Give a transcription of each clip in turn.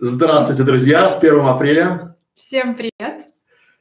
Здравствуйте, друзья, с 1 апреля. Всем привет.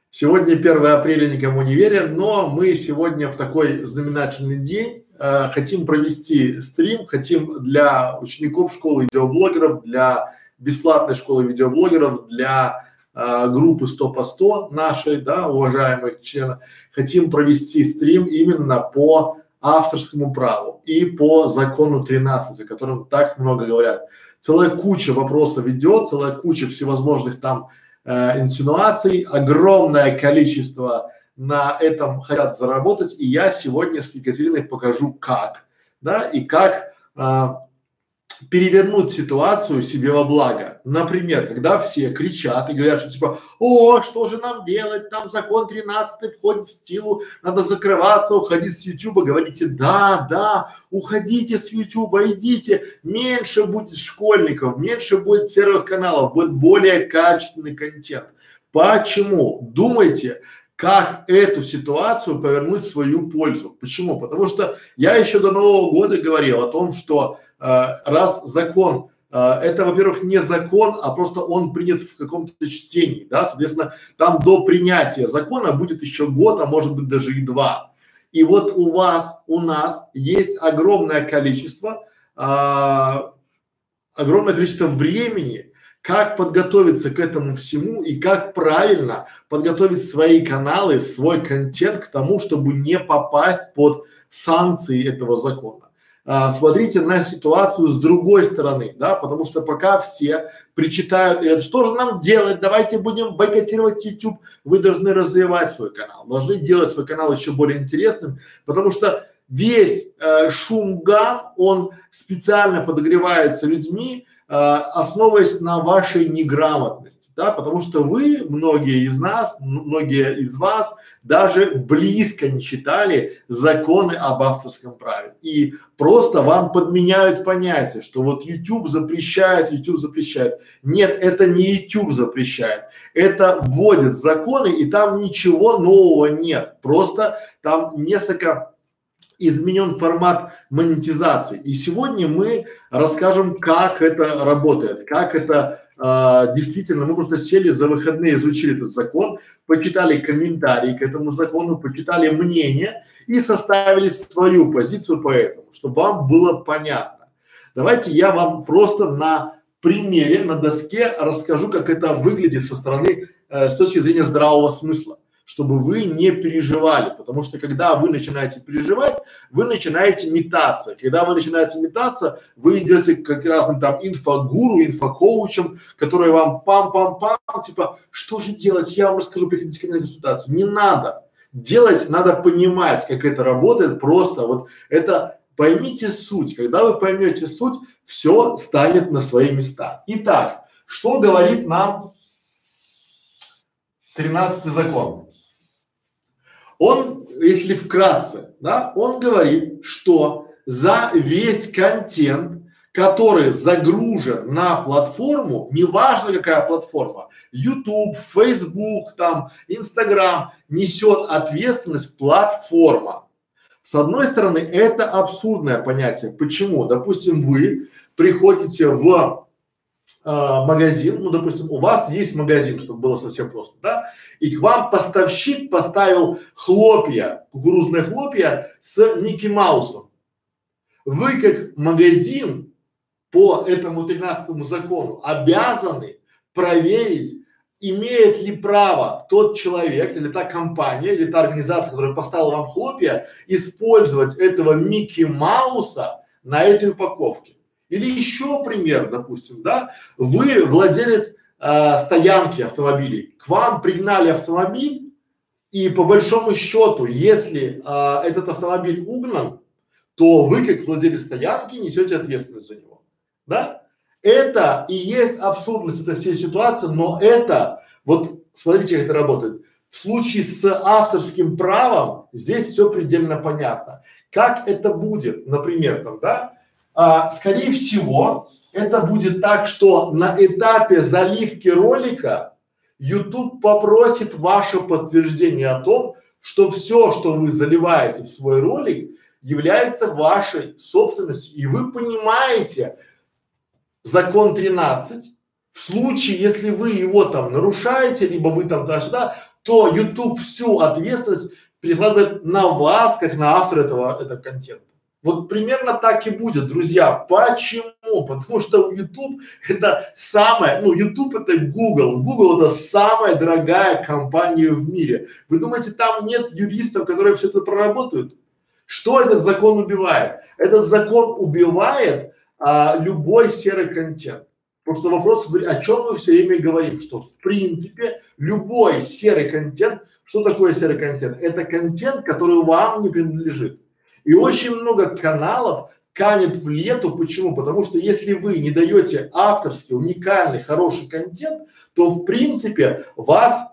Сегодня 1 апреля, никому не веря, но мы сегодня в такой знаменательный день э, хотим провести стрим, хотим для учеников школы видеоблогеров, для бесплатной школы видеоблогеров, для э, группы 100 по 100 нашей, да, уважаемых членов, хотим провести стрим именно по авторскому праву и по закону 13, о котором так много говорят. Целая куча вопросов идет, целая куча всевозможных там э, инсинуаций, огромное количество на этом хотят заработать, и я сегодня с Екатериной покажу как, да, и как э, перевернуть ситуацию себе во благо. Например, когда все кричат и говорят, что типа, о, что же нам делать, там закон 13 входит в силу, надо закрываться, уходить с Ютуба, говорите, да, да, уходите с Ютуба, идите, меньше будет школьников, меньше будет серых каналов, будет более качественный контент. Почему? Думайте, как эту ситуацию повернуть в свою пользу. Почему? Потому что я еще до Нового года говорил о том, что раз закон э, это, во-первых, не закон, а просто он принят в каком-то чтении, да, соответственно, там до принятия закона будет еще год, а может быть даже и два. И вот у вас, у нас есть огромное количество, а, огромное количество времени, как подготовиться к этому всему и как правильно подготовить свои каналы, свой контент к тому, чтобы не попасть под санкции этого закона а, смотрите на ситуацию с другой стороны, да, потому что пока все причитают, говорят, что же нам делать, давайте будем бойкотировать YouTube, вы должны развивать свой канал, должны делать свой канал еще более интересным, потому что весь э, шум гам, он специально подогревается людьми, э, основываясь на вашей неграмотности да, потому что вы, многие из нас, многие из вас даже близко не читали законы об авторском праве и просто вам подменяют понятие, что вот YouTube запрещает, YouTube запрещает. Нет, это не YouTube запрещает, это вводит законы и там ничего нового нет, просто там несколько изменен формат монетизации. И сегодня мы расскажем, как это работает, как это а, действительно, мы просто сели за выходные, изучили этот закон, почитали комментарии к этому закону, почитали мнение и составили свою позицию по этому, чтобы вам было понятно. Давайте я вам просто на примере, на доске расскажу, как это выглядит со стороны, э, с точки зрения здравого смысла чтобы вы не переживали, потому что когда вы начинаете переживать, вы начинаете метаться. Когда вы начинаете метаться, вы идете к разным там инфогуру, инфокоучам, которые вам пам-пам-пам, типа, что же делать, я вам расскажу, приходите ко мне на консультацию. Не надо. Делать надо понимать, как это работает, просто вот это поймите суть. Когда вы поймете суть, все станет на свои места. Итак, что говорит нам тринадцатый закон? Он, если вкратце, да, он говорит, что за весь контент, который загружен на платформу, неважно какая платформа, YouTube, Facebook, там, Instagram, несет ответственность платформа. С одной стороны, это абсурдное понятие. Почему? Допустим, вы приходите в магазин, ну, допустим, у вас есть магазин, чтобы было совсем просто, да, и к вам поставщик поставил хлопья, кукурузные хлопья с Микки Маусом. Вы как магазин по этому 13 закону обязаны проверить, имеет ли право тот человек или та компания или та организация, которая поставила вам хлопья, использовать этого Микки Мауса на этой упаковке. Или еще пример, допустим, да, вы владелец э, стоянки автомобилей, к вам пригнали автомобиль, и по большому счету, если э, этот автомобиль угнан, то вы, как владелец стоянки, несете ответственность за него, да? Это и есть абсурдность этой всей ситуации, но это, вот смотрите, как это работает. В случае с авторским правом здесь все предельно понятно. Как это будет, например, там, да, а, скорее всего, это будет так, что на этапе заливки ролика YouTube попросит ваше подтверждение о том, что все, что вы заливаете в свой ролик, является вашей собственностью. И вы понимаете закон 13, в случае, если вы его там нарушаете, либо вы там туда-сюда, то YouTube всю ответственность перекладывает на вас, как на автора этого, этого контента. Вот примерно так и будет, друзья. Почему? Потому что YouTube это самое, ну YouTube это Google, Google это самая дорогая компания в мире. Вы думаете, там нет юристов, которые все это проработают? Что этот закон убивает? Этот закон убивает а, любой серый контент. Просто вопрос, о чем мы все время говорим, что в принципе любой серый контент, что такое серый контент? Это контент, который вам не принадлежит. И очень много каналов канет в лету. Почему? Потому что если вы не даете авторский, уникальный, хороший контент, то в принципе вас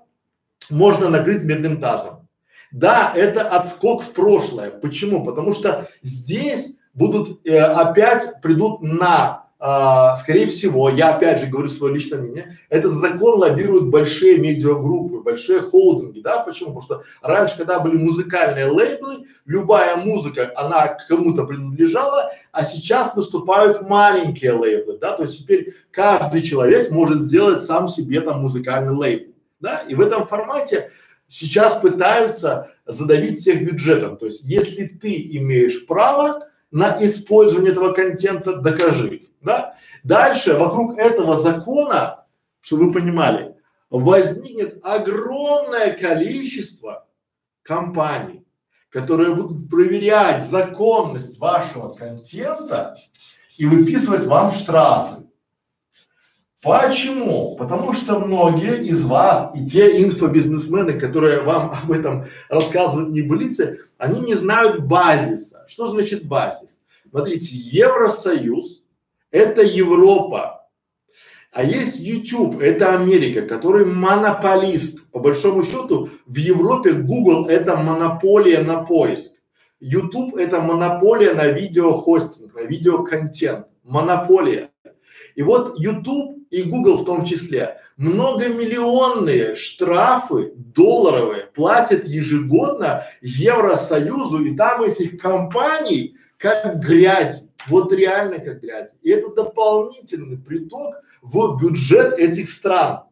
можно накрыть медным тазом. Да, это отскок в прошлое. Почему? Потому что здесь будут э, опять придут на а, скорее всего, я опять же говорю свое личное мнение, этот закон лоббируют большие медиагруппы, большие холдинги, да, почему? Потому что раньше, когда были музыкальные лейблы, любая музыка, она кому-то принадлежала, а сейчас выступают маленькие лейблы, да, то есть теперь каждый человек может сделать сам себе там музыкальный лейбл, да, и в этом формате сейчас пытаются задавить всех бюджетом, то есть если ты имеешь право на использование этого контента, докажи да? Дальше вокруг этого закона, чтобы вы понимали, возникнет огромное количество компаний, которые будут проверять законность вашего контента и выписывать вам штрафы. Почему? Потому что многие из вас и те инфобизнесмены, которые вам об этом рассказывают не небылицы, они не знают базиса. Что значит базис? Смотрите, Евросоюз это Европа. А есть YouTube, это Америка, который монополист. По большому счету в Европе Google это монополия на поиск. YouTube это монополия на видеохостинг, на видеоконтент. Монополия. И вот YouTube и Google в том числе многомиллионные штрафы долларовые платят ежегодно Евросоюзу и там этих компаний как грязь вот реально как грязь. И это дополнительный приток в бюджет этих стран.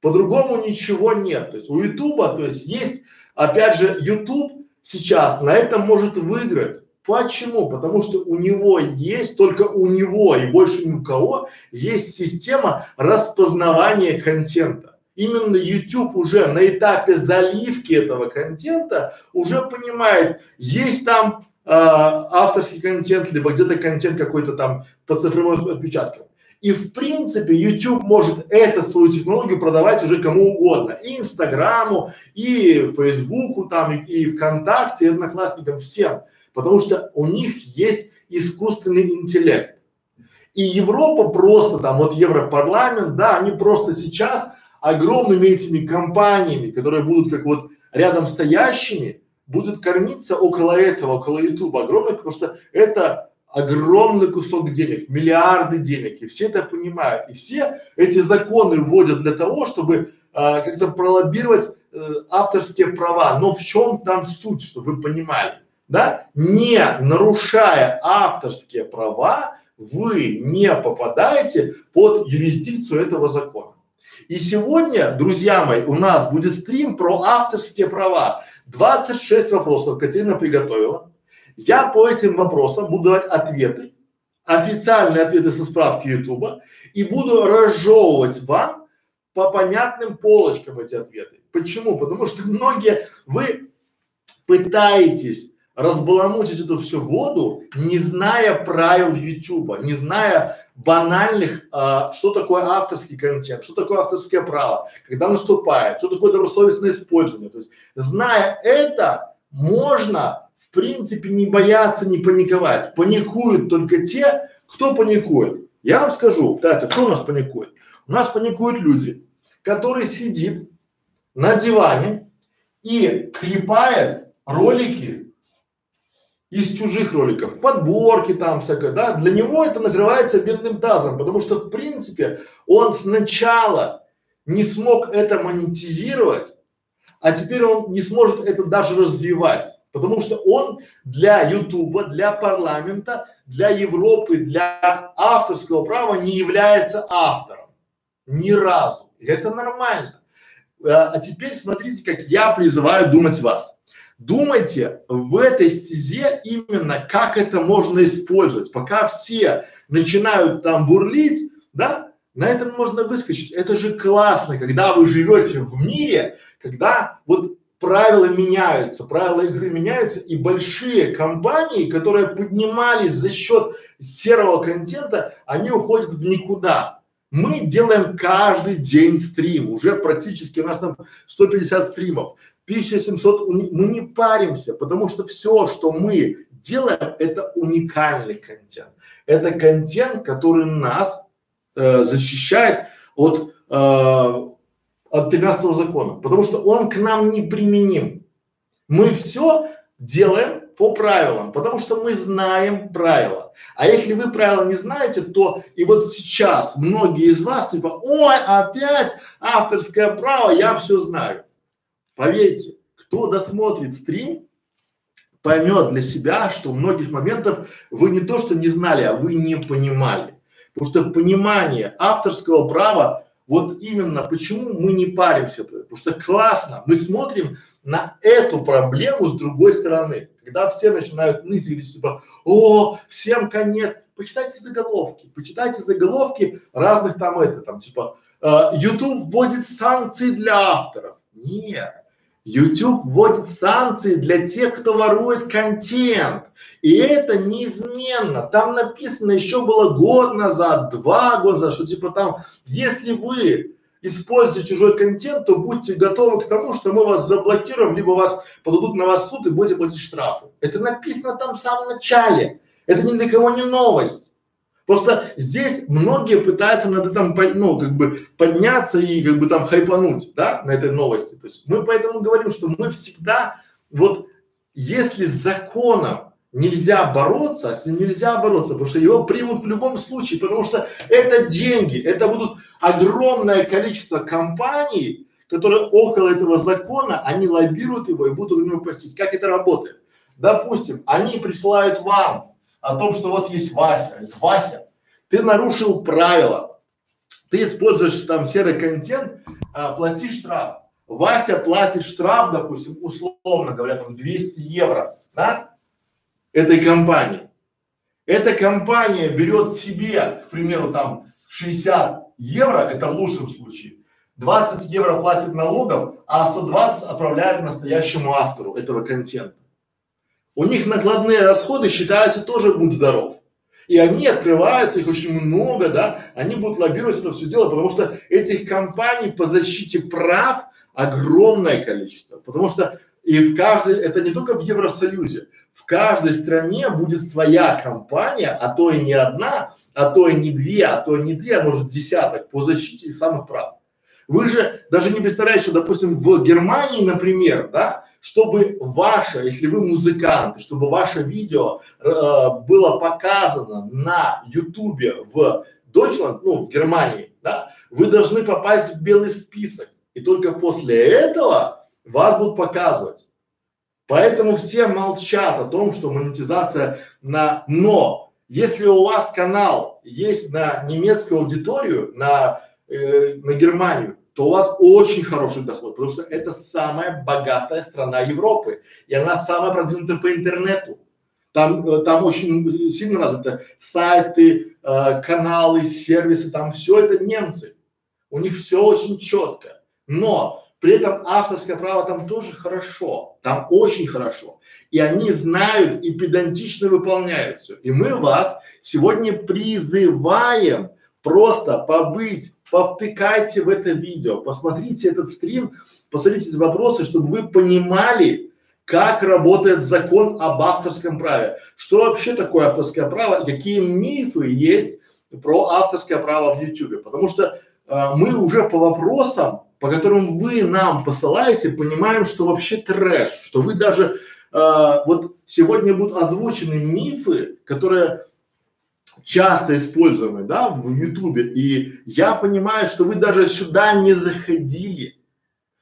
По-другому ничего нет. То есть у Ютуба, то есть есть, опять же, Ютуб сейчас на этом может выиграть. Почему? Потому что у него есть, только у него и больше ни у кого, есть система распознавания контента. Именно YouTube уже на этапе заливки этого контента уже понимает, есть там авторский контент, либо где-то контент какой-то там по цифровым отпечаткам. И в принципе YouTube может эту свою технологию продавать уже кому угодно. И Инстаграму, и Фейсбуку там, и, и ВКонтакте, и Одноклассникам, всем. Потому что у них есть искусственный интеллект. И Европа просто там, вот Европарламент, да, они просто сейчас огромными этими компаниями, которые будут как вот рядом стоящими, будет кормиться около этого, около Ютуба огромный, потому что это огромный кусок денег, миллиарды денег, и все это понимают. И все эти законы вводят для того, чтобы а, как-то пролоббировать э, авторские права. Но в чем там суть, чтобы вы понимали? Да? Не нарушая авторские права, вы не попадаете под юрисдикцию этого закона. И сегодня, друзья мои, у нас будет стрим про авторские права. 26 вопросов Катерина приготовила. Я по этим вопросам буду давать ответы, официальные ответы со справки Ютуба и буду разжевывать вам по понятным полочкам эти ответы. Почему? Потому что многие, вы пытаетесь разбаламутить эту всю воду, не зная правил Ютуба, не зная банальных, а, что такое авторский контент, что такое авторское право, когда наступает, что такое добросовестное использование. То есть, зная это, можно в принципе не бояться, не паниковать. Паникуют только те, кто паникует. Я вам скажу, Катя, кто у нас паникует? У нас паникуют люди, которые сидит на диване и клепает ролики из чужих роликов, подборки там всякое, да, для него это накрывается бедным тазом, потому что в принципе он сначала не смог это монетизировать, а теперь он не сможет это даже развивать. Потому что он для Ютуба, для парламента, для Европы, для авторского права не является автором. Ни разу. И это нормально. А, а теперь смотрите, как я призываю думать вас. Думайте в этой стезе именно, как это можно использовать. Пока все начинают там бурлить, да, на этом можно выскочить. Это же классно, когда вы живете в мире, когда вот правила меняются, правила игры меняются, и большие компании, которые поднимались за счет серого контента, они уходят в никуда. Мы делаем каждый день стрим, уже практически у нас там 150 стримов, 1700, мы не паримся, потому что все, что мы делаем, это уникальный контент. Это контент, который нас э, защищает от э, от 13 закона, потому что он к нам не применим. Мы все делаем по правилам, потому что мы знаем правила. А если вы правила не знаете, то и вот сейчас многие из вас типа, ой, опять авторское право, я все знаю. Поверьте, кто досмотрит стрим, поймет для себя, что многих моментов вы не то что не знали, а вы не понимали. Потому что понимание авторского права вот именно почему мы не паримся, потому что классно, мы смотрим на эту проблему с другой стороны. Когда все начинают ныть или типа, о, всем конец, почитайте заголовки, почитайте заголовки разных там это, там типа, э, YouTube вводит санкции для авторов. Нет, YouTube вводит санкции для тех, кто ворует контент. И это неизменно. Там написано еще было год назад, два года что типа там, если вы используете чужой контент, то будьте готовы к тому, что мы вас заблокируем, либо вас подадут на вас суд и будете платить штрафы. Это написано там в самом начале. Это ни для кого не новость. Просто здесь многие пытаются над этим, ну, как бы подняться и как бы там хайпануть, да, на этой новости. То есть мы поэтому говорим, что мы всегда, вот, если с законом нельзя бороться, с ним нельзя бороться, потому что его примут в любом случае, потому что это деньги, это будут огромное количество компаний, которые около этого закона, они лоббируют его и будут в него постить. Как это работает? Допустим, они присылают вам о том, что вот есть Вася. Вася, ты нарушил правила, ты используешь там серый контент, а, плати штраф. Вася платит штраф, допустим, условно говоря, там 200 евро, да, этой компании. Эта компания берет себе, к примеру, там 60 евро, это в лучшем случае, 20 евро платит налогов, а 120 отправляет настоящему автору этого контента у них накладные расходы считаются тоже будь здоров. И они открываются, их очень много, да, они будут лоббировать это все дело, потому что этих компаний по защите прав огромное количество. Потому что и в каждой, это не только в Евросоюзе, в каждой стране будет своя компания, а то и не одна, а то и не две, а то и не две, а может десяток по защите самых прав. Вы же даже не представляете, что, допустим, в Германии, например, да, чтобы ваше, если вы музыкант, чтобы ваше видео э, было показано на Ютубе в Deutschland, ну, в Германии, да, вы должны попасть в белый список. И только после этого вас будут показывать. Поэтому все молчат о том, что монетизация на но. Если у вас канал есть на немецкую аудиторию, на, э, на Германию, то у вас очень хороший доход, потому что это самая богатая страна Европы, и она самая продвинутая по интернету. Там, э, там очень сильно развиты сайты, э, каналы, сервисы, там все это немцы. У них все очень четко. Но при этом авторское право там тоже хорошо, там очень хорошо. И они знают и педантично выполняют все. И мы вас сегодня призываем просто побыть повтыкайте в это видео, посмотрите этот стрим, посмотрите эти вопросы, чтобы вы понимали, как работает закон об авторском праве, что вообще такое авторское право, какие мифы есть про авторское право в YouTube, потому что э, мы уже по вопросам, по которым вы нам посылаете, понимаем, что вообще трэш, что вы даже э, вот сегодня будут озвучены мифы, которые часто используемый, да, в Ютубе, и я понимаю, что вы даже сюда не заходили.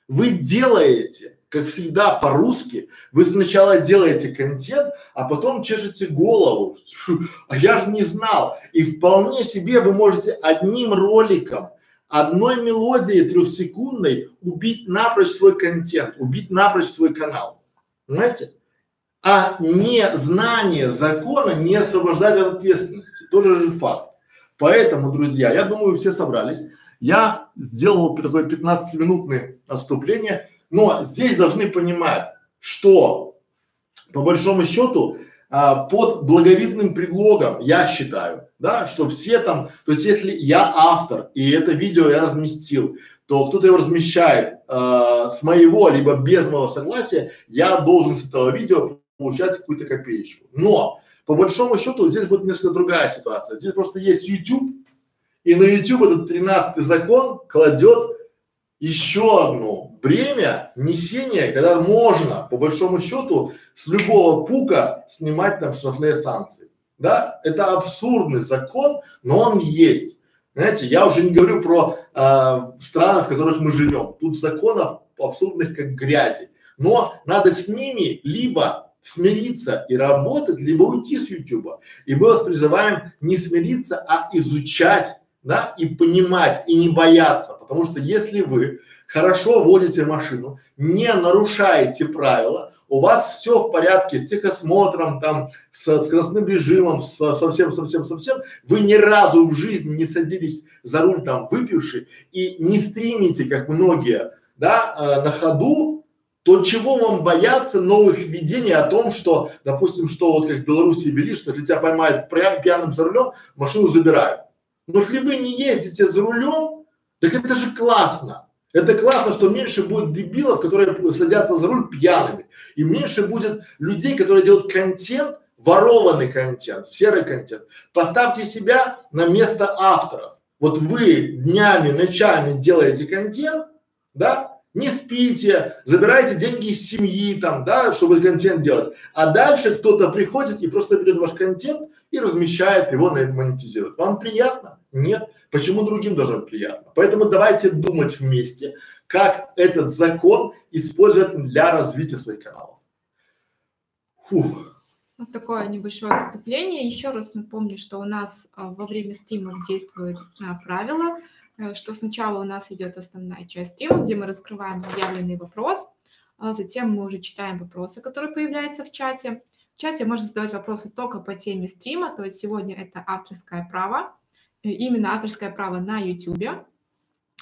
Вы делаете как всегда по-русски, вы сначала делаете контент, а потом чешете голову. А я же не знал. И вполне себе вы можете одним роликом, одной мелодией трехсекундной убить напрочь свой контент, убить напрочь свой канал. Понимаете? А не знание закона не освобождать от ответственности. Тоже же факт. Поэтому, друзья, я думаю, все собрались. Я сделал такое 15-минутное отступление, но здесь должны понимать, что по большому счету а, под благовидным предлогом, я считаю, да, что все там, то есть если я автор и это видео я разместил, то кто-то его размещает э, с моего либо без моего согласия, я должен с этого видео получать какую-то копеечку. Но по большому счету здесь будет несколько другая ситуация. Здесь просто есть YouTube, и на YouTube этот тринадцатый закон кладет еще одно бремя несения, когда можно, по большому счету, с любого пука снимать там штрафные санкции. Да, это абсурдный закон, но он есть. Знаете, я уже не говорю про э, страны, в которых мы живем. Тут законов абсурдных как грязи. Но надо с ними либо смириться и работать, либо уйти с YouTube. И мы вас призываем не смириться, а изучать, да, и понимать, и не бояться. Потому что если вы хорошо водите машину, не нарушаете правила, у вас все в порядке с техосмотром, там, со скоростным режимом, со, совсем, совсем, совсем, вы ни разу в жизни не садились за руль там выпивший и не стримите, как многие, да, э, на ходу, то чего вам бояться новых введений о том, что, допустим, что вот как в Беларуси ввели, что если тебя поймают пьяным за рулем, машину забирают. Но если вы не ездите за рулем, так это же классно. Это классно, что меньше будет дебилов, которые садятся за руль пьяными. И меньше будет людей, которые делают контент, ворованный контент, серый контент. Поставьте себя на место авторов. Вот вы днями, ночами делаете контент, да, не спите, забираете деньги из семьи там, да, чтобы контент делать. А дальше кто-то приходит и просто берет ваш контент и размещает его, на монетизирует. Вам приятно? Нет. Почему другим должно быть приятно? Поэтому давайте думать вместе, как этот закон использовать для развития своих каналов. Фух. Вот такое небольшое вступление. Еще раз напомню, что у нас а, во время стримов действуют а, правила, что сначала у нас идет основная часть стрима, где мы раскрываем заявленный вопрос, а затем мы уже читаем вопросы, которые появляются в чате. В чате можно задавать вопросы только по теме стрима, то есть сегодня это авторское право, именно авторское право на YouTube.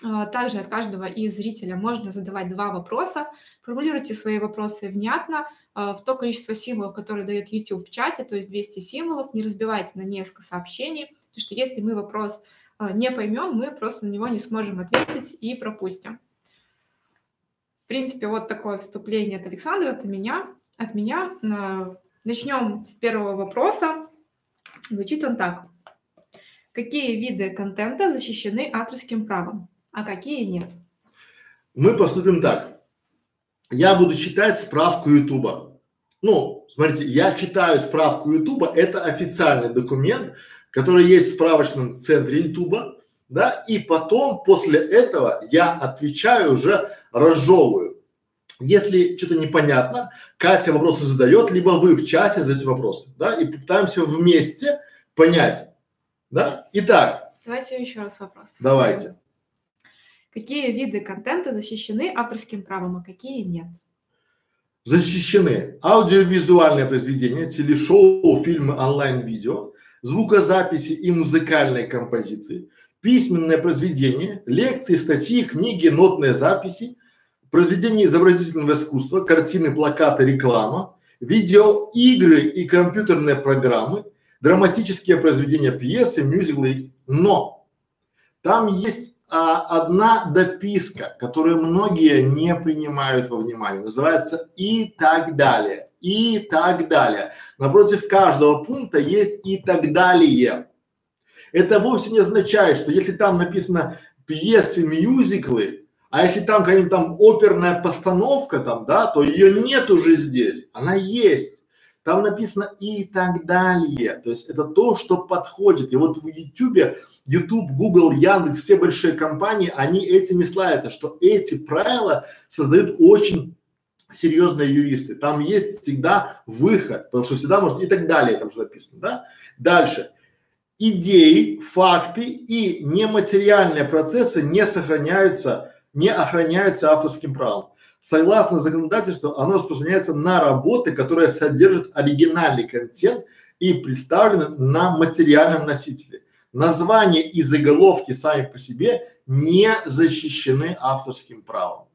А, также от каждого из зрителя можно задавать два вопроса. Формулируйте свои вопросы внятно, а, в то количество символов, которые дает YouTube в чате, то есть 200 символов, не разбивайте на несколько сообщений, потому что если мы вопрос не поймем, мы просто на него не сможем ответить и пропустим. В принципе, вот такое вступление от Александра, от меня. От меня. Начнем с первого вопроса. Звучит он так. Какие виды контента защищены авторским правом, а какие нет? Мы поступим так. Я буду читать справку Ютуба. Ну, смотрите, я читаю справку Ютуба, это официальный документ, который есть в справочном центре Ютуба, да, и потом после этого я отвечаю уже разжевываю. Если что-то непонятно, Катя вопросы задает, либо вы в чате задаете вопросы, да, и пытаемся вместе понять, да? Итак. Давайте еще раз вопрос. Давайте. Какие виды контента защищены авторским правом, а какие нет? Защищены аудиовизуальные произведения, телешоу, фильмы, онлайн-видео, звукозаписи и музыкальные композиции, письменное произведение, лекции, статьи, книги, нотные записи, произведения изобразительного искусства, картины, плакаты, реклама, видеоигры и компьютерные программы, драматические произведения, пьесы, мюзиклы, но там есть а, одна дописка, которую многие не принимают во внимание, называется и так далее, и так далее. Напротив каждого пункта есть и так далее. Это вовсе не означает, что если там написано пьесы, мюзиклы, а если там какая-нибудь там оперная постановка там, да, то ее нет уже здесь, она есть. Там написано и так далее. То есть это то, что подходит. И вот в YouTube, YouTube, Google, Яндекс, все большие компании, они этими славятся, что эти правила создают очень серьезные юристы, там есть всегда выход, потому что всегда может и так далее там же написано, да? Дальше. Идеи, факты и нематериальные процессы не сохраняются, не охраняются авторским правом. Согласно законодательству, оно распространяется на работы, которые содержат оригинальный контент и представлены на материальном носителе. Название и заголовки сами по себе не защищены авторским правом.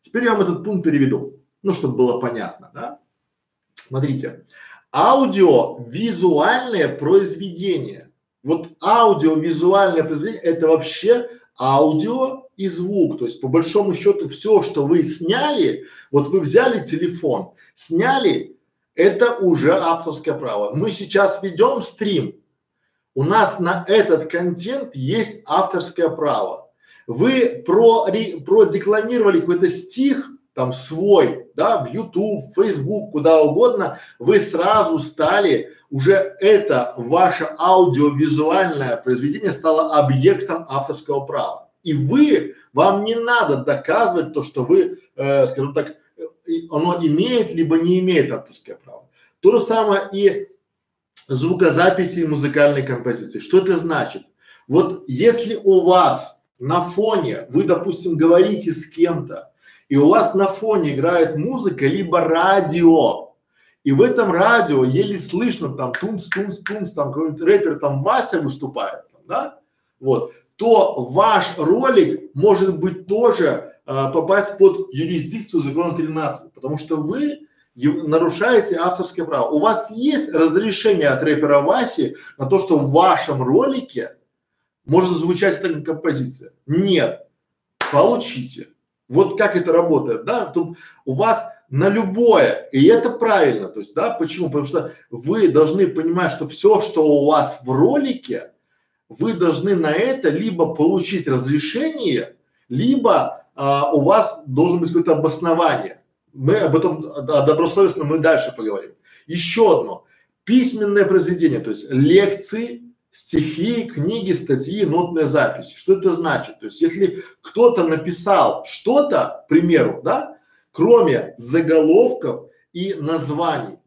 Теперь я вам этот пункт переведу, ну, чтобы было понятно, да? Смотрите, аудиовизуальное произведение. Вот аудиовизуальное произведение – это вообще аудио и звук. То есть, по большому счету, все, что вы сняли, вот вы взяли телефон, сняли, это уже авторское право. Мы сейчас ведем стрим, у нас на этот контент есть авторское право. Вы про, продекламировали какой-то стих, там свой, да, в YouTube, Facebook, куда угодно, вы сразу стали, уже это ваше аудиовизуальное произведение стало объектом авторского права. И вы, вам не надо доказывать то, что вы, э, скажем так, оно имеет либо не имеет авторское право. То же самое и звукозаписи и музыкальной композиции. Что это значит? Вот если у вас на фоне, вы, допустим, говорите с кем-то, и у вас на фоне играет музыка, либо радио, и в этом радио еле слышно там тунс, тунс, тунс, там какой-нибудь рэпер, там Вася выступает, да, вот, то ваш ролик может быть тоже а, попасть под юрисдикцию закона 13, потому что вы нарушаете авторское право. У вас есть разрешение от рэпера Васи на то, что в вашем ролике может звучать эта композиция? Нет. Получите. Вот как это работает, да? Тут у вас на любое, и это правильно, то есть, да, почему? Потому что вы должны понимать, что все, что у вас в ролике, вы должны на это либо получить разрешение, либо а, у вас должен быть какое-то обоснование. Мы об этом да, добросовестно мы дальше поговорим. Еще одно. Письменное произведение, то есть лекции, стихи, книги, статьи, нотные записи. Что это значит? То есть если кто-то написал что-то, к примеру, да, кроме заголовков и названий,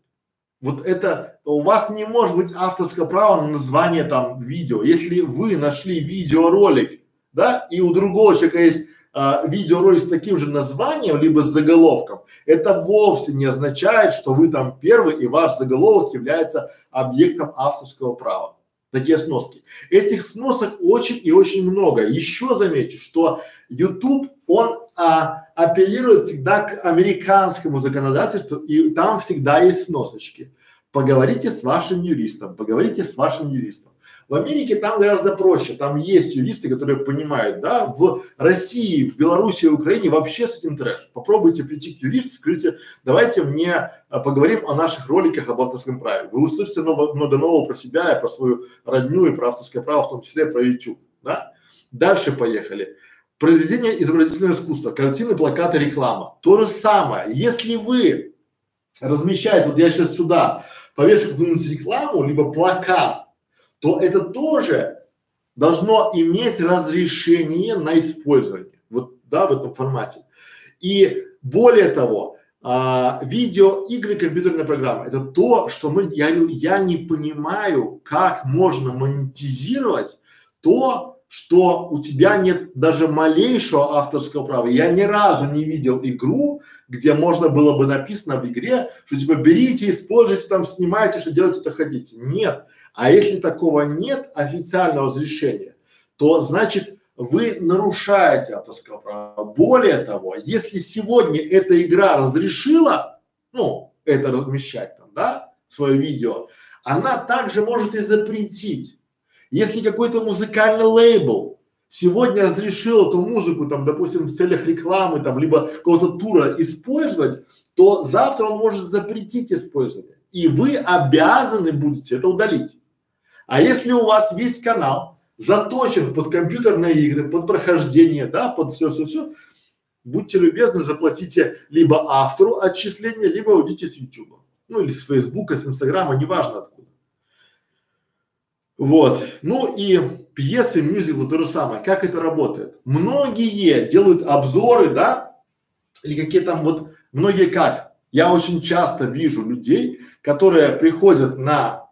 вот это у вас не может быть авторского права на название там видео. Если вы нашли видеоролик, да, и у другого человека есть а, видеоролик с таким же названием, либо с заголовком, это вовсе не означает, что вы там первый и ваш заголовок является объектом авторского права. Такие сноски. Этих сносок очень и очень много. Еще замечу, что YouTube, он а, апеллирует всегда к американскому законодательству, и там всегда есть сносочки. Поговорите с вашим юристом, поговорите с вашим юристом. В Америке там гораздо проще, там есть юристы, которые понимают, да, в России, в Беларуси, в Украине вообще с этим трэш. Попробуйте прийти к юристу, скажите, давайте мне а, поговорим о наших роликах об авторском праве. Вы услышите много, много нового про себя и про свою родню и про авторское право, в том числе про YouTube, да. Дальше поехали. Произведение изобразительного искусства, картины, плакаты, реклама. То же самое. Если вы размещаете, вот я сейчас сюда повешу какую-нибудь рекламу, либо плакат, то это тоже должно иметь разрешение на использование. Вот, да, в этом формате. И более того, а, видеоигры, компьютерная программа – это то, что мы, я, я не понимаю, как можно монетизировать то, что у тебя нет даже малейшего авторского права. Я ни разу не видел игру, где можно было бы написано в игре, что типа берите, используйте там, снимайте, что делайте, что хотите. Нет. А если такого нет официального разрешения, то значит вы нарушаете авторское право. Более того, если сегодня эта игра разрешила, ну, это размещать там, да, свое видео, она также может и запретить. Если какой-то музыкальный лейбл сегодня разрешил эту музыку, там, допустим, в целях рекламы, там, либо какого-то тура использовать, то завтра он может запретить использование. И вы обязаны будете это удалить. А если у вас весь канал заточен под компьютерные игры, под прохождение, да, под все-все-все, будьте любезны, заплатите либо автору отчисления, либо уйдите с YouTube. Ну или с Фейсбука, с Инстаграма, неважно откуда. Вот. Ну и пьесы, мюзиклы то же самое. Как это работает? Многие делают обзоры, да, или какие там вот Многие как? Я очень часто вижу людей, которые приходят на,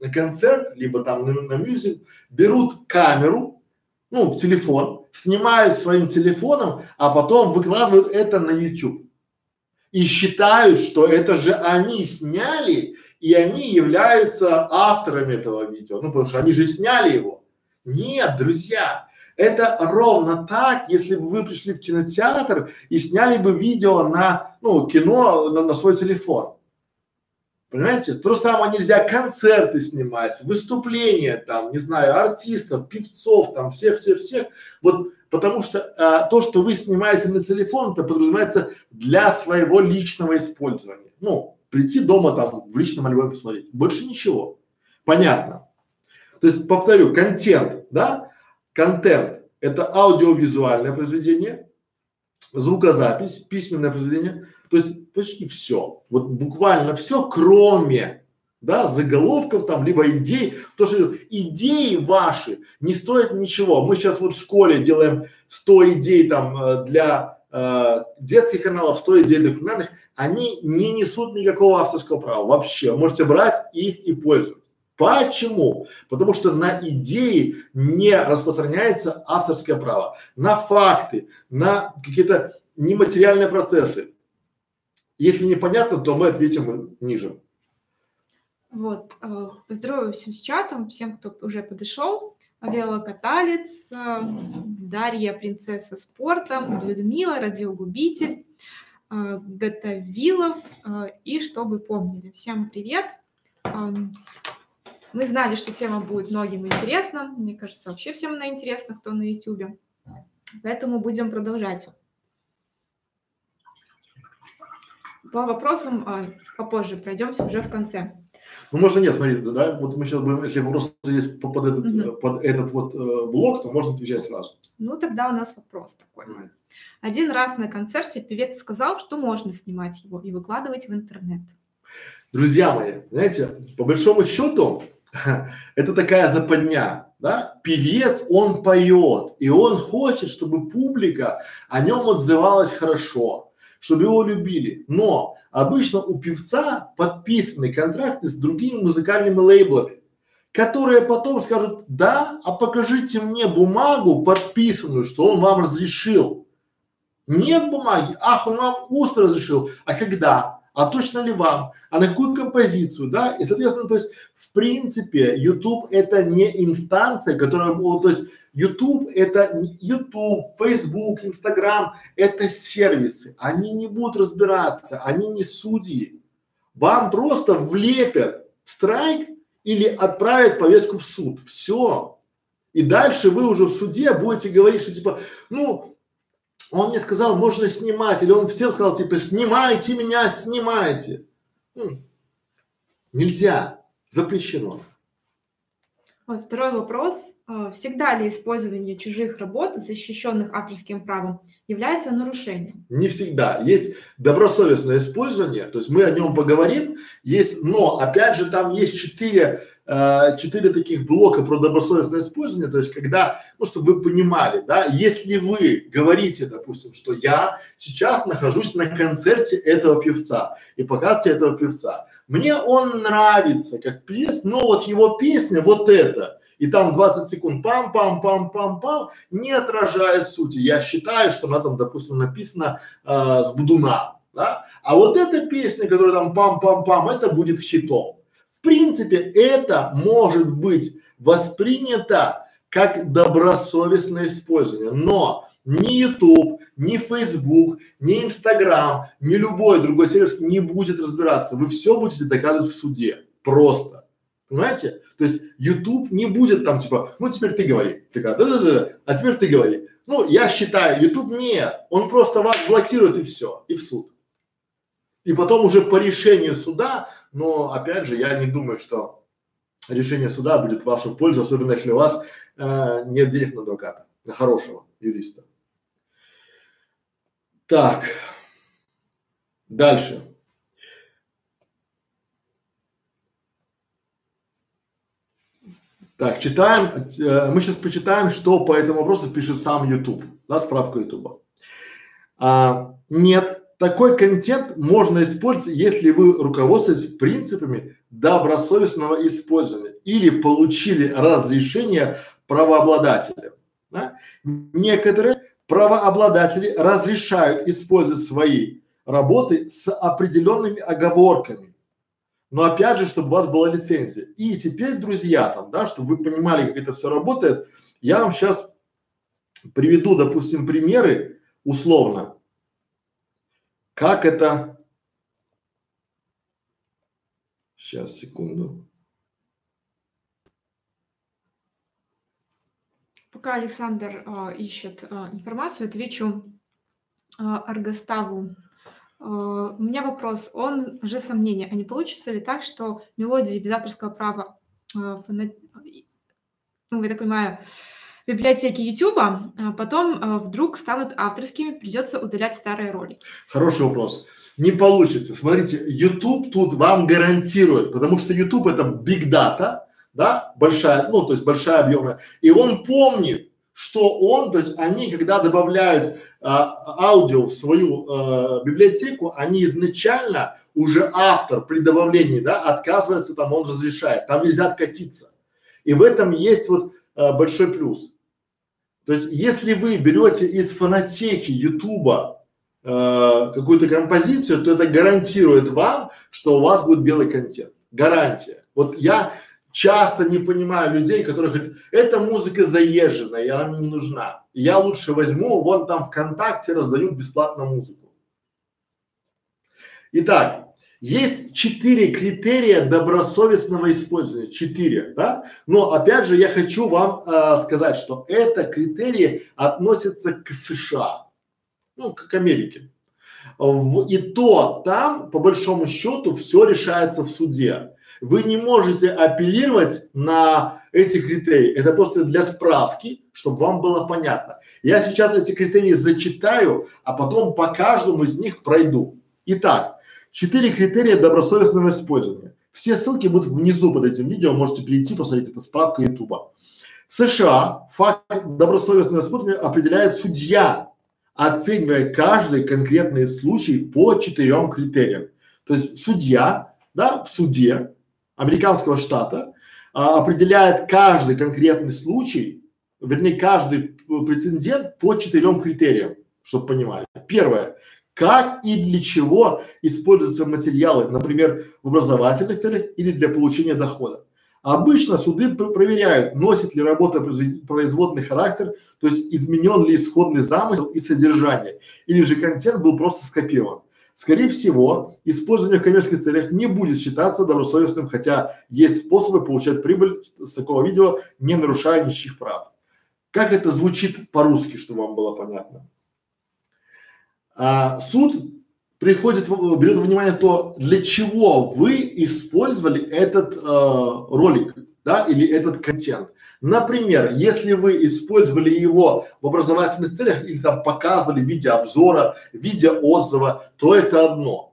на концерт, либо там на, на мюзик, берут камеру, ну, в телефон, снимают своим телефоном, а потом выкладывают это на YouTube. И считают, что это же они сняли, и они являются авторами этого видео. Ну, потому что они же сняли его. Нет, друзья, это ровно так, если бы вы пришли в кинотеатр и сняли бы видео на, ну, кино на, на свой телефон. Понимаете? То же самое нельзя концерты снимать, выступления там, не знаю, артистов, певцов там, всех-всех-всех. Вот потому что а, то, что вы снимаете на телефон, это подразумевается для своего личного использования. Ну, прийти дома там в личном альбоме посмотреть. Больше ничего. Понятно. То есть, повторю, контент, да? Контент – это аудиовизуальное произведение, звукозапись, письменное произведение, то есть почти все. Вот буквально все, кроме да, заголовков там, либо идей. То, что идеи ваши не стоят ничего. Мы сейчас вот в школе делаем 100 идей там э, для э, детских каналов, 100 идей для криминальных. Они не несут никакого авторского права вообще. Можете брать их и пользоваться. Почему? Потому что на идеи не распространяется авторское право. На факты, на какие-то нематериальные процессы. Если непонятно, то мы ответим ниже. Вот, э, поздороваемся с чатом, всем, кто уже подошел. Велокаталец, э, Дарья, принцесса спорта, Людмила, радиогубитель, э, Готовилов и чтобы помнили. Всем привет! Эм, мы знали, что тема будет многим интересна. Мне кажется, вообще всем она интересна, кто на YouTube. Поэтому будем продолжать. По вопросам а, попозже пройдемся уже в конце. Ну, можно нет, смотри, да, вот мы сейчас будем, если вопросы есть под этот, угу. под этот вот э, блок, то можно отвечать сразу. Ну, тогда у нас вопрос такой. Давай. Один раз на концерте певец сказал, что можно снимать его и выкладывать в интернет. Друзья мои, знаете, по большому счету, это такая западня, да? Певец, он поет, и он хочет, чтобы публика о нем отзывалась хорошо, чтобы его любили. Но обычно у певца подписаны контракты с другими музыкальными лейблами, которые потом скажут, да, а покажите мне бумагу подписанную, что он вам разрешил. Нет бумаги, ах, он вам устно разрешил. А когда? А точно ли вам? а на какую композицию, да, и соответственно, то есть в принципе YouTube это не инстанция, которая, то есть YouTube это YouTube, Facebook, Instagram, это сервисы, они не будут разбираться, они не судьи, вам просто влепят страйк или отправят повестку в суд, все, и дальше вы уже в суде будете говорить, что типа, ну, он мне сказал, можно снимать, или он всем сказал, типа, снимайте меня, снимайте. Нельзя, запрещено. Вот второй вопрос. А, всегда ли использование чужих работ, защищенных авторским правом, является нарушением? Не всегда. Есть добросовестное использование, то есть мы о нем поговорим, есть, но опять же там есть четыре Э, четыре таких блока про добросовестное использование, то есть когда, ну, чтобы вы понимали, да, если вы говорите, допустим, что я сейчас нахожусь на концерте этого певца и показываете этого певца, мне он нравится как певец, но вот его песня вот эта, и там 20 секунд пам-пам-пам-пам-пам не отражает сути. Я считаю, что она там, допустим, написана э, с Будуна, да, а вот эта песня, которая там пам-пам-пам, это будет хитом принципе, это может быть воспринято как добросовестное использование, но ни YouTube, ни Facebook, ни Instagram, ни любой другой сервис не будет разбираться. Вы все будете доказывать в суде. Просто. Понимаете? То есть YouTube не будет там типа, ну теперь ты говори. Такая, да-да-да, а теперь ты говори. Ну, я считаю, YouTube нет. Он просто вас блокирует и все, и в суд. И потом уже по решению суда но опять же, я не думаю, что решение суда будет в вашу пользу, особенно если у вас э, нет денег на адвоката, на хорошего юриста. Так, дальше. Так, читаем, э, мы сейчас почитаем, что по этому вопросу пишет сам YouTube, да, справка YouTube. А, нет, такой контент можно использовать, если вы руководствуетесь принципами добросовестного использования или получили разрешение правообладателя. Да? Некоторые правообладатели разрешают использовать свои работы с определенными оговорками. Но опять же, чтобы у вас была лицензия. И теперь, друзья, там, да, чтобы вы понимали, как это все работает, я вам сейчас приведу, допустим, примеры условно, как это. Сейчас, секунду. Пока Александр э, ищет э, информацию, отвечу э, Аргоставу. Э, у меня вопрос, он же сомнение, а не получится ли так, что мелодии без авторского права, э, ну, я так понимаю, библиотеки YouTube, а потом э, вдруг станут авторскими, придется удалять старые ролики? Хороший вопрос. Не получится. Смотрите, YouTube тут вам гарантирует, потому что YouTube это big data, да, большая, ну, то есть большая объемная, и он помнит, что он, то есть они, когда добавляют а, аудио в свою а, библиотеку, они изначально уже автор при добавлении, да, отказывается, там он разрешает, там нельзя откатиться. И в этом есть вот а, большой плюс. То есть, если вы берете из фонотеки Ютуба э, какую-то композицию, то это гарантирует вам, что у вас будет белый контент. Гарантия. Вот я часто не понимаю людей, которые говорят, эта музыка заезженная, и она мне не нужна. Я лучше возьму, вон там ВКонтакте раздают бесплатно музыку. Итак, есть четыре критерия добросовестного использования, четыре, да? Но опять же я хочу вам э, сказать, что это критерии относятся к США, ну, к Америке. В, и то там, по большому счету, все решается в суде. Вы не можете апеллировать на эти критерии. Это просто для справки, чтобы вам было понятно. Я сейчас эти критерии зачитаю, а потом по каждому из них пройду. Итак, четыре критерия добросовестного использования. Все ссылки будут внизу под этим видео, можете перейти, посмотреть, это справка Ютуба. В США факт добросовестного использования определяет судья, оценивая каждый конкретный случай по четырем критериям. То есть судья, да, в суде американского штата а, определяет каждый конкретный случай, вернее, каждый прецедент по четырем критериям, чтобы понимали. Первое. Как и для чего используются материалы, например, в образовательных целях или для получения дохода. Обычно суды пр проверяют, носит ли работа производный характер, то есть изменен ли исходный замысел и содержание, или же контент был просто скопирован. Скорее всего, использование в коммерческих целях не будет считаться добросовестным, хотя есть способы получать прибыль с такого видео, не нарушая ничьих прав. Как это звучит по-русски, чтобы вам было понятно? А, суд приходит, берет внимание то, для чего вы использовали этот э, ролик, да, или этот контент. Например, если вы использовали его в образовательных целях или там показывали в виде обзора, в виде отзыва, то это одно.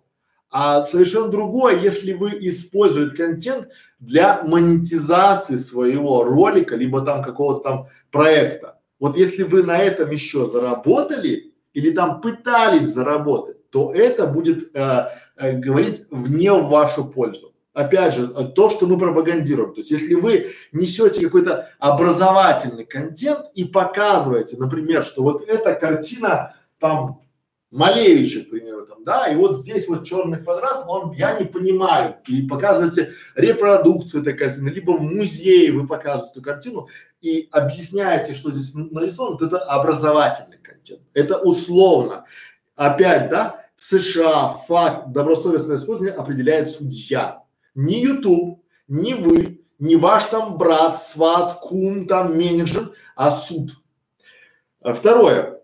А совершенно другое, если вы используете контент для монетизации своего ролика, либо там какого-то там проекта. Вот если вы на этом еще заработали или там пытались заработать, то это будет э, э, говорить вне в вашу пользу опять же, то, что мы пропагандируем. То есть, если вы несете какой-то образовательный контент и показываете, например, что вот эта картина там Малевича, к примеру, там, да, и вот здесь вот черный квадрат, он, я не понимаю, и показываете репродукцию этой картины, либо в музее вы показываете эту картину и объясняете, что здесь нарисовано, то это образовательный контент, это условно. Опять, да, в США факт добросовестного использования определяет судья, ни YouTube, ни вы, ни ваш там брат, сват, кум, там менеджер, а суд. А второе.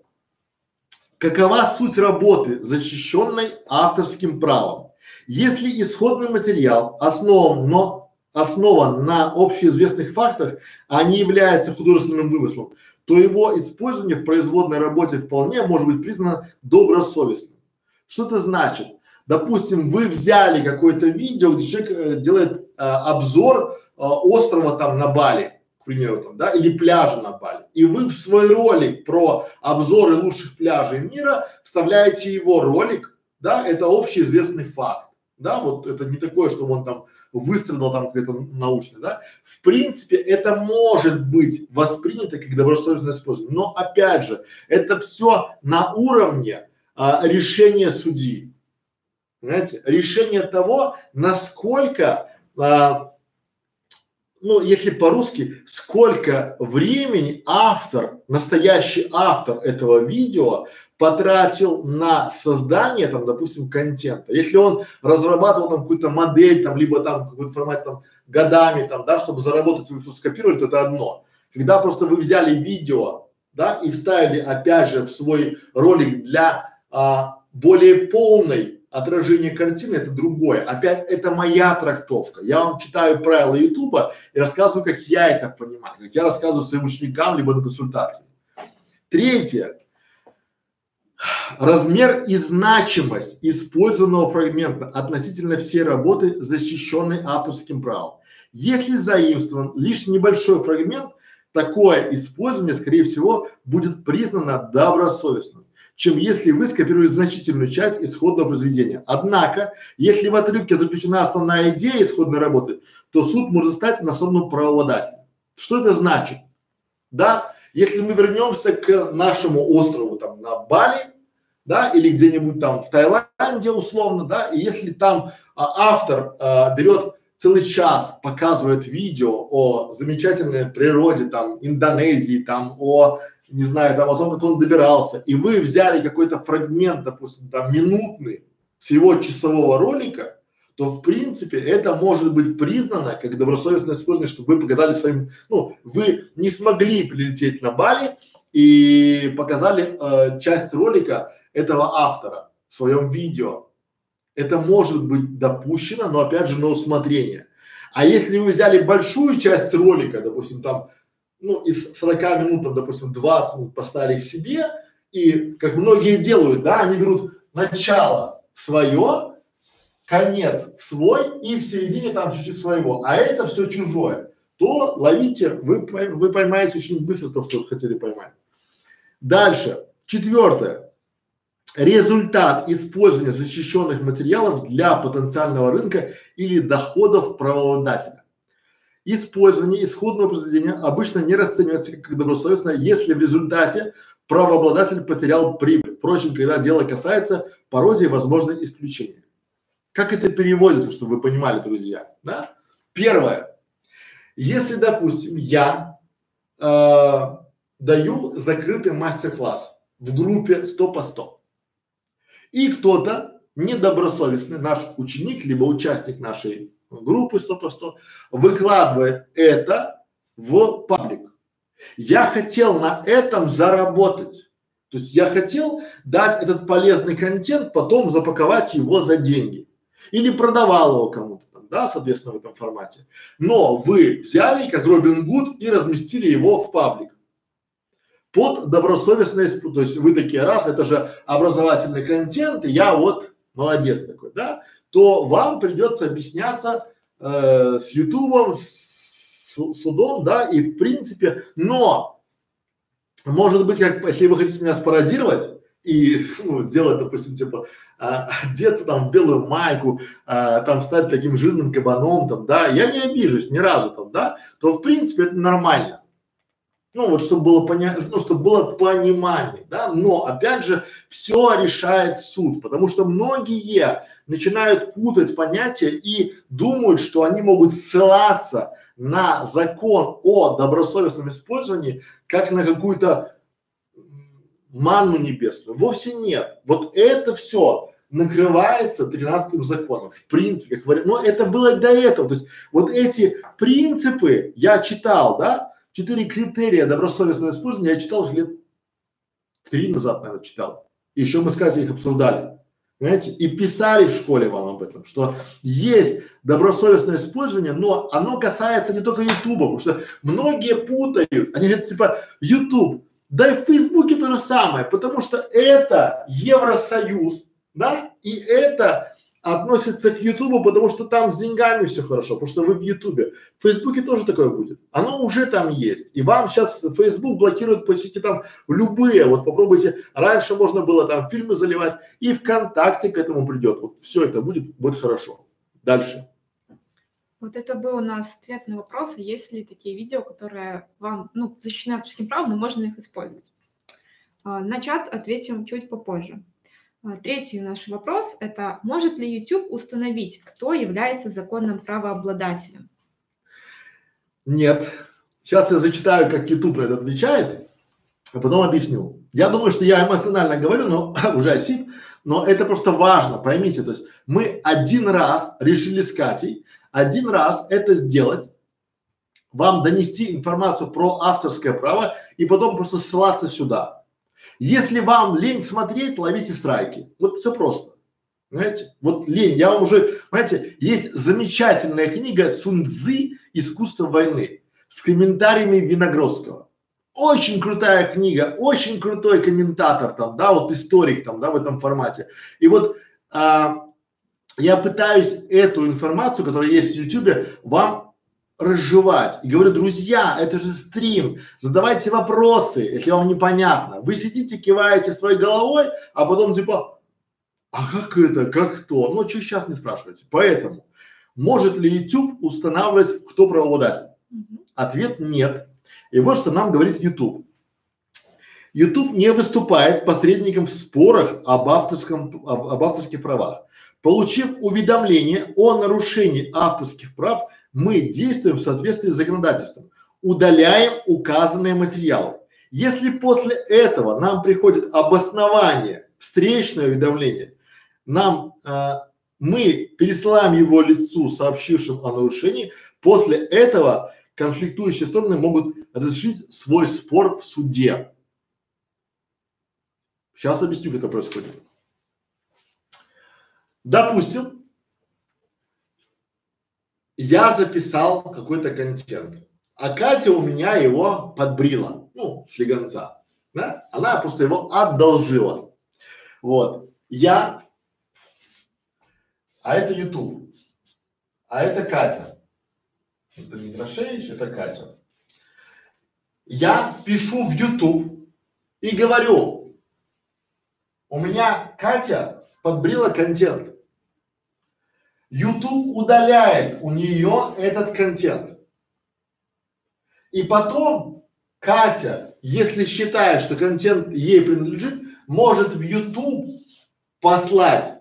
Какова суть работы, защищенной авторским правом? Если исходный материал основан, но основан на общеизвестных фактах, а не является художественным вымыслом, то его использование в производной работе вполне может быть признано добросовестным. Что это значит? Допустим, вы взяли какое-то видео, где человек э, делает э, обзор э, острова там на Бали, к примеру, там, да, или пляжа на Бали. И вы в свой ролик про обзоры лучших пляжей мира вставляете его ролик, да, это общеизвестный факт, да, вот это не такое, что он там выстрелил там где-то научно, да. В принципе, это может быть воспринято как добросовестное использование, но опять же, это все на уровне а, решения судьи, понимаете, решение того, насколько а, ну, если по-русски, сколько времени автор, настоящий автор этого видео потратил на создание, там, допустим, контента. Если он разрабатывал там какую-то модель, там, либо там какую-то информацию там годами, там, да, чтобы заработать, вы все скопировали, то это одно. Когда просто вы взяли видео, да, и вставили опять же в свой ролик для а, более полной отражение картины это другое. Опять это моя трактовка. Я вам читаю правила Ютуба и рассказываю, как я это понимаю, как я рассказываю своим ученикам либо на консультации. Третье. Размер и значимость использованного фрагмента относительно всей работы, защищенной авторским правом. Если заимствован лишь небольшой фрагмент, такое использование, скорее всего, будет признано добросовестным чем если вы скопируете значительную часть исходного произведения. Однако, если в отрывке заключена основная идея исходной работы, то суд может стать на сторону правообладателя. Что это значит? Да, если мы вернемся к нашему острову там на Бали, да, или где-нибудь там в Таиланде условно, да, и если там а, автор а, берет целый час показывает видео о замечательной природе там Индонезии, там о не знаю, там о том, как он добирался, и вы взяли какой-то фрагмент, допустим, там минутный с его часового ролика, то в принципе это может быть признано как добросовестное использование, чтобы вы показали своим, ну, вы не смогли прилететь на Бали и показали э, часть ролика этого автора в своем видео. Это может быть допущено, но опять же на усмотрение. А если вы взяли большую часть ролика, допустим, там ну, из 40 минут, там, допустим, 20 минут поставили к себе, и как многие делают, да, они берут начало свое, конец свой и в середине там чуть-чуть своего, а это все чужое, то ловите, вы, вы поймаете очень быстро то, что хотели поймать. Дальше, четвертое. Результат использования защищенных материалов для потенциального рынка или доходов правообладателя. Использование исходного произведения обычно не расценивается как добросовестное, если в результате правообладатель потерял прибыль. Впрочем, когда дело касается пародии, возможны исключения. Как это переводится, чтобы вы понимали, друзья? Да? Первое. Если, допустим, я э, даю закрытый мастер-класс в группе 100 по 100, и кто-то недобросовестный, наш ученик, либо участник нашей группы 100 по 100, выкладывает это в паблик. Я хотел на этом заработать. То есть я хотел дать этот полезный контент, потом запаковать его за деньги. Или продавал его кому-то да, соответственно, в этом формате. Но вы взяли, как Робин Гуд, и разместили его в паблик. Под добросовестность, то есть вы такие, раз, это же образовательный контент, я вот молодец такой, да то вам придется объясняться э, с Ютубом, с судом, да, и в принципе, но может быть, как, если вы хотите меня спародировать и ну, сделать, допустим, типа а, одеться там в белую майку, а, там стать таким жирным кабаном, там, да, я не обижусь ни разу там, да, то в принципе это нормально. Ну вот, чтобы было понятно, ну, чтобы было понимание, да, но опять же, все решает суд, потому что многие начинают путать понятия и думают, что они могут ссылаться на закон о добросовестном использовании как на какую-то манну небесную. Вовсе нет. Вот это все накрывается тринадцатым законом. В принципе, как говорят, но это было до этого. То есть вот эти принципы я читал, да, четыре критерия добросовестного использования я читал их лет три назад, наверное, читал. Еще мы с Катей их обсуждали. Понимаете? И писали в школе вам об этом, что есть добросовестное использование, но оно касается не только Ютуба, потому что многие путают. Они говорят, типа, Ютуб, да и в Фейсбуке то же самое, потому что это Евросоюз, да, и это относится к Ютубу, потому что там с деньгами все хорошо, потому что вы в Ютубе. В Фейсбуке тоже такое будет. Оно уже там есть. И вам сейчас Фейсбук блокирует почти там любые. Вот попробуйте. Раньше можно было там фильмы заливать. И ВКонтакте к этому придет. Вот все это будет, будет хорошо. Дальше. Вот это был у нас ответ на вопрос, есть ли такие видео, которые вам, ну, защищены авторским правом, но можно их использовать. А, на чат ответим чуть попозже. А, третий наш вопрос – это может ли YouTube установить, кто является законным правообладателем? Нет. Сейчас я зачитаю, как YouTube это отвечает, а потом объясню. Я думаю, что я эмоционально говорю, но уже осип, но это просто важно, поймите. То есть мы один раз решили с Катей, один раз это сделать, вам донести информацию про авторское право и потом просто ссылаться сюда. Если вам лень смотреть, ловите страйки. Вот все просто. Понимаете? Вот лень. Я вам уже, понимаете, есть замечательная книга Сунцзы «Искусство войны» с комментариями Виногродского. Очень крутая книга, очень крутой комментатор там, да, вот историк там, да, в этом формате. И вот а, я пытаюсь эту информацию, которая есть в YouTube, вам разжевать. И говорю, друзья, это же стрим, задавайте вопросы, если вам непонятно. Вы сидите, киваете своей головой, а потом типа, а как это, как то? Ну, что сейчас не спрашивайте. Поэтому, может ли YouTube устанавливать, кто правообладатель? Ответ нет. И вот что нам говорит YouTube. YouTube не выступает посредником в спорах об, авторском, об, об авторских правах. Получив уведомление о нарушении авторских прав, мы действуем в соответствии с законодательством, удаляем указанные материалы. Если после этого нам приходит обоснование, встречное уведомление, нам а, мы пересылаем его лицу, сообщившим о нарушении. После этого конфликтующие стороны могут разрешить свой спор в суде. Сейчас объясню, как это происходит. Допустим, я записал какой-то контент, а Катя у меня его подбрила, ну, слегонца, да? Она просто его одолжила. Вот. Я, а это YouTube, а это Катя. Это не Грошевич, это Катя. Я пишу в YouTube и говорю, у меня Катя подбрила контент. YouTube удаляет у нее этот контент. И потом Катя, если считает, что контент ей принадлежит, может в YouTube послать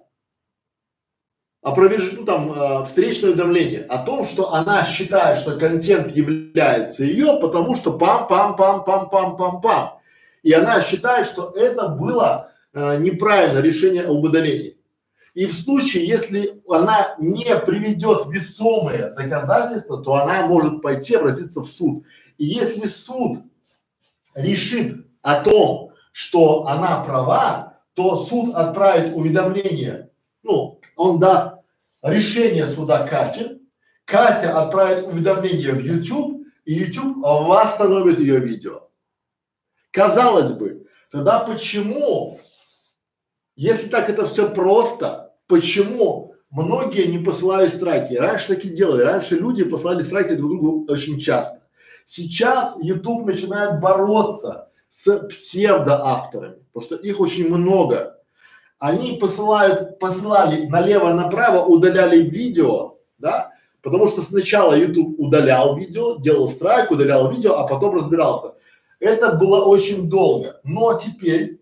опроверж... ну, там, э, встречное уведомление о том, что она считает, что контент является ее, потому что пам-пам-пам-пам-пам-пам-пам. И она считает, что это было э, неправильное решение об удалении. И в случае, если она не приведет весомые доказательства, то она может пойти обратиться в суд. И если суд решит о том, что она права, то суд отправит уведомление, ну, он даст решение суда Кате, Катя отправит уведомление в YouTube, и YouTube восстановит ее видео. Казалось бы, тогда почему, если так это все просто, Почему многие не посылают страйки? Раньше такие делали. Раньше люди посылали страйки друг другу очень часто. Сейчас YouTube начинает бороться с псевдоавторами, потому что их очень много. Они посылают, посылали налево-направо, удаляли видео, да, потому что сначала YouTube удалял видео, делал страйк, удалял видео, а потом разбирался. Это было очень долго. Но теперь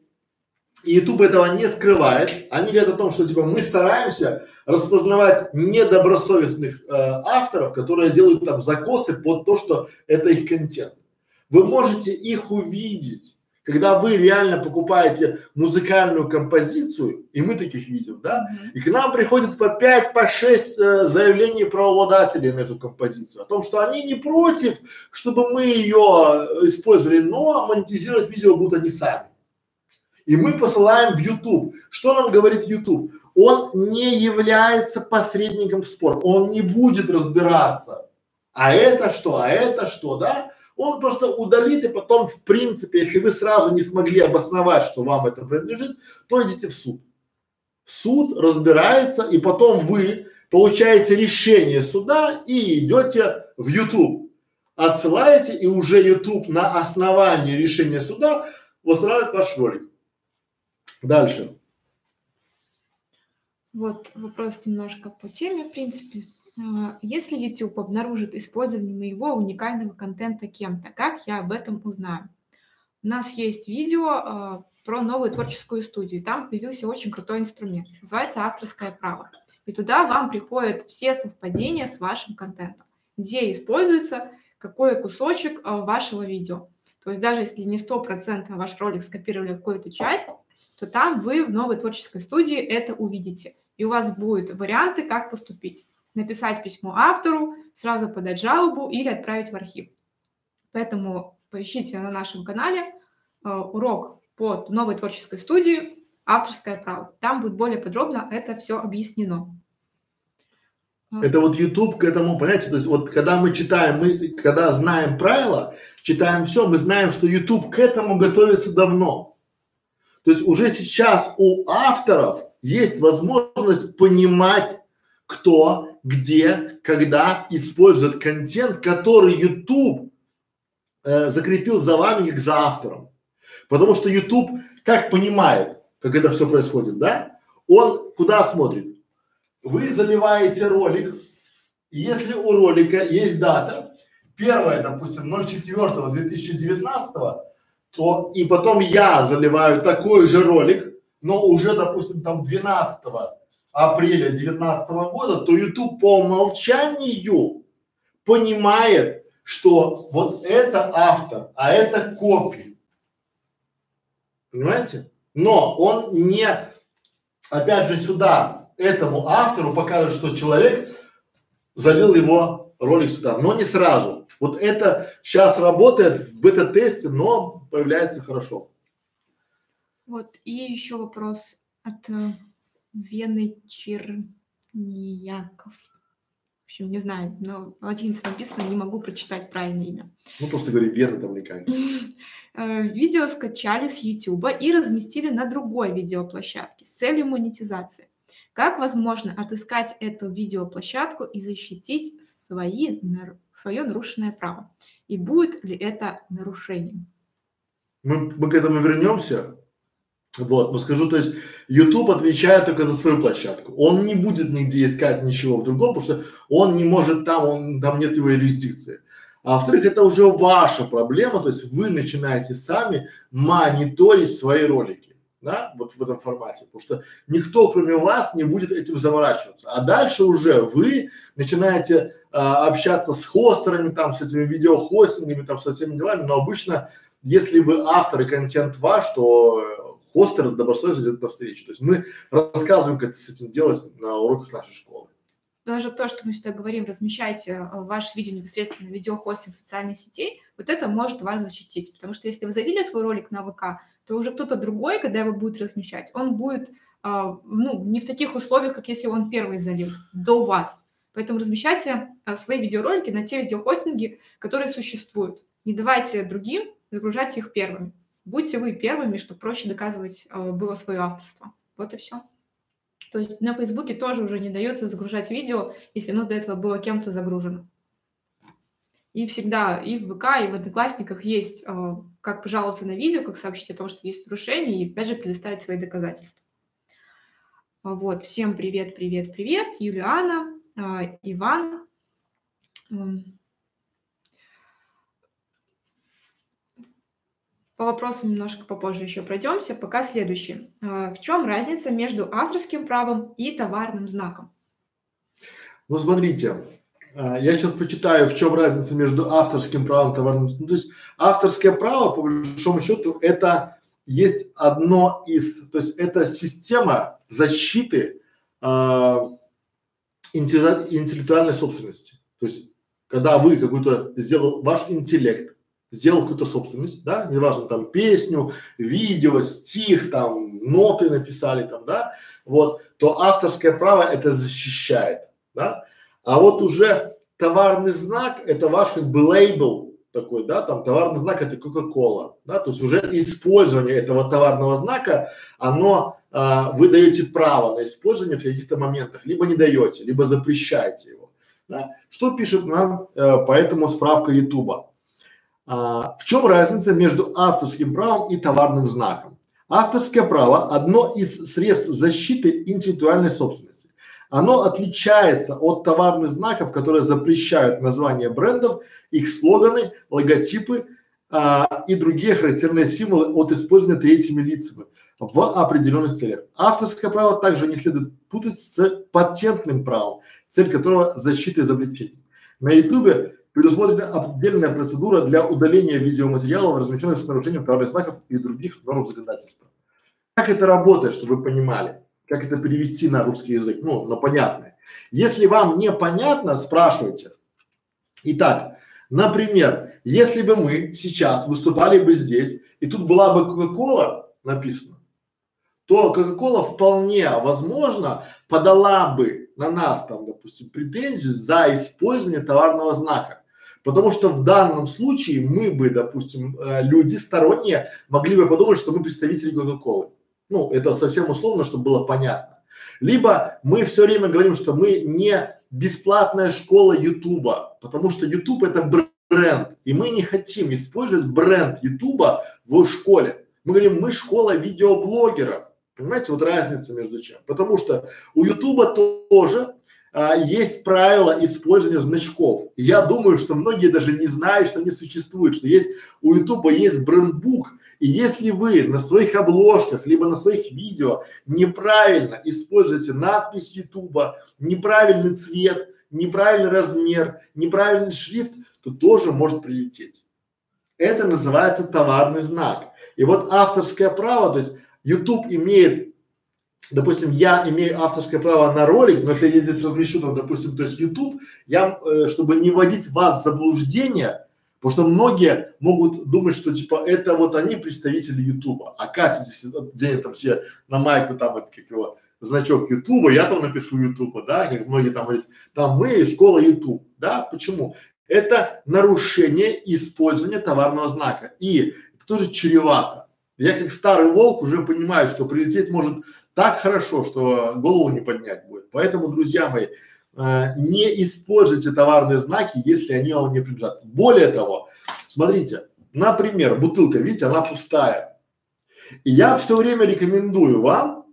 и YouTube этого не скрывает. Они говорят о том, что типа мы стараемся распознавать недобросовестных э, авторов, которые делают там закосы под то, что это их контент. Вы можете их увидеть, когда вы реально покупаете музыкальную композицию, и мы таких видим, да, и к нам приходит по 5, по 6 э, заявлений правообладателей на эту композицию, о том, что они не против, чтобы мы ее использовали, но монетизировать видео будут они сами. И мы посылаем в YouTube. Что нам говорит YouTube? Он не является посредником в спор, он не будет разбираться. А это что, а это что, да? Он просто удалит и потом, в принципе, если вы сразу не смогли обосновать, что вам это принадлежит, то идите в суд. суд разбирается, и потом вы получаете решение суда и идете в YouTube. Отсылаете, и уже YouTube на основании решения суда восстанавливает ваш ролик. Дальше. Вот вопрос немножко по теме, в принципе. А, если YouTube обнаружит использование моего уникального контента кем-то, как я об этом узнаю? У нас есть видео э, про новую творческую студию. Там появился очень крутой инструмент. Называется авторское право. И туда вам приходят все совпадения с вашим контентом, где используется какой кусочек э, вашего видео. То есть даже если не сто процентов ваш ролик скопировали какую-то часть, то там вы в новой творческой студии это увидите. И у вас будут варианты, как поступить. Написать письмо автору, сразу подать жалобу или отправить в архив. Поэтому поищите на нашем канале э, урок по новой творческой студии «Авторское право». Там будет более подробно это все объяснено. Это вот YouTube к этому, понимаете, то есть вот когда мы читаем, мы когда знаем правила, читаем все, мы знаем, что YouTube к этому готовится давно. То есть уже сейчас у авторов есть возможность понимать, кто, где, когда использует контент, который YouTube э, закрепил за вами как за автором. Потому что YouTube как понимает, как это все происходит, да? Он куда смотрит? Вы заливаете ролик, если у ролика есть дата, первая, допустим, 04-2019, то и потом я заливаю такой же ролик, но уже, допустим, там 12 апреля 2019 года, то YouTube по умолчанию понимает, что вот это автор, а это копия. Понимаете? Но он не, опять же, сюда этому автору покажет, что человек залил его ролик сюда, но не сразу. Вот это сейчас работает в бета-тесте, но появляется хорошо. Вот, и еще вопрос от э, Вены Чернияков. В общем, не знаю, но латиница написано, не могу прочитать правильное имя. Ну, просто говори Вена там никак. Э, видео скачали с YouTube и разместили на другой видеоплощадке с целью монетизации. Как возможно отыскать эту видеоплощадку и защитить свои, свое нарушенное право? И будет ли это нарушением? Мы, мы к этому вернемся. Вот, но скажу, то есть YouTube отвечает только за свою площадку. Он не будет нигде искать ничего в другом, потому что он не может там, он, там нет его юрисдикции. А во-вторых, это уже ваша проблема, то есть вы начинаете сами мониторить свои ролики, да, вот в этом формате, потому что никто, кроме вас, не будет этим заморачиваться. А дальше уже вы начинаете а, общаться с хостерами, там, с этими видеохостингами, там, со всеми делами, но обычно, если вы автор и контент ваш, то хостер добросовестно идет навстречу. То есть мы рассказываем, как с этим делать на уроках нашей школы даже то, что мы всегда говорим, размещайте э, ваше видео непосредственно на видеохостинг социальных сетей, вот это может вас защитить. Потому что если вы завели свой ролик на ВК, то уже кто-то другой, когда его будет размещать, он будет а, ну, не в таких условиях, как если он первый залил, до вас. Поэтому размещайте а, свои видеоролики на те видеохостинги, которые существуют. Не давайте другим загружать их первыми. Будьте вы первыми, чтобы проще доказывать а, было свое авторство. Вот и все. То есть на Фейсбуке тоже уже не дается загружать видео, если оно до этого было кем-то загружено. И всегда и в ВК, и в Одноклассниках есть э, как пожаловаться на видео, как сообщить о том, что есть нарушение, и опять же предоставить свои доказательства. Вот, всем привет, привет, привет, Юлиана, э, Иван. Эм, По вопросам немножко попозже еще пройдемся. Пока следующий. А, в чем разница между авторским правом и товарным знаком? Ну, смотрите, я сейчас почитаю, в чем разница между авторским правом и товарным. Ну, то есть авторское право, по большому счету, это есть одно из, то есть это система защиты э, интеллектуальной собственности. То есть когда вы какой-то сделал ваш интеллект, сделал какую-то собственность, да, неважно, там песню, видео, стих, там ноты написали там, да, вот, то авторское право это защищает, да, а вот уже товарный знак это ваш как бы лейбл такой, да, там товарный знак это Кока-Кола, да, то есть уже использование этого товарного знака, оно а, вы даете право на использование в каких-то моментах, либо не даете, либо запрещаете его. Да? Что пишет нам э, по этому справка Ютуба? А, в чем разница между авторским правом и товарным знаком? Авторское право – одно из средств защиты интеллектуальной собственности. Оно отличается от товарных знаков, которые запрещают названия брендов, их слоганы, логотипы а, и другие характерные символы от использования третьими лицами в определенных целях. Авторское право также не следует путать с патентным правом, цель которого защита изобретений. На ютубе предусмотрена отдельная процедура для удаления видеоматериалов, размещенных с нарушением товарных знаков и других норм законодательства. Как это работает, чтобы вы понимали? Как это перевести на русский язык? Ну, на понятное. Если вам непонятно, спрашивайте. Итак, например, если бы мы сейчас выступали бы здесь, и тут была бы Кока-Кола написано, то Кока-Кола вполне возможно подала бы на нас там, допустим, претензию за использование товарного знака. Потому что в данном случае мы бы, допустим, э, люди сторонние могли бы подумать, что мы представители Кока-Колы. Ну, это совсем условно, чтобы было понятно. Либо мы все время говорим, что мы не бесплатная школа Ютуба, потому что Ютуб это бренд, и мы не хотим использовать бренд Ютуба в школе. Мы говорим, мы школа видеоблогеров. Понимаете, вот разница между чем. Потому что у Ютуба тоже а, есть правила использования значков. я думаю, что многие даже не знают, что они существуют, что есть у Ютуба есть брендбук. И если вы на своих обложках, либо на своих видео неправильно используете надпись Ютуба, неправильный цвет, неправильный размер, неправильный шрифт, то тоже может прилететь. Это называется товарный знак. И вот авторское право, то есть YouTube имеет, допустим, я имею авторское право на ролик, но если я здесь размещу, там, допустим, то есть YouTube, я, э, чтобы не вводить вас в заблуждение, потому что многие могут думать, что типа это вот они представители YouTube, а Катя здесь денег там все на майку там вот как его значок YouTube, я там напишу YouTube, да, как многие там говорят, там мы школа YouTube, да, почему? Это нарушение использования товарного знака и это тоже чревато. Я как старый волк уже понимаю, что прилететь может так хорошо, что голову не поднять будет. Поэтому, друзья мои, э, не используйте товарные знаки, если они вам не принадлежат. Более того, смотрите, например, бутылка, видите, она пустая. И я все время рекомендую вам,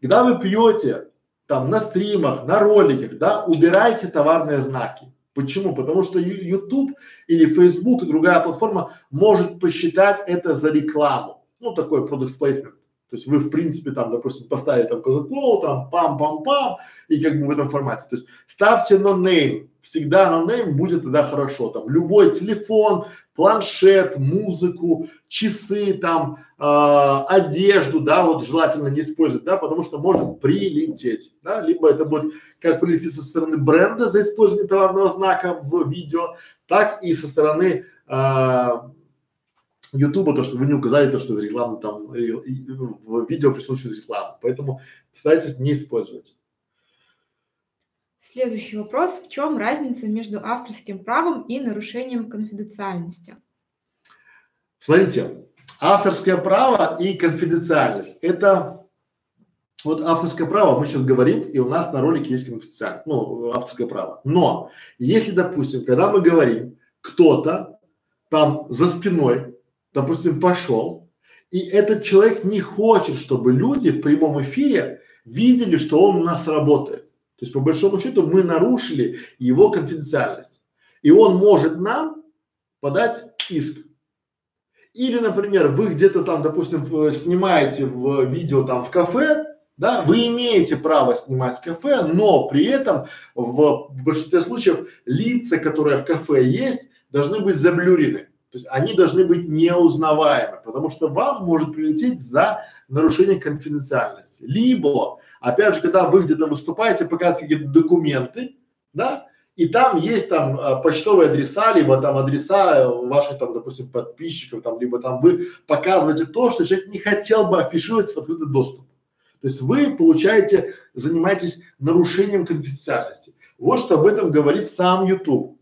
когда вы пьете там на стримах, на роликах, да, убирайте товарные знаки. Почему? Потому что YouTube или Facebook и другая платформа может посчитать это за рекламу ну, такой product placement. То есть вы, в принципе, там, допустим, поставили там Coca-Cola, там, пам-пам-пам, и как бы в этом формате. То есть ставьте no-name, всегда no-name будет тогда хорошо. Там любой телефон, планшет, музыку, часы, там, э, одежду, да, вот желательно не использовать, да, потому что может прилететь, да, либо это будет как прилететь со стороны бренда за использование товарного знака в видео, так и со стороны э, Ютуба, то, что вы не указали, то, что реклама там, в видео присутствует реклама. Поэтому старайтесь не использовать. Следующий вопрос. В чем разница между авторским правом и нарушением конфиденциальности? Смотрите, авторское право и конфиденциальность – это вот авторское право, мы сейчас говорим, и у нас на ролике есть конфиденциальность, ну, авторское право. Но если, допустим, когда мы говорим, кто-то там за спиной допустим, пошел, и этот человек не хочет, чтобы люди в прямом эфире видели, что он у нас работает. То есть, по большому счету, мы нарушили его конфиденциальность. И он может нам подать иск. Или, например, вы где-то там, допустим, снимаете в видео там в кафе, да, вы имеете право снимать кафе, но при этом в большинстве случаев лица, которые в кафе есть, должны быть заблюрены. То есть они должны быть неузнаваемы, потому что вам может прилететь за нарушение конфиденциальности. Либо, опять же, когда вы где-то выступаете, показываете какие-то документы, да, и там есть там а, почтовые адреса, либо там адреса ваших там, допустим, подписчиков, там, либо там вы показываете то, что человек не хотел бы афишировать в открытый доступ. То есть вы получаете, занимаетесь нарушением конфиденциальности. Вот что об этом говорит сам YouTube.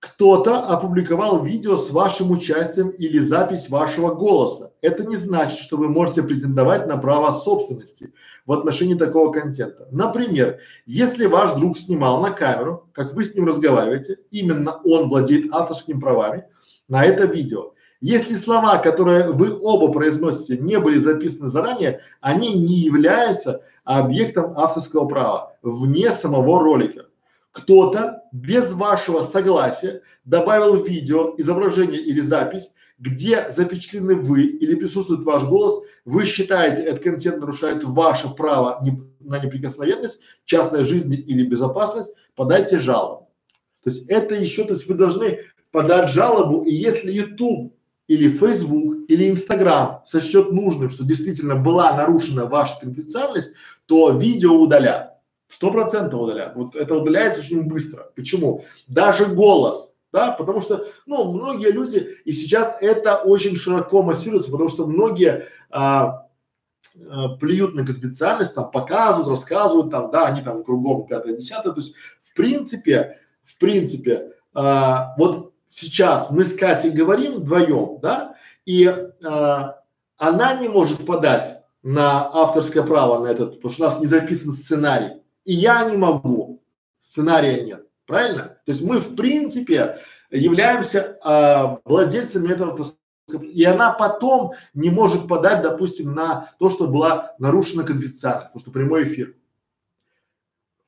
Кто-то опубликовал видео с вашим участием или запись вашего голоса. Это не значит, что вы можете претендовать на право собственности в отношении такого контента. Например, если ваш друг снимал на камеру, как вы с ним разговариваете, именно он владеет авторскими правами на это видео. Если слова, которые вы оба произносите, не были записаны заранее, они не являются объектом авторского права вне самого ролика кто-то без вашего согласия добавил видео, изображение или запись, где запечатлены вы или присутствует ваш голос, вы считаете, этот контент нарушает ваше право на неприкосновенность, частной жизни или безопасность, подайте жалобу. То есть это еще, то есть вы должны подать жалобу, и если YouTube или Facebook или Instagram сочтет нужным, что действительно была нарушена ваша конфиденциальность, то видео удалят. Сто процентов удалят. Вот это удаляется очень быстро. Почему? Даже голос, да, потому что, ну, многие люди, и сейчас это очень широко массируется, потому что многие а, а, плюют на конфиденциальность, там, показывают, рассказывают, там, да, они там кругом пятое, десятое, то есть, в принципе, в принципе, а, вот сейчас мы с Катей говорим вдвоем, да, и а, она не может подать на авторское право на этот, потому что у нас не записан сценарий и я не могу, сценария нет, правильно? То есть мы в принципе являемся э, владельцами этого и она потом не может подать, допустим, на то, что была нарушена конфиденциальность, потому что прямой эфир.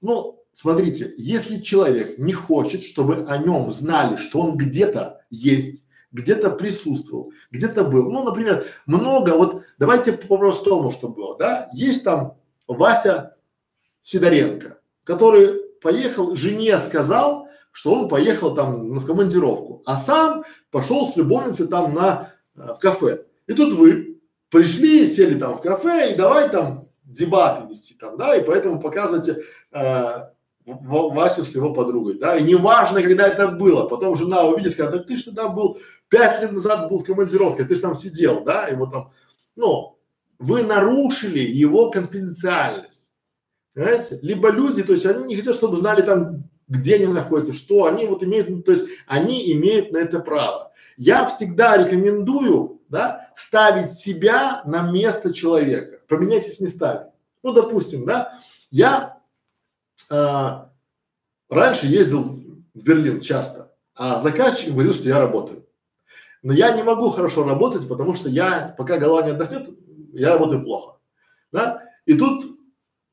Ну, смотрите, если человек не хочет, чтобы о нем знали, что он где-то есть, где-то присутствовал, где-то был. Ну, например, много, вот давайте по-простому, что было, да, есть там Вася Сидоренко, который поехал, жене сказал, что он поехал там в командировку, а сам пошел с любовницей там на э, в кафе. И тут вы пришли, сели там в кафе и давай там дебаты вести там, да, и поэтому показывайте э, Васю с его подругой, да, и неважно, когда это было, потом жена увидит, скажет, да ты же тогда был, пять лет назад был в командировке, ты же там сидел, да, и вот там, ну, вы нарушили его конфиденциальность. Понимаете? Либо люди, то есть они не хотят, чтобы знали там, где они находятся, что они вот имеют, ну, то есть они имеют на это право. Я всегда рекомендую, да, ставить себя на место человека. Поменяйтесь местами. Ну, допустим, да, я э, раньше ездил в Берлин часто, а заказчик говорил, что я работаю. Но я не могу хорошо работать, потому что я, пока голова не отдохнет, я работаю плохо. Да? И тут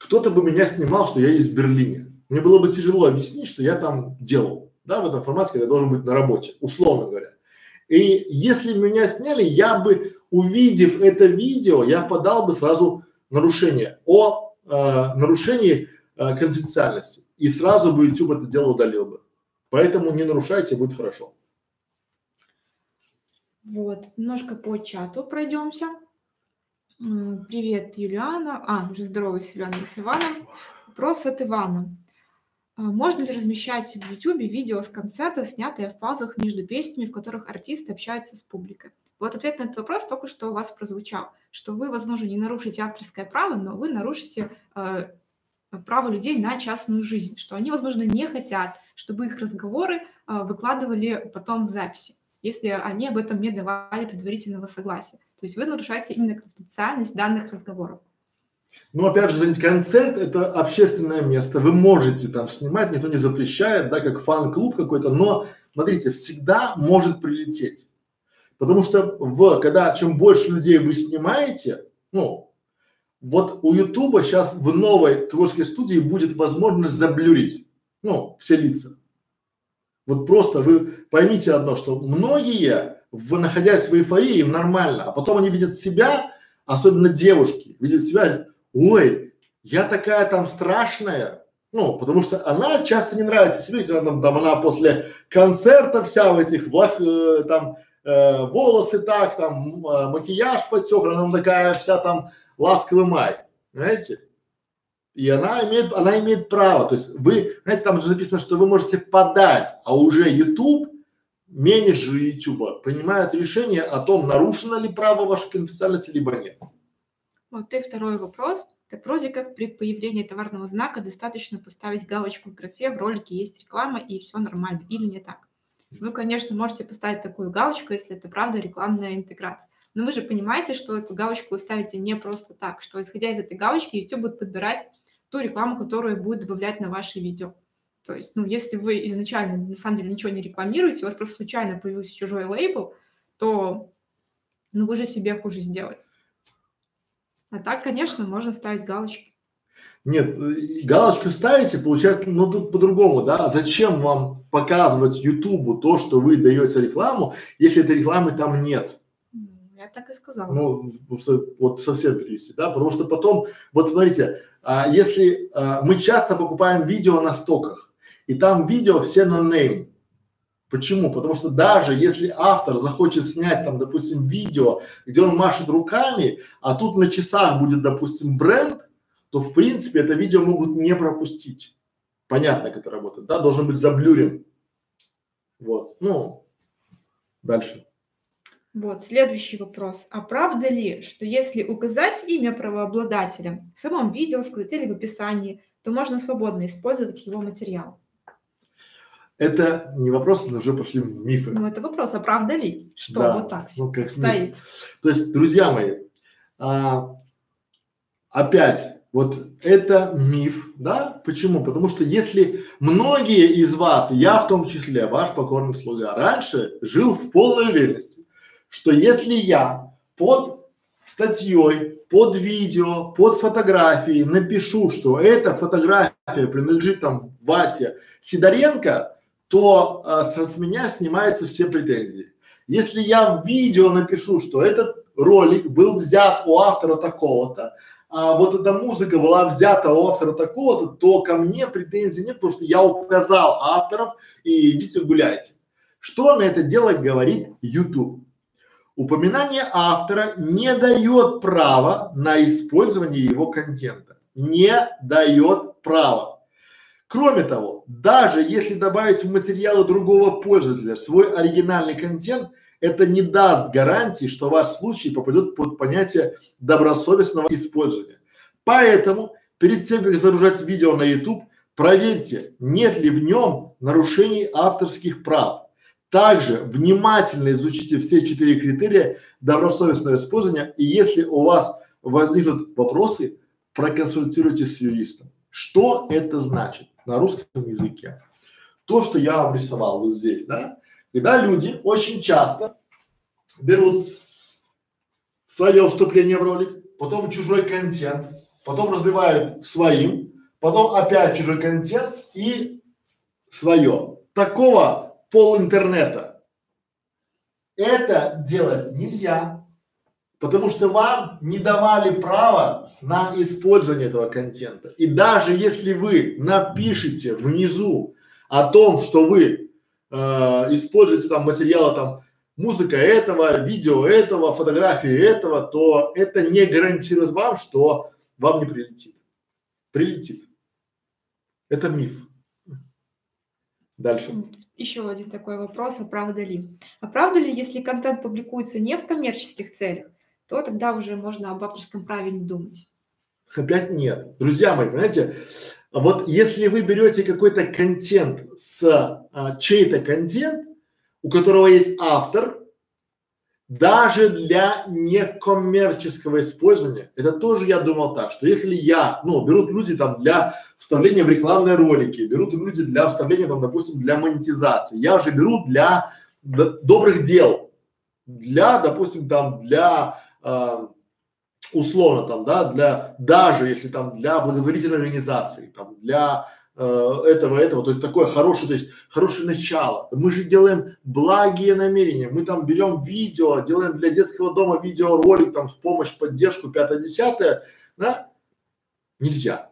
кто-то бы меня снимал, что я есть в Берлине. Мне было бы тяжело объяснить, что я там делал, да, в этом формате, когда я должен быть на работе, условно говоря. И если меня сняли, я бы, увидев это видео, я подал бы сразу нарушение о э, нарушении э, конфиденциальности. И сразу бы YouTube это дело удалил бы. Поэтому не нарушайте, будет хорошо. Вот, немножко по чату пройдемся. Привет, Юлиана. А, уже здоровый с Юлианой с Иваном. Вопрос от Ивана. А, можно ли размещать в YouTube видео с концерта, снятые в паузах между песнями, в которых артисты общаются с публикой? Вот ответ на этот вопрос только что у вас прозвучал, что вы, возможно, не нарушите авторское право, но вы нарушите э, право людей на частную жизнь, что они, возможно, не хотят, чтобы их разговоры э, выкладывали потом в записи если они об этом не давали предварительного согласия. То есть вы нарушаете именно конфиденциальность данных разговоров. Ну, опять же, концерт – это общественное место. Вы можете там снимать, никто не запрещает, да, как фан-клуб какой-то, но, смотрите, всегда может прилететь. Потому что в, когда чем больше людей вы снимаете, ну, вот у Ютуба сейчас в новой творческой студии будет возможность заблюрить, ну, все лица. Вот просто вы поймите одно, что многие, в, находясь в эйфории, им нормально, а потом они видят себя, особенно девушки, видят себя, ой, я такая там страшная, ну, потому что она часто не нравится себе, когда там, там она после концерта вся в этих влах, э, там э, волосы так, там э, макияж потек, она такая вся там ласковый май, знаете? И она имеет, она имеет право. То есть вы, знаете, там же написано, что вы можете подать, а уже YouTube, менеджеры YouTube принимают решение о том, нарушено ли право вашей конфиденциальности, либо нет. Вот и второй вопрос. Так вроде как при появлении товарного знака достаточно поставить галочку в графе, в ролике есть реклама и все нормально, или не так? Вы, конечно, можете поставить такую галочку, если это правда рекламная интеграция. Но вы же понимаете, что эту галочку вы ставите не просто так, что исходя из этой галочки YouTube будет подбирать ту рекламу, которую будет добавлять на ваши видео. То есть, ну, если вы изначально на самом деле ничего не рекламируете, у вас просто случайно появился чужой лейбл, то ну, вы же себе хуже сделали. А так, конечно, можно ставить галочки. Нет, галочку ставите, получается, ну тут по-другому, да? Зачем вам показывать Ютубу то, что вы даете рекламу, если этой рекламы там нет? Я так и сказала. Ну, вот совсем перевести, да? Потому что потом, вот смотрите, а, если а, мы часто покупаем видео на стоках, и там видео все на name. Почему? Потому что даже если автор захочет снять там, допустим, видео, где он машет руками, а тут на часах будет, допустим, бренд, то в принципе это видео могут не пропустить. Понятно, как это работает, да, должен быть заблюрен. Вот, ну, дальше. Вот, следующий вопрос. А правда ли, что если указать имя правообладателя в самом видео, сказать или в описании, то можно свободно использовать его материал? Это не вопрос, это уже пошли мифы. Ну, это вопрос, а правда ли, что да, вот так ну, как стоит? Миф. То есть, друзья мои, а, опять вот это миф, да? Почему? Потому что если многие из вас, я в том числе, ваш покорный слуга, раньше жил в полной уверенности, что если я под статьей, под видео, под фотографией напишу, что эта фотография принадлежит там Васе Сидоренко, то а, со, с меня снимаются все претензии. Если я в видео напишу, что этот ролик был взят у автора такого-то, а вот эта музыка была взята у автора такого-то, то ко мне претензий нет, потому что я указал авторов и идите гуляйте. Что на это дело говорит YouTube? Упоминание автора не дает права на использование его контента. Не дает права. Кроме того, даже если добавить в материалы другого пользователя свой оригинальный контент, это не даст гарантии, что ваш случай попадет под понятие добросовестного использования. Поэтому перед тем, как загружать видео на YouTube, проверьте, нет ли в нем нарушений авторских прав. Также внимательно изучите все четыре критерия добросовестного использования и если у вас возникнут вопросы, проконсультируйтесь с юристом. Что это значит на русском языке? То, что я обрисовал вот здесь, да, когда люди очень часто берут свое вступление в ролик, потом чужой контент, потом разбивают своим, потом опять чужой контент и свое. Такого пол интернета. Это делать нельзя, потому что вам не давали права на использование этого контента. И даже если вы напишите внизу о том, что вы э, используете там материалы там музыка этого, видео этого, фотографии этого, то это не гарантирует вам, что вам не прилетит. Прилетит. Это миф. Дальше. Еще один такой вопрос, а правда ли? А правда ли, если контент публикуется не в коммерческих целях, то тогда уже можно об авторском праве не думать? Опять нет. Друзья мои, понимаете, вот если вы берете какой-то контент с а, чей-то контент, у которого есть автор, даже для некоммерческого использования, это тоже я думал так, что если я, ну, берут люди там для вставления в рекламные ролики, берут люди для вставления там, допустим, для монетизации, я же беру для добрых дел, для, допустим, там, для э, условно там, да, для, даже если там для благотворительной организации, там, для э, этого, этого, то есть такое хорошее, то есть хорошее начало. Мы же делаем благие намерения, мы там берем видео, делаем для детского дома видеоролик, там, в помощь, поддержку, пятое, десятое, да, нельзя.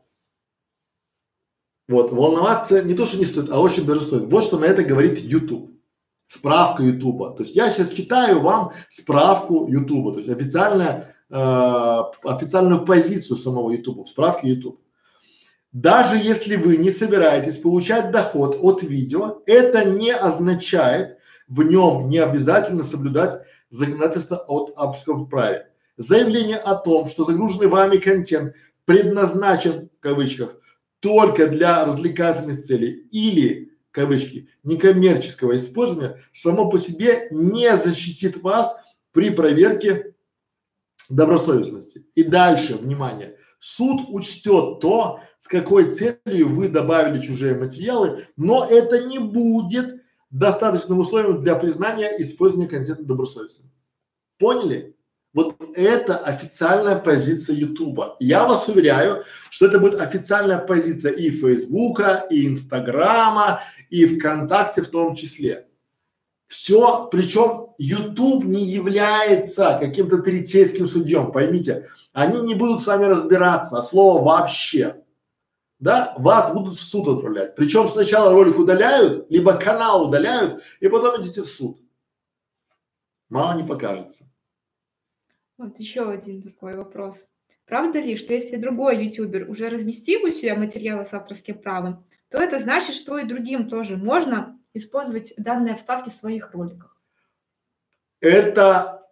Вот, волноваться не то, что не стоит, а очень даже стоит. Вот что на это говорит YouTube. Справка Ютуба. То есть я сейчас читаю вам справку Ютуба, то есть официальная э, официальную позицию самого YouTube, в справке YouTube. Даже если вы не собираетесь получать доход от видео, это не означает в нем не обязательно соблюдать законодательство от авторском праве. Заявление о том, что загруженный вами контент предназначен в кавычках только для развлекательных целей или кавычки, некоммерческого использования само по себе не защитит вас при проверке добросовестности. И дальше, внимание, суд учтет то, с какой целью вы добавили чужие материалы, но это не будет достаточным условием для признания использования контента добросовестным. Поняли? Вот это официальная позиция Ютуба. Я вас уверяю, что это будет официальная позиция и Фейсбука, и Инстаграма, и ВКонтакте в том числе. Все, причем YouTube не является каким-то третейским судьем, поймите. Они не будут с вами разбираться, а слово вообще. Да, вас будут в суд отправлять. Причем сначала ролик удаляют, либо канал удаляют, и потом идите в суд. Мало не покажется. Вот еще один такой вопрос. Правда ли, что если другой ютубер уже разместил у себя материалы с авторским правом, то это значит, что и другим тоже можно использовать данные вставки в своих роликах? Это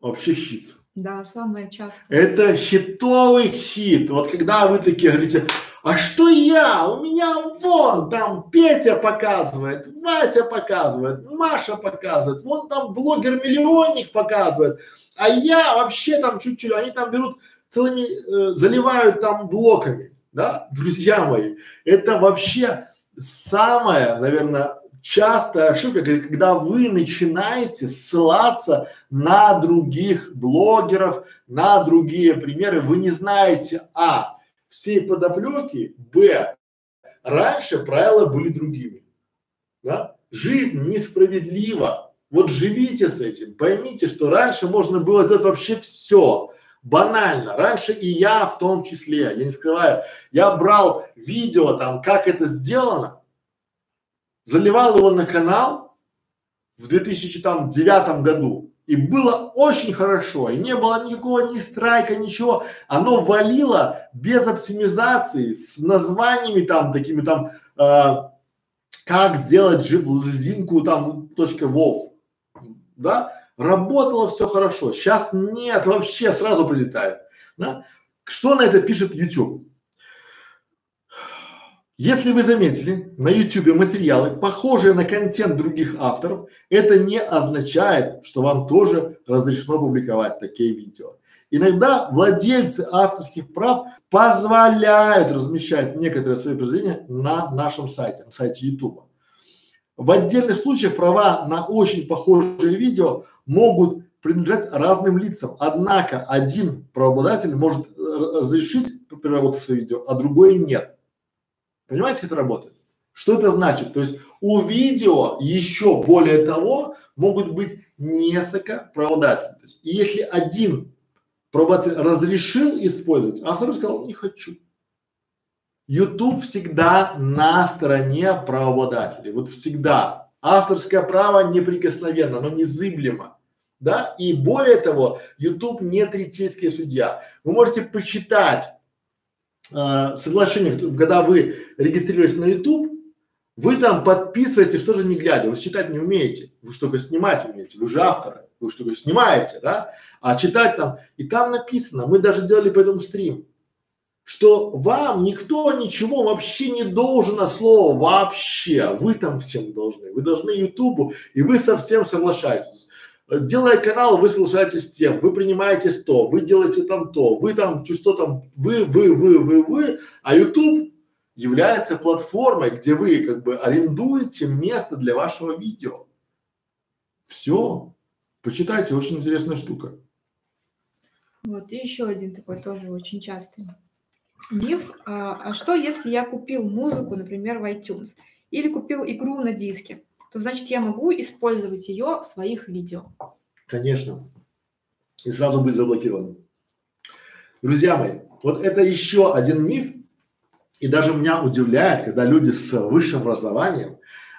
вообще хит. Да, самое частое. Это хитовый хит. Вот когда вы такие говорите, а что я? У меня вон там Петя показывает, Вася показывает, Маша показывает, вон там блогер-миллионник показывает, а я вообще там чуть-чуть, они там берут целыми, э, заливают там блоками, да, друзья мои, это вообще самая, наверное, частая ошибка, когда вы начинаете ссылаться на других блогеров, на другие примеры, вы не знаете, а, всей подоплеки, б, раньше правила были другими, да, жизнь несправедлива, вот живите с этим, поймите, что раньше можно было сделать вообще все, банально. Раньше и я в том числе, я не скрываю, я брал видео там, как это сделано, заливал его на канал в 2009 году. И было очень хорошо, и не было никакого ни страйка, ничего. Оно валило без оптимизации, с названиями там, такими там, э, как сделать резинку там, точка вов да, работало все хорошо, сейчас нет, вообще сразу прилетает, да. Что на это пишет YouTube? Если вы заметили на YouTube материалы, похожие на контент других авторов, это не означает, что вам тоже разрешено публиковать такие видео. Иногда владельцы авторских прав позволяют размещать некоторые свои произведения на нашем сайте, на сайте YouTube. В отдельных случаях права на очень похожие видео могут принадлежать разным лицам. Однако один правообладатель может э, разрешить переработку своего видео, а другой нет. Понимаете, как это работает? Что это значит? То есть у видео еще более того могут быть несколько правообладателей. То есть если один правообладатель разрешил использовать, а второй сказал не хочу. YouTube всегда на стороне правообладателей, вот всегда. Авторское право неприкосновенно, оно незыблемо, да, и более того, YouTube не третейский судья. Вы можете почитать э, соглашение, когда вы регистрируетесь на YouTube, вы там подписываете, что же не глядя, вы читать не умеете, вы что только снимать умеете, вы же авторы, вы что только снимаете, да, а читать там, и там написано, мы даже делали по этому стрим, что вам никто ничего вообще не должен, а слово вообще. Вы там всем должны. Вы должны Ютубу, и вы совсем соглашаетесь. Делая канал, вы соглашаетесь с тем, вы принимаете то, вы делаете там то, вы там что там, вы, вы, вы, вы, вы, а YouTube является платформой, где вы как бы арендуете место для вашего видео. Все. Почитайте, очень интересная штука. Вот, и еще один такой тоже очень частый Миф, а, а что если я купил музыку, например, в iTunes, или купил игру на диске, то значит я могу использовать ее в своих видео? Конечно. И сразу быть заблокирован. Друзья мои, вот это еще один миф, и даже меня удивляет, когда люди с высшим образованием,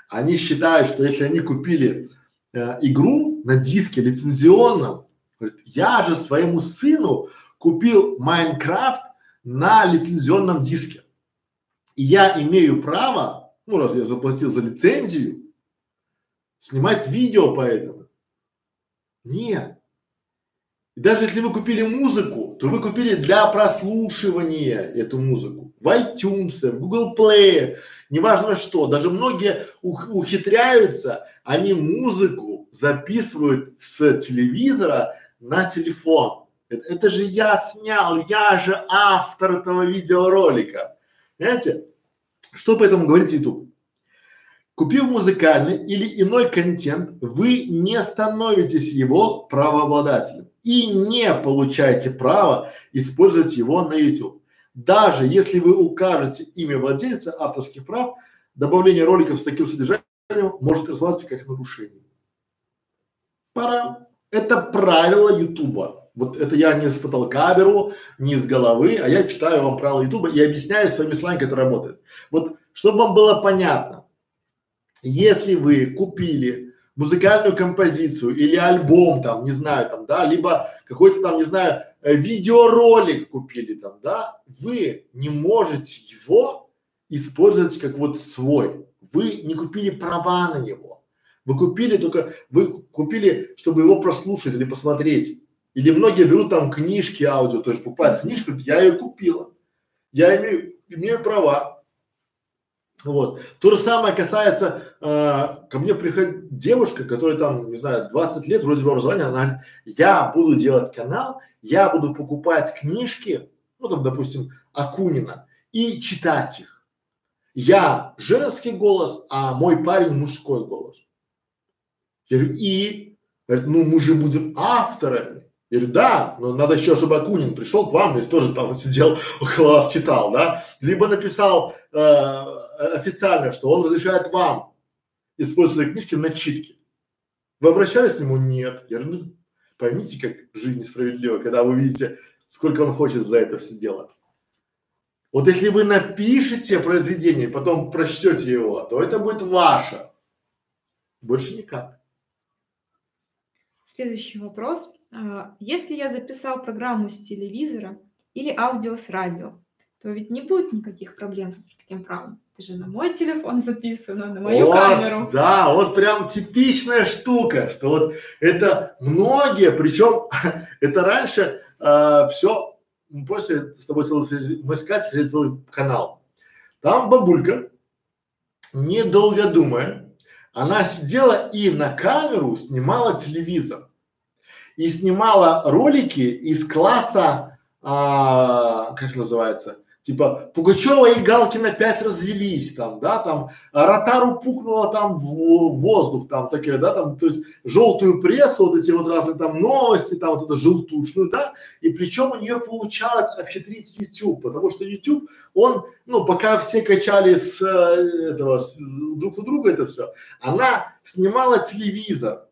они считают, что если они купили э, игру на диске лицензионном, говорят, я же своему сыну купил Майнкрафт на лицензионном диске. И я имею право, ну раз я заплатил за лицензию, снимать видео по этому. Нет. И даже если вы купили музыку то вы купили для прослушивания эту музыку в iTunes, в Google Play, неважно что. Даже многие ухитряются, они музыку записывают с телевизора на телефон. Это, это же я снял, я же автор этого видеоролика. Понимаете? Что поэтому говорит YouTube? Купив музыкальный или иной контент, вы не становитесь его правообладателем и не получаете права использовать его на YouTube. Даже если вы укажете имя владельца авторских прав, добавление роликов с таким содержанием может развиваться как нарушение. Пора. Это правило Ютуба. Вот это я не испытал камеру, не из головы, а я читаю вам правила Ютуба и объясняю своими словами, как это работает. Вот, чтобы вам было понятно, если вы купили музыкальную композицию или альбом там, не знаю, там, да, либо какой-то там, не знаю, э, видеоролик купили там, да, вы не можете его использовать как вот свой. Вы не купили права на него. Вы купили только, вы купили, чтобы его прослушать или посмотреть. Или многие берут там книжки аудио, то есть покупают книжку, я ее купила. Я имею, имею права. Вот. То же самое касается, э, ко мне приходит девушка, которая там, не знаю, 20 лет, вроде бы образования, она говорит, я буду делать канал, я буду покупать книжки, ну там, допустим, Акунина, и читать их. Я женский голос, а мой парень мужской голос. Я говорю, и? Говорит, ну мы же будем авторами. Я говорю, да, но надо еще, чтобы Акунин пришел к вам и тоже там сидел около вас читал, да? Либо написал э, официально, что он разрешает вам использовать книжки на читки. Вы обращались к нему? Нет. Я говорю, ну поймите, как жизнь справедлива, когда вы видите, сколько он хочет за это все делать. Вот если вы напишете произведение, потом прочтете его, то это будет ваше. Больше никак. Следующий вопрос. А, если я записал программу с телевизора или аудио с радио, то ведь не будет никаких проблем с таким правом. Это же на мой телефон записано, на мою вот, камеру. Да, вот прям типичная штука, что вот это многие, причем это раньше э, все, после с тобой целый, мы искали целый канал. Там бабулька, недолго думая, она сидела и на камеру снимала телевизор и снимала ролики из класса, а, как называется, типа Пугачева и Галкина пять развелись там, да, там Ротару пухнула там в воздух там такие, да, там, то есть желтую прессу, вот эти вот разные там новости, там вот эту желтушную, да, и причем у нее получалось обхитрить YouTube, потому что YouTube, он, ну, пока все качали с э, этого, с, друг у друга это все, она снимала телевизор,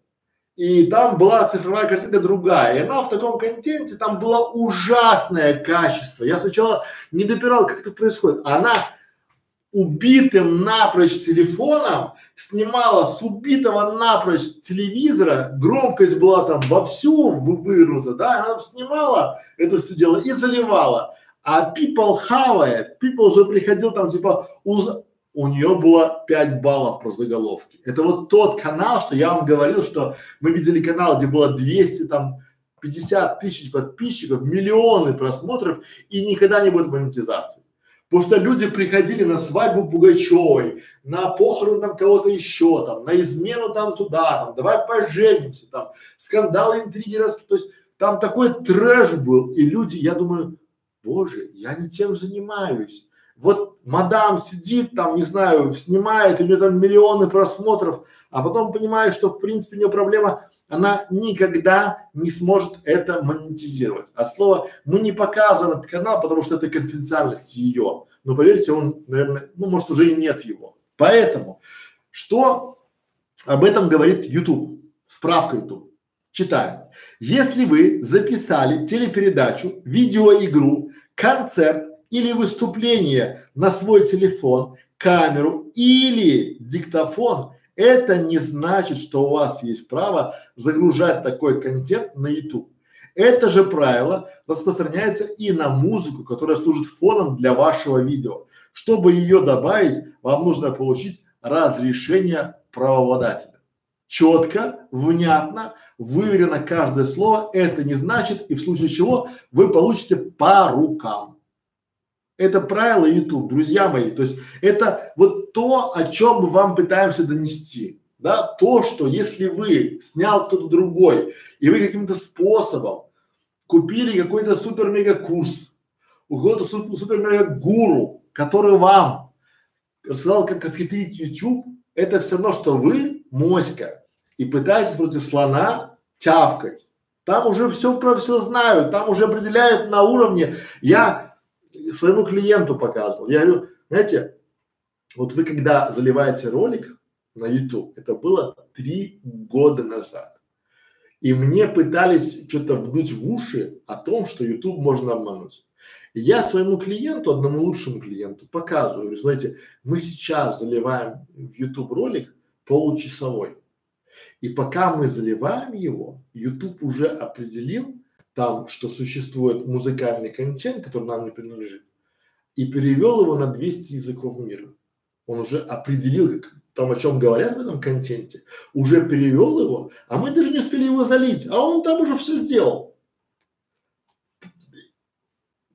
и там была цифровая картинка другая. И она в таком контенте, там было ужасное качество. Я сначала не допирал, как это происходит. Она убитым напрочь телефоном снимала с убитого напрочь телевизора, громкость была там вовсю вывернута, да, она снимала это все дело и заливала. А people хавает, people уже приходил там типа, у нее было 5 баллов про заголовки. Это вот тот канал, что я вам говорил, что мы видели канал, где было 200 там 50 тысяч подписчиков, миллионы просмотров и никогда не будет монетизации. Потому что люди приходили на свадьбу Пугачевой, на похороны там кого-то еще, там, на измену там туда, там, давай поженимся, там, скандалы, интриги, раз, то есть там такой трэш был, и люди, я думаю, боже, я не тем занимаюсь, вот мадам сидит там, не знаю, снимает, у нее там миллионы просмотров, а потом понимает, что в принципе у нее проблема, она никогда не сможет это монетизировать. А слово мы не показываем этот канал, потому что это конфиденциальность ее. Но поверьте, он, наверное, ну может уже и нет его. Поэтому, что об этом говорит YouTube? Справка YouTube. Читаем. Если вы записали телепередачу, видеоигру, концерт или выступление на свой телефон, камеру или диктофон, это не значит, что у вас есть право загружать такой контент на YouTube. Это же правило распространяется и на музыку, которая служит фоном для вашего видео. Чтобы ее добавить, вам нужно получить разрешение правообладателя. четко, внятно, выверено каждое слово, это не значит, и в случае чего вы получите по рукам. Это правило YouTube, друзья мои. То есть это вот то, о чем мы вам пытаемся донести. Да, то, что если вы снял кто-то другой, и вы каким-то способом купили какой-то супер-мега курс, у кого-то супер-мега гуру, который вам рассказал, как обхитрить YouTube, это все равно, что вы моська и пытаетесь против слона тявкать. Там уже все про все знают, там уже определяют на уровне. Я своему клиенту показывал. Я говорю, знаете, вот вы когда заливаете ролик на YouTube, это было три года назад. И мне пытались что-то вдуть в уши о том, что YouTube можно обмануть. И я своему клиенту, одному лучшему клиенту показываю, говорю, смотрите, мы сейчас заливаем в YouTube ролик получасовой. И пока мы заливаем его, YouTube уже определил там, что существует музыкальный контент, который нам не принадлежит, и перевел его на 200 языков мира. Он уже определил, там, о чем говорят в этом контенте, уже перевел его, а мы даже не успели его залить, а он там уже все сделал.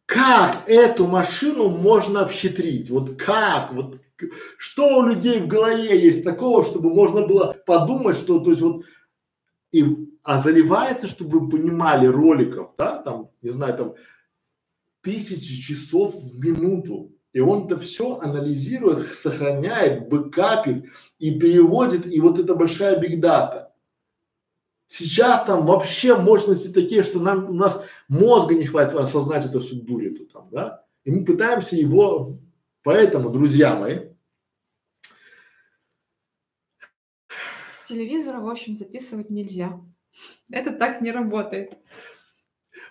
Как эту машину можно обхитрить? Вот как? Вот что у людей в голове есть такого, чтобы можно было подумать, что, то есть вот, и, а заливается, чтобы вы понимали, роликов, да, там, не знаю, там, тысячи часов в минуту. И он это все анализирует, сохраняет, бэкапит и переводит, и вот это большая бигдата. Сейчас там вообще мощности такие, что нам, у нас мозга не хватит осознать это всю дурь эту там, да. И мы пытаемся его, поэтому, друзья мои, с телевизора, в общем, записывать нельзя. Это так не работает.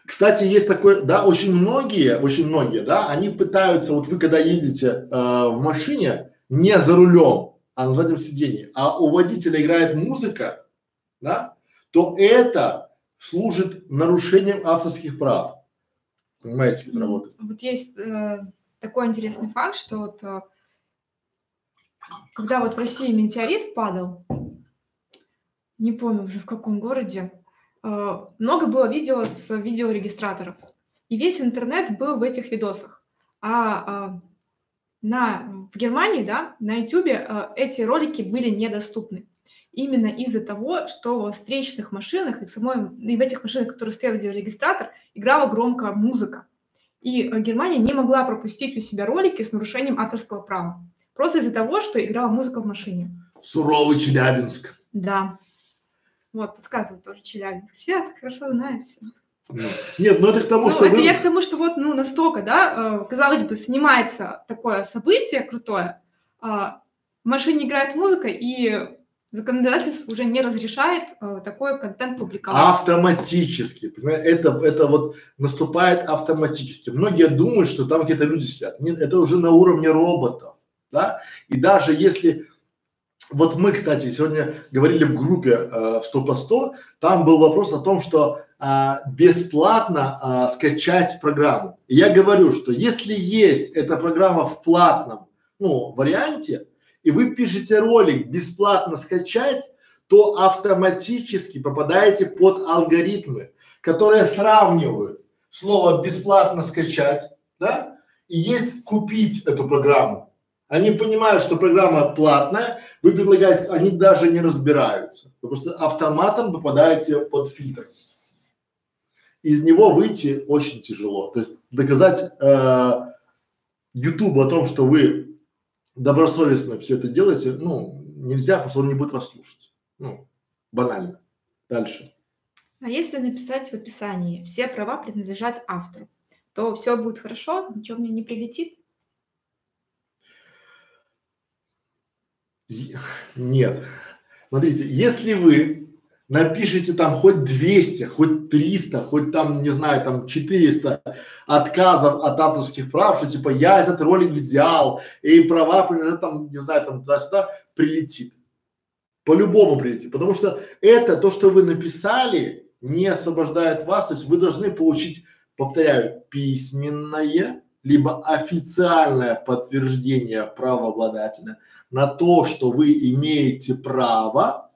Кстати, есть такое, да, очень многие, очень многие, да, они пытаются, вот вы когда едете э, в машине не за рулем, а на заднем сиденье, а у водителя играет музыка, да, то это служит нарушением авторских прав. Понимаете, как это работает? Вот есть э, такой интересный факт, что вот э, когда вот в России метеорит падал, не помню уже в каком городе, э, много было видео с видеорегистраторов. И весь интернет был в этих видосах. А э, на, в Германии, да, на YouTube э, эти ролики были недоступны именно из-за того, что в встречных машинах и в, самой, и в этих машинах, которые стоят видеорегистратор, играла громкая музыка. И э, Германия не могла пропустить у себя ролики с нарушением авторского права. Просто из-за того, что играла музыка в машине. Суровый Челябинск. Да. Вот, подсказывают тоже Челябинск. Все так хорошо знают все. Нет, ну это к тому, ну, что это вы... я к тому, что вот, ну, настолько, да, э, казалось бы, снимается такое событие крутое, э, в машине играет музыка, и законодательство уже не разрешает э, такой контент публиковать. Автоматически, это, это вот наступает автоматически. Многие думают, что там какие-то люди сидят. Нет, это уже на уровне роботов, да. И даже если вот мы, кстати, сегодня говорили в группе э, 100 по 100, там был вопрос о том, что э, бесплатно э, скачать программу. И я говорю, что если есть эта программа в платном, ну, варианте, и вы пишете ролик бесплатно скачать, то автоматически попадаете под алгоритмы, которые сравнивают слово бесплатно скачать, да, и есть купить эту программу. Они понимают, что программа платная, вы предлагаете, они даже не разбираются. Вы просто автоматом попадаете под фильтр. Из него выйти очень тяжело. То есть доказать э, YouTube о том, что вы добросовестно все это делаете, ну, нельзя, потому что он не будет вас слушать. Ну, банально. Дальше. А если написать в описании «все права принадлежат автору», то все будет хорошо, ничего мне не прилетит? Нет. Смотрите, если вы напишите там хоть 200, хоть 300, хоть там, не знаю, там 400 отказов от авторских прав, что типа я этот ролик взял, и права, принадлежат там, не знаю, там туда-сюда, прилетит. По-любому прилетит, потому что это то, что вы написали, не освобождает вас, то есть вы должны получить, повторяю, письменное, либо официальное подтверждение правообладателя на то, что вы имеете право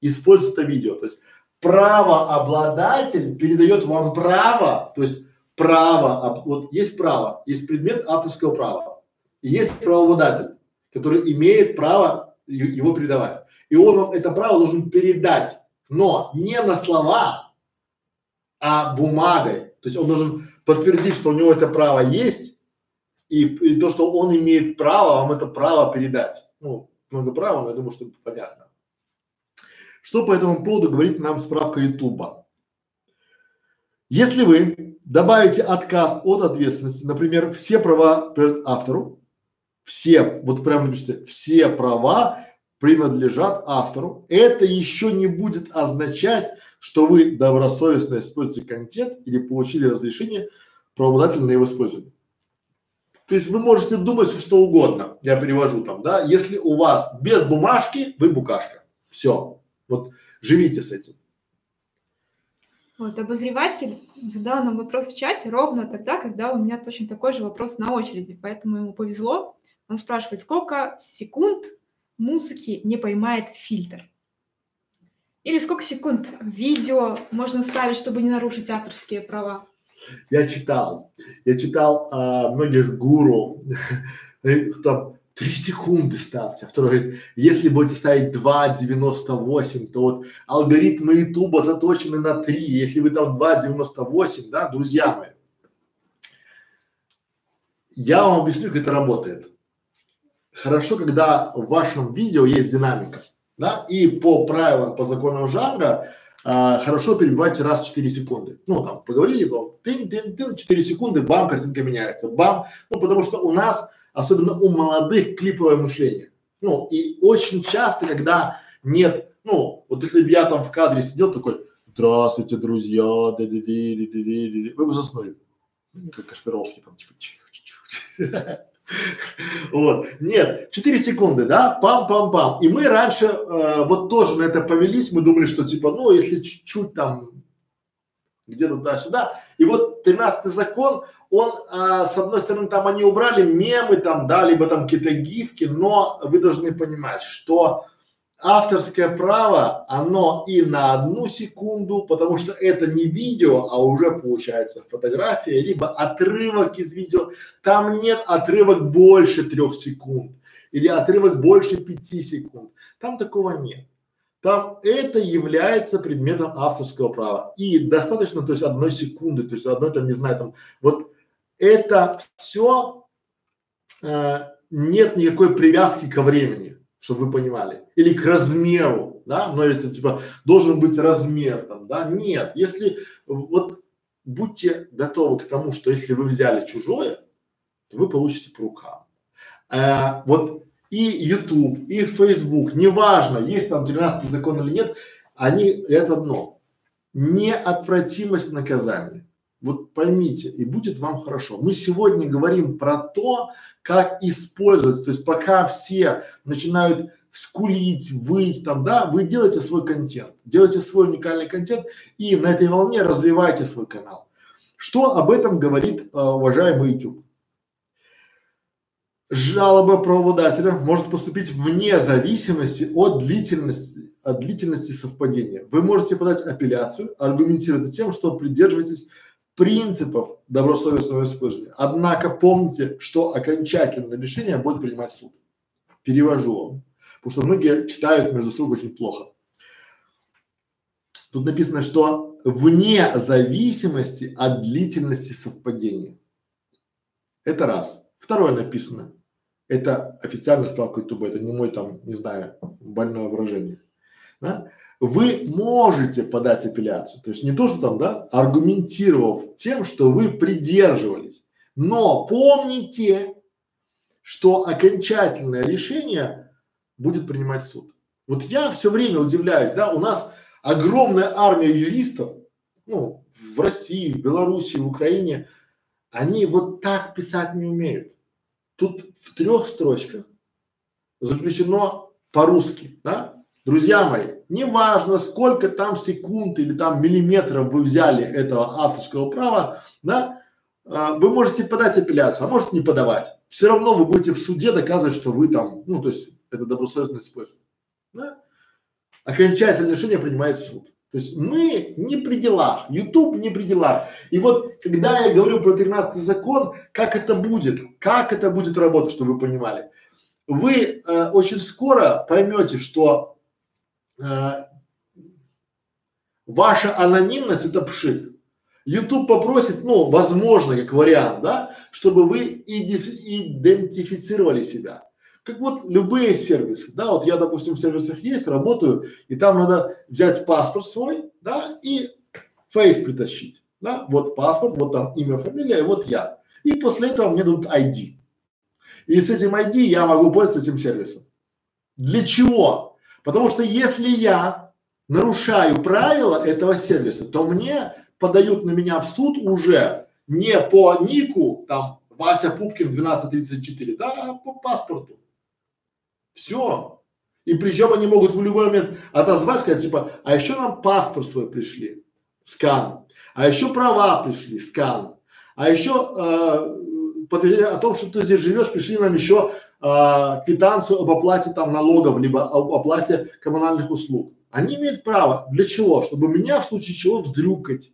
использовать это видео. То есть правообладатель передает вам право, то есть право, вот есть право, есть предмет авторского права, и есть правообладатель, который имеет право его передавать. И он вам это право должен передать, но не на словах, а бумагой. То есть он должен подтвердить, что у него это право есть, и, и то, что он имеет право вам это право передать. Ну, много права, но я думаю, что понятно. Что по этому поводу говорит нам справка Ютуба? Если вы добавите отказ от ответственности, например, все права автору, все, вот прямо напишите, все права принадлежат автору, это еще не будет означать, что вы добросовестно используете контент или получили разрешение правообладателя на его использование. То есть вы можете думать что угодно, я перевожу там, да, если у вас без бумажки, вы букашка. Все. Вот живите с этим. Вот обозреватель задал нам вопрос в чате ровно тогда, когда у меня точно такой же вопрос на очереди, поэтому ему повезло. Он спрашивает, сколько секунд музыки не поймает фильтр? Или сколько секунд видео можно ставить, чтобы не нарушить авторские права? Я читал, я читал а, многих гуру, там Три секунды ставьте. А второй говорит, если будете ставить 2,98, то вот алгоритмы Ютуба заточены на 3. Если вы там 2,98, да, друзья мои, я вам объясню, как это работает. Хорошо, когда в вашем видео есть динамика, да, и по правилам, по законам жанра, а, хорошо перебивайте раз в 4 секунды. Ну, там, поговорили, там, тын, тын, тын, 4 секунды, бам, картинка меняется, бам. Ну, потому что у нас особенно у молодых клиповое мышление. Ну, и очень часто, когда нет, ну, вот если бы я там в кадре сидел такой, здравствуйте, друзья, да да да да вы бы заснули. Ну, как Кашпировский там, типа, Вот. Нет, 4 секунды, да, пам-пам-пам. И мы раньше э, вот тоже на это повелись, мы думали, что типа, ну, если чуть-чуть там где-то туда-сюда. И вот 13 закон, он, а, с одной стороны, там они убрали мемы там, да, либо там какие-то гифки, но вы должны понимать, что авторское право, оно и на одну секунду, потому что это не видео, а уже получается фотография, либо отрывок из видео. Там нет отрывок больше трех секунд или отрывок больше пяти секунд. Там такого нет там это является предметом авторского права. И достаточно, то есть одной секунды, то есть одной там, не знаю, там, вот это все э, нет никакой привязки ко времени, чтобы вы понимали, или к размеру, да, но это типа должен быть размер там, да, нет, если вот будьте готовы к тому, что если вы взяли чужое, то вы получите по рукам. Э, вот и YouTube, и Facebook, неважно, есть там 13 закон или нет, они это одно. Неотвратимость наказания. Вот поймите, и будет вам хорошо. Мы сегодня говорим про то, как использовать, то есть пока все начинают скулить, выть там, да, вы делаете свой контент, делаете свой уникальный контент и на этой волне развивайте свой канал. Что об этом говорит э, уважаемый YouTube? жалоба правообладателя может поступить вне зависимости от длительности, от длительности совпадения. Вы можете подать апелляцию, аргументировать тем, что придерживаетесь принципов добросовестного использования. Однако помните, что окончательное решение будет принимать суд. Перевожу вам, потому что многие читают между строк очень плохо. Тут написано, что вне зависимости от длительности совпадения. Это раз. Второе написано. Это официальная справка Ютуба, это не мой там, не знаю, больное выражение. Да? Вы можете подать апелляцию, то есть не то, что там, да, аргументировав тем, что вы придерживались. Но помните, что окончательное решение будет принимать суд. Вот я все время удивляюсь, да, у нас огромная армия юристов, ну, в России, в Беларуси, в Украине, они вот так писать не умеют. Тут в трех строчках заключено по-русски, да? Друзья мои, неважно, сколько там секунд или там миллиметров вы взяли этого авторского права, да, а, вы можете подать апелляцию, а можете не подавать. Все равно вы будете в суде доказывать, что вы там, ну, то есть это добросовестно используете. Да? окончательное решение принимает суд. То есть мы не при делах, YouTube не при делах. И вот когда я говорю про 13 закон, как это будет, как это будет работать, чтобы вы понимали. Вы э, очень скоро поймете, что э, ваша анонимность это пшик. YouTube попросит, ну, возможно, как вариант, да, чтобы вы идентифицировали себя. Как вот любые сервисы, да, вот я, допустим, в сервисах есть, работаю, и там надо взять паспорт свой, да, и фейс притащить, да, вот паспорт, вот там имя, фамилия, и вот я. И после этого мне дадут ID. И с этим ID я могу пользоваться этим сервисом. Для чего? Потому что если я нарушаю правила этого сервиса, то мне подают на меня в суд уже не по нику, там, Вася Пупкин 1234, да, а по паспорту. Все. И причем они могут в любой момент отозвать, сказать типа, а еще нам паспорт свой пришли, скан, а еще права пришли, скан, а еще э, подтверждение о том, что ты здесь живешь, пришли нам еще э, квитанцию об оплате там налогов, либо об оплате коммунальных услуг. Они имеют право. Для чего? Чтобы меня в случае чего вздрюкать.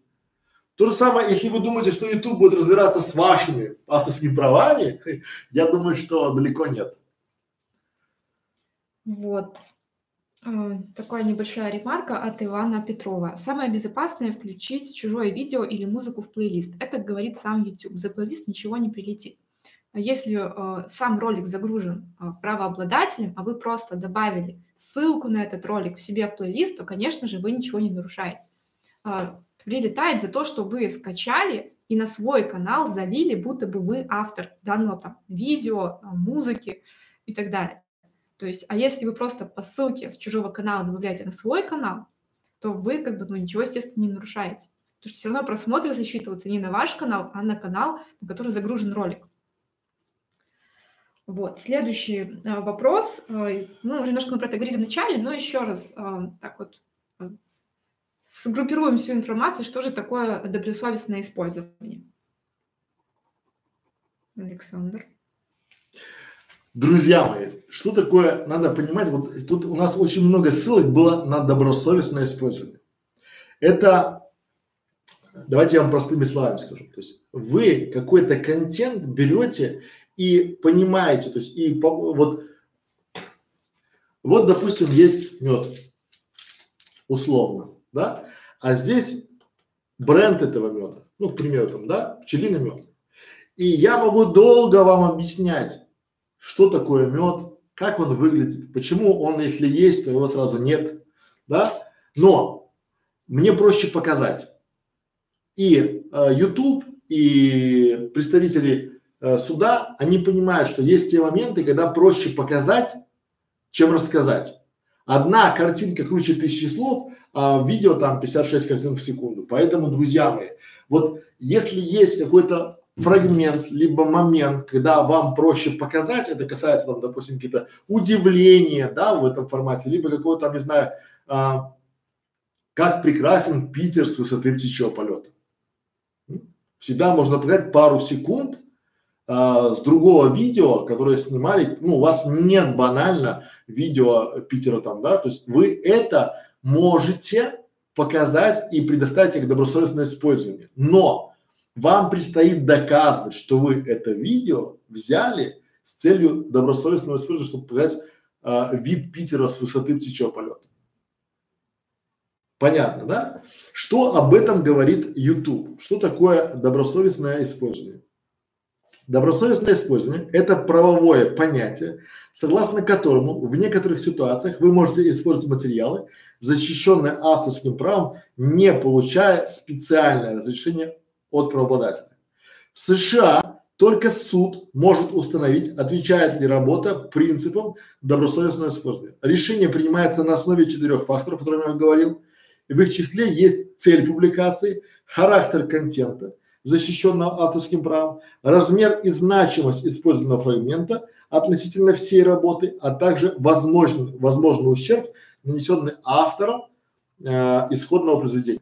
То же самое, если вы думаете, что YouTube будет разбираться с вашими авторскими правами, я думаю, что далеко нет. Вот. А, такая небольшая ремарка от Ивана Петрова. Самое безопасное включить чужое видео или музыку в плейлист. Это говорит сам YouTube. За плейлист ничего не прилетит. Если э, сам ролик загружен э, правообладателем, а вы просто добавили ссылку на этот ролик в себе в плейлист, то, конечно же, вы ничего не нарушаете. Э, прилетает за то, что вы скачали и на свой канал залили, будто бы вы автор данного там видео, музыки и так далее. То есть, а если вы просто по ссылке с чужого канала добавляете на свой канал, то вы как бы, ну, ничего, естественно, не нарушаете. Потому что все равно просмотры засчитываются не на ваш канал, а на канал, на который загружен ролик. Вот, следующий э, вопрос. Э, ну, уже немножко мы про это говорили в начале, но еще раз э, так вот сгруппируем всю информацию, что же такое добросовестное использование. Александр. Друзья мои, что такое, надо понимать, вот тут у нас очень много ссылок было на добросовестное использование. Это, давайте я вам простыми словами скажу, то есть вы какой-то контент берете и понимаете, то есть и по, вот, вот допустим есть мед, условно, да, а здесь бренд этого меда, ну, к примеру, там, да, пчелиный мед. И я могу долго вам объяснять, что такое мед, как он выглядит, почему он, если есть, то его сразу нет, да. Но мне проще показать. И э, YouTube, и представители э, суда, они понимают, что есть те моменты, когда проще показать, чем рассказать. Одна картинка круче тысячи слов, а видео там 56 картинок в секунду. Поэтому, друзья мои, вот если есть какой-то фрагмент, либо момент, когда вам проще показать, это касается там, допустим, какие-то удивления, да, в этом формате, либо какого-то там, не знаю, а, как прекрасен Питер с высоты птичьего полета. Всегда можно показать пару секунд а, с другого видео, которое снимали, ну, у вас нет банально видео Питера там, да, то есть вы это можете показать и предоставить как добросовестное использование. Но вам предстоит доказывать, что вы это видео взяли с целью добросовестного использования, чтобы показать а, вид Питера с высоты птичьего полета. Понятно, да? Что об этом говорит YouTube? Что такое добросовестное использование? Добросовестное использование – это правовое понятие, согласно которому в некоторых ситуациях вы можете использовать материалы, защищенные авторским правом, не получая специальное разрешение от правообладателя. В США только суд может установить, отвечает ли работа принципам добросовестного использования. Решение принимается на основе четырех факторов, о которых я говорил. И в их числе есть цель публикации, характер контента, защищенного авторским правом, размер и значимость использованного фрагмента относительно всей работы, а также возможный, возможный ущерб, нанесенный автором э, исходного произведения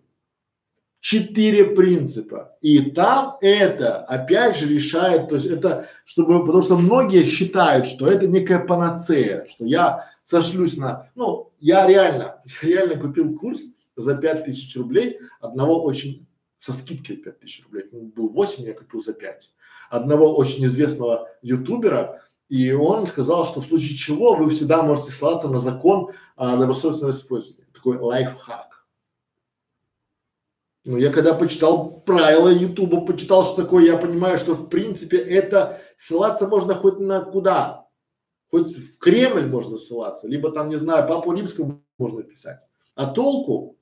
четыре принципа. И там это опять же решает, то есть это, чтобы, потому что многие считают, что это некая панацея, что я сошлюсь на, ну, я реально, реально купил курс за пять тысяч рублей одного очень, со скидкой пять тысяч рублей, ну, был 8, я купил за 5, одного очень известного ютубера, и он сказал, что в случае чего вы всегда можете ссылаться на закон а, добросовестного использования, такой лайфхак. Ну, я когда почитал правила Ютуба, почитал, что такое, я понимаю, что в принципе это ссылаться можно хоть на куда, Хоть в Кремль можно ссылаться, либо там, не знаю, Папу Римскому можно писать. А толку?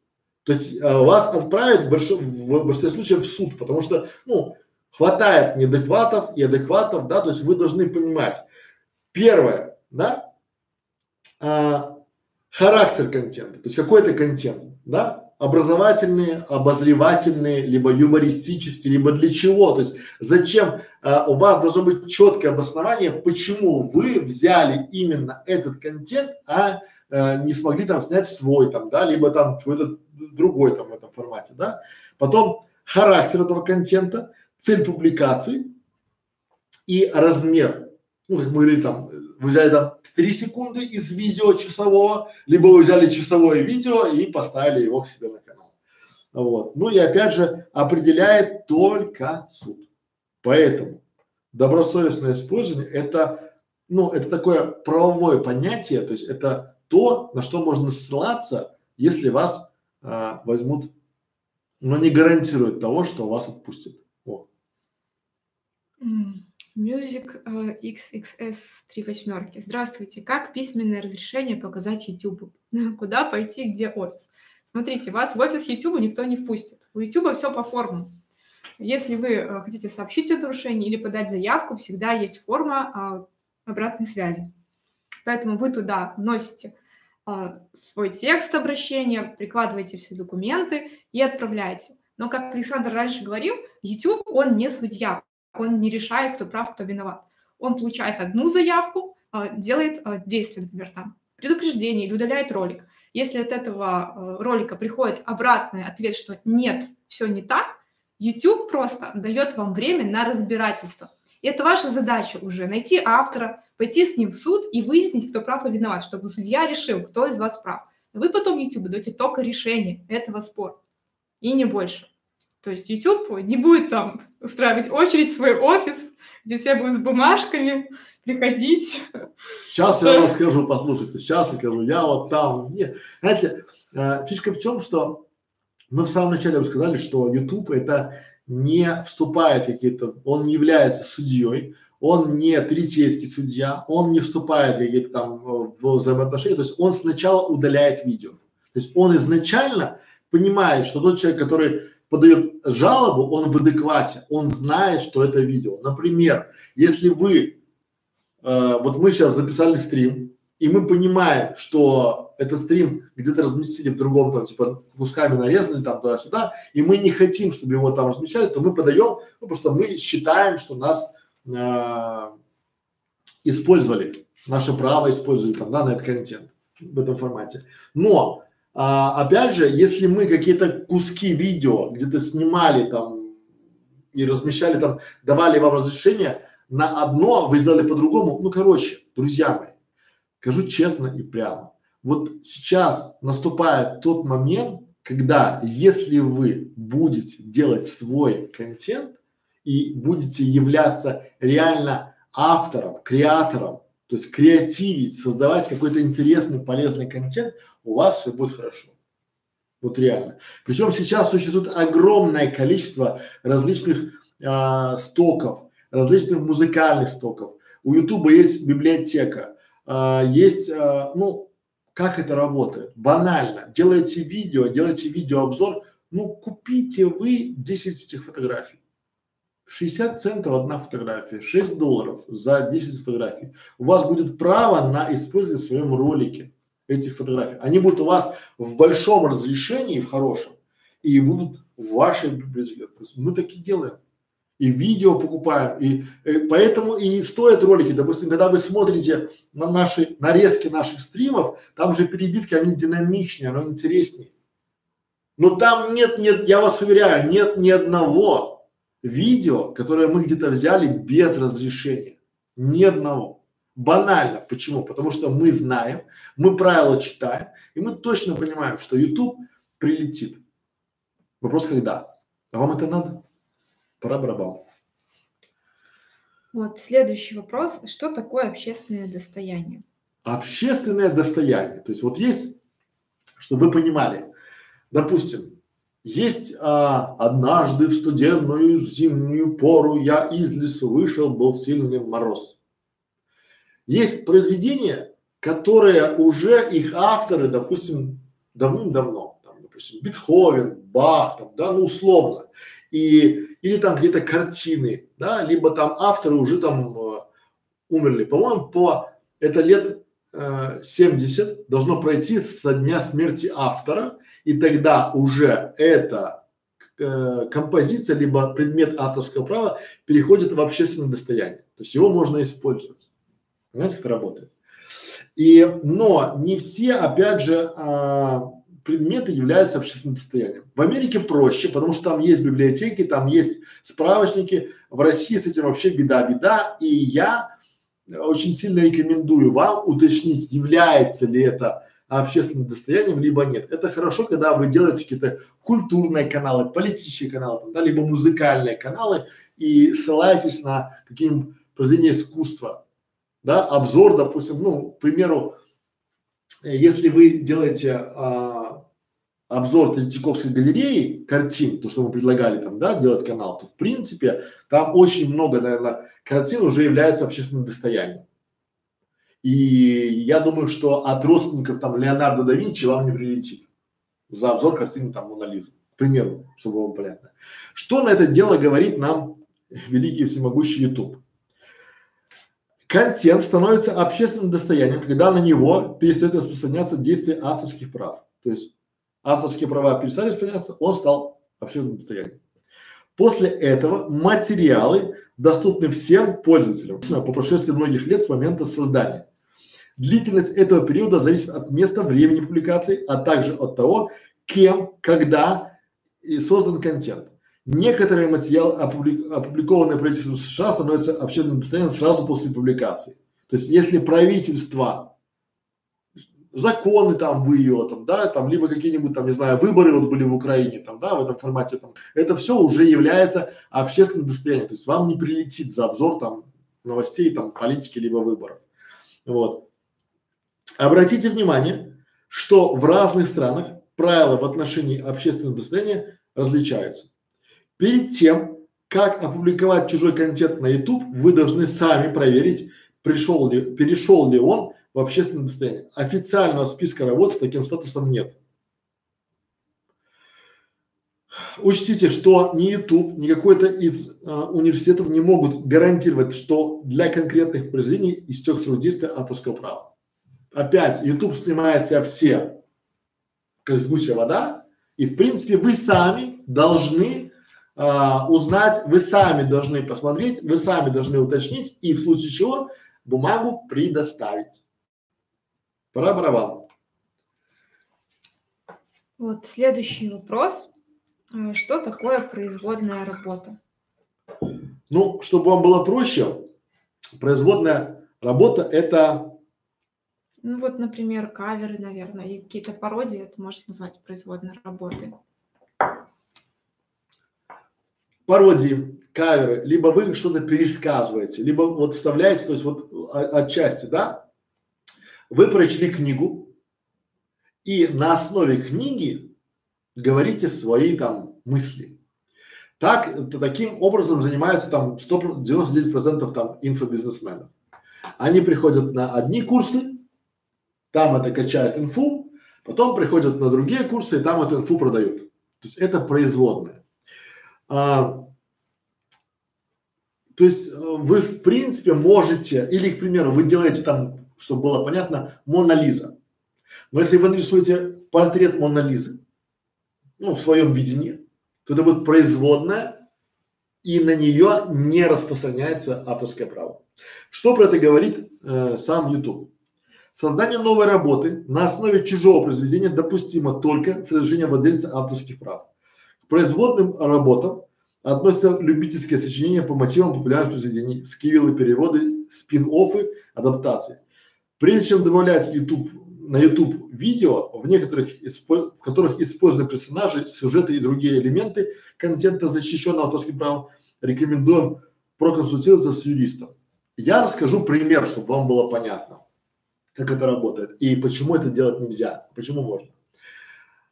То есть а, вас отправят в, большом, в большинстве случаев в суд, потому что, ну, хватает неадекватов и адекватов, да, то есть вы должны понимать. Первое, да, а, характер контента, то есть какой это контент, да, образовательные, обозревательные, либо юмористические, либо для чего. То есть зачем а, у вас должно быть четкое обоснование, почему вы взяли именно этот контент, а, а не смогли там снять свой там, да, либо там какой-то другой там в этом формате, да. Потом характер этого контента, цель публикации и размер. Ну, как мы говорили там, вы взяли там три секунды из видео часового, либо вы взяли часовое видео и поставили его к себе на канал. Вот. Ну и опять же определяет только суд. Поэтому добросовестное использование это, ну, это такое правовое понятие, то есть это то, на что можно ссылаться, если вас а, возьмут, но не гарантирует того, что вас отпустят. Вот. Music э, XXS три восьмерки. Здравствуйте. Как письменное разрешение показать YouTube? Куда пойти, где офис? Смотрите, вас в офис YouTube никто не впустит. У YouTube все по формам. Если вы э, хотите сообщить о нарушении или подать заявку, всегда есть форма э, обратной связи. Поэтому вы туда вносите э, свой текст обращения, прикладываете все документы и отправляете. Но, как Александр раньше говорил, YouTube, он не судья он не решает, кто прав, кто виноват. Он получает одну заявку, а, делает а, действие, например, там, предупреждение или удаляет ролик. Если от этого а, ролика приходит обратный ответ, что нет, все не так, YouTube просто дает вам время на разбирательство. И это ваша задача уже найти автора, пойти с ним в суд и выяснить, кто прав и виноват, чтобы судья решил, кто из вас прав. Вы потом YouTube даете только решение этого спора. И не больше. То есть YouTube не будет там устраивать очередь в свой офис, где все будут с бумажками приходить. Сейчас я вам скажу, послушайте, сейчас я скажу, я вот там, нет. Знаете, э, фишка в чем, что мы в самом начале вы сказали, что YouTube это не вступает какие-то, он не является судьей, он не третейский судья, он не вступает какие-то там э, в взаимоотношения, то есть он сначала удаляет видео. То есть он изначально понимает, что тот человек, который подает жалобу, он в адеквате, он знает, что это видео. Например, если вы, э, вот мы сейчас записали стрим, и мы понимаем, что этот стрим где-то разместили в другом там типа кусками нарезали там туда-сюда, и мы не хотим, чтобы его там размещали, то мы подаем, ну, потому что мы считаем, что нас э, использовали, наше право использовали там, да, на этот контент в этом формате. Но а, опять же, если мы какие-то куски видео где-то снимали там и размещали там, давали вам разрешение на одно, вы сделали по-другому, ну короче, друзья мои, скажу честно и прямо, вот сейчас наступает тот момент, когда если вы будете делать свой контент и будете являться реально автором, креатором то есть креативить, создавать какой-то интересный, полезный контент, у вас все будет хорошо. Вот реально. Причем сейчас существует огромное количество различных а, стоков, различных музыкальных стоков. У Ютуба есть библиотека, а, есть, а, ну, как это работает? Банально. Делаете видео, делаете видеообзор, ну, купите вы 10 этих фотографий. 60 центов одна фотография, 6 долларов за 10 фотографий. У вас будет право на использование в своем ролике этих фотографий. Они будут у вас в большом разрешении, в хорошем, и будут в вашей библиотеке. Мы такие делаем. И видео покупаем, и, и поэтому и стоят ролики. Допустим, когда вы смотрите на наши нарезки наших стримов, там же перебивки, они динамичнее, оно интереснее. Но там нет, нет, я вас уверяю, нет ни одного видео, которое мы где-то взяли без разрешения. Ни одного. Банально. Почему? Потому что мы знаем, мы правила читаем, и мы точно понимаем, что YouTube прилетит. Вопрос когда? А вам это надо? Пора барабан. Вот следующий вопрос. Что такое общественное достояние? Общественное достояние. То есть вот есть, чтобы вы понимали, допустим, есть а, однажды в студенную зимнюю пору я из лесу вышел, был сильный мороз. Есть произведения, которые уже их авторы, допустим, давным-давно, там, допустим, Бетховен, Бах, там, да, ну условно, и или там какие-то картины, да, либо там авторы уже там э, умерли. По-моему, по это лет э, 70 должно пройти со дня смерти автора, и тогда уже эта э, композиция либо предмет авторского права переходит в общественное достояние. То есть его можно использовать. Понимаете, как это работает? И, но не все, опять же, а, предметы являются общественным достоянием. В Америке проще, потому что там есть библиотеки, там есть справочники. В России с этим вообще беда-беда. И я очень сильно рекомендую вам уточнить, является ли это общественным достоянием, либо нет. Это хорошо, когда вы делаете какие-то культурные каналы, политические каналы, да, либо музыкальные каналы и ссылаетесь на какие-нибудь произведения искусства, да, обзор, допустим, ну, к примеру, если вы делаете а, обзор Третьяковской галереи картин, то, что мы предлагали там, да, делать канал, то в принципе там очень много, наверное, картин уже является общественным достоянием. И я думаю, что от родственников там Леонардо да Винчи вам не прилетит за обзор картины там Мона Лизы, к примеру, чтобы было понятно. Что на это дело говорит нам великий всемогущий YouTube? Контент становится общественным достоянием, когда на него перестает распространяться действие авторских прав. То есть авторские права перестали распространяться, он стал общественным достоянием. После этого материалы доступны всем пользователям по прошествии многих лет с момента создания. Длительность этого периода зависит от места, времени публикации, а также от того, кем, когда и создан контент. Некоторые материалы, опубликованные правительством США, становятся общественным достоянием сразу после публикации. То есть, если правительство, законы там в ее, там, да, там, либо какие-нибудь там, не знаю, выборы вот были в Украине, там, да, в этом формате, там, это все уже является общественным достоянием. То есть, вам не прилетит за обзор там новостей, там, политики, либо выборов. Вот. Обратите внимание, что в разных странах правила в отношении общественного достояния различаются. Перед тем, как опубликовать чужой контент на YouTube, вы должны сами проверить, пришел ли, перешел ли он в общественное достояние. Официального списка работ с таким статусом нет. Учтите, что ни YouTube, ни какой-то из а, университетов не могут гарантировать, что для конкретных произведений истек срок действия авторского права опять YouTube снимает себя все, как с гуся вода, и в принципе вы сами должны а, узнать, вы сами должны посмотреть, вы сами должны уточнить и в случае чего бумагу предоставить. Пора барабан. Вот следующий вопрос. А, что такое производная работа? Ну, чтобы вам было проще, производная работа это ну вот, например, каверы, наверное, и какие-то пародии, это можно назвать производной работы. Пародии, каверы, либо вы что-то пересказываете, либо вот вставляете, то есть вот отчасти, да, вы прочли книгу и на основе книги говорите свои там мысли. Так, таким образом занимаются там 100, 99% там инфобизнесменов. Они приходят на одни курсы, там это качает инфу, потом приходят на другие курсы и там эту инфу продают. То есть это производное. А, то есть э, вы в принципе можете, или, к примеру, вы делаете там, чтобы было понятно, Мона Лиза. Но если вы нарисуете портрет Мона Лизы, ну, в своем видении, то это будет производная, и на нее не распространяется авторское право. Что про это говорит э, сам YouTube? Создание новой работы на основе чужого произведения допустимо только с разрешения владельца авторских прав. К производным работам относятся любительские сочинения по мотивам популярных произведений, скивилы, переводы, спин-оффы, адаптации. Прежде чем добавлять YouTube на YouTube видео, в некоторых, в которых использованы персонажи, сюжеты и другие элементы контента, защищенного авторским правом, рекомендуем проконсультироваться с юристом. Я расскажу пример, чтобы вам было понятно, как это работает и почему это делать нельзя, почему можно.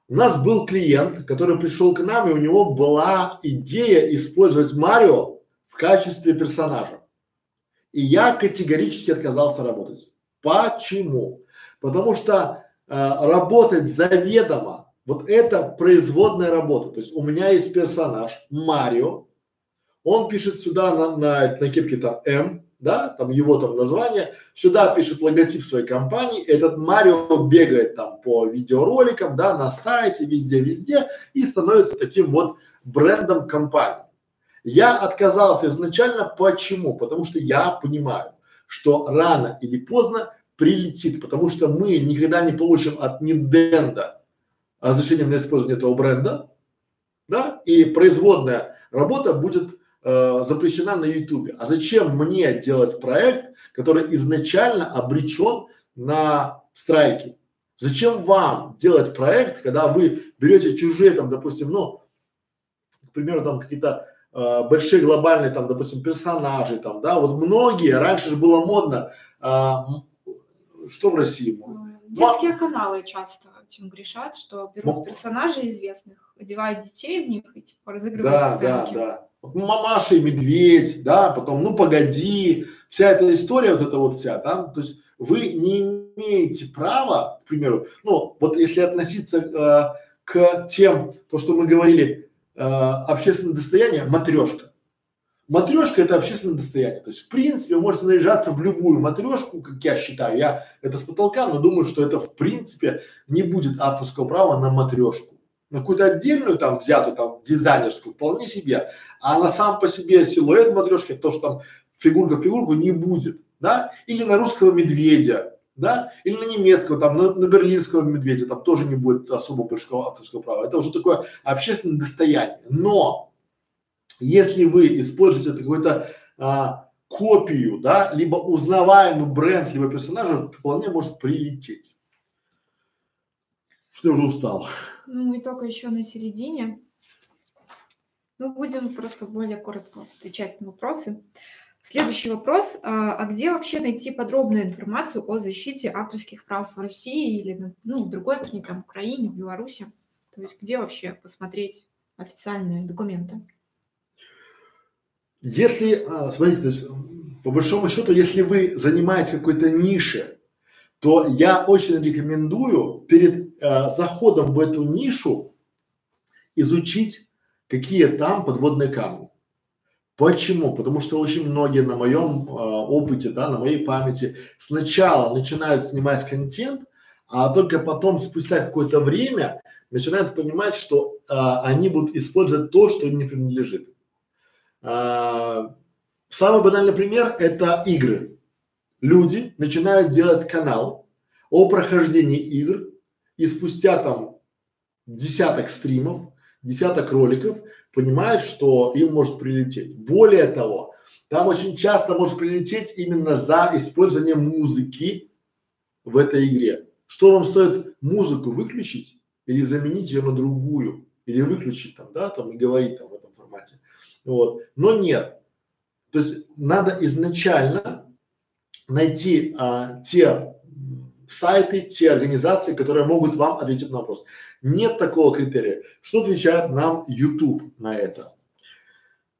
У нас был клиент, который пришел к нам, и у него была идея использовать Марио в качестве персонажа. И я категорически отказался работать. Почему? Потому что э, работать заведомо, вот это производная работа. То есть у меня есть персонаж Марио, он пишет сюда на, на, на кепке там М, да, там его там название, сюда пишет логотип своей компании, этот Марио бегает там по видеороликам, да, на сайте, везде-везде и становится таким вот брендом компании. Я отказался изначально, почему? Потому что я понимаю, что рано или поздно прилетит, потому что мы никогда не получим от Nintendo разрешение на использование этого бренда, да, и производная работа будет э, запрещена на Ютубе. А зачем мне делать проект, который изначально обречен на страйки? Зачем вам делать проект, когда вы берете чужие там, допустим, ну, к примеру, там какие-то э, большие глобальные там, допустим, персонажи там, да, вот многие, раньше же было модно, э, что в России можно? Детские каналы часто этим грешат, что берут персонажей известных, одевают детей в них и типа разыгрывают да, сценки. Да, да. Мамаша и медведь, да, потом ну погоди, вся эта история вот эта вот вся, да, то есть вы не имеете права, к примеру, ну вот если относиться э, к тем, то что мы говорили, э, общественное достояние, матрешка. Матрешка это общественное достояние. То есть, в принципе, вы можете наряжаться в любую матрешку, как я считаю. Я это с потолка, но думаю, что это в принципе не будет авторского права на матрешку. На какую-то отдельную там взятую там дизайнерскую вполне себе, а на сам по себе силуэт матрешки, то, что там фигурка фигурку не будет, да? Или на русского медведя, да? Или на немецкого, там, на, на берлинского медведя, там тоже не будет особо большого авторского права. Это уже такое общественное достояние. Но если вы используете какой-то а, копию, да, либо узнаваемый бренд, либо персонажа, вполне может прилететь. Что я уже устал. Ну, мы только еще на середине. Ну, будем просто более коротко отвечать на вопросы. Следующий вопрос. А, а где вообще найти подробную информацию о защите авторских прав в России или ну, в другой стране, там, Украине, в Беларуси? То есть где вообще посмотреть официальные документы? Если, а, смотрите, то есть, по большому счету, если вы занимаетесь какой-то нише, то я очень рекомендую перед а, заходом в эту нишу изучить, какие там подводные камни. Почему? Потому что очень многие на моем э, опыте, да, на моей памяти сначала начинают снимать контент, а только потом, спустя какое-то время, начинают понимать, что э, они будут использовать то, что им не принадлежит. А, самый банальный пример – это игры. Люди начинают делать канал о прохождении игр, и спустя там десяток стримов, десяток роликов понимают, что им может прилететь. Более того, там очень часто может прилететь именно за использование музыки в этой игре. Что вам стоит музыку выключить или заменить ее на другую, или выключить там, да, там и говорить там в этом формате. Вот. Но нет. То есть надо изначально найти а, те сайты, те организации, которые могут вам ответить на вопрос. Нет такого критерия. Что отвечает нам YouTube на это?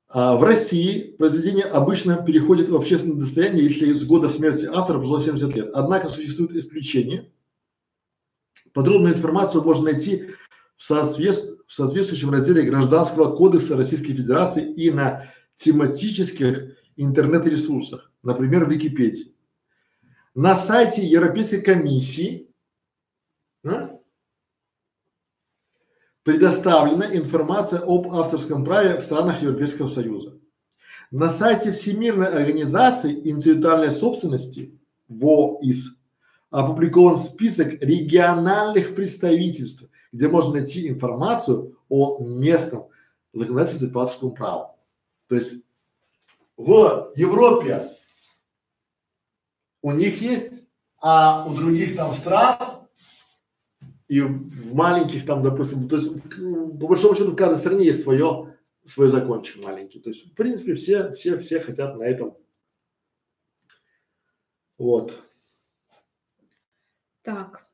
А, в России произведение обычно переходит в общественное достояние, если с года смерти автора прошло 70 лет. Однако существует исключение. Подробную информацию можно найти в, соответствии, в соответствующем разделе Гражданского кодекса Российской Федерации и на тематических интернет-ресурсах, например, в Википедии. На сайте Европейской комиссии да, предоставлена информация об авторском праве в странах Европейского Союза. На сайте Всемирной организации интеллектуальной собственности ВОИС опубликован список региональных представительств где можно найти информацию о местном законодательстве по авторскому праву. То есть в Европе у них есть, а у других там стран и в маленьких там, допустим, то есть по большому счету в каждой стране есть свое, свой закончик маленький. То есть в принципе все, все, все хотят на этом. Вот. Так,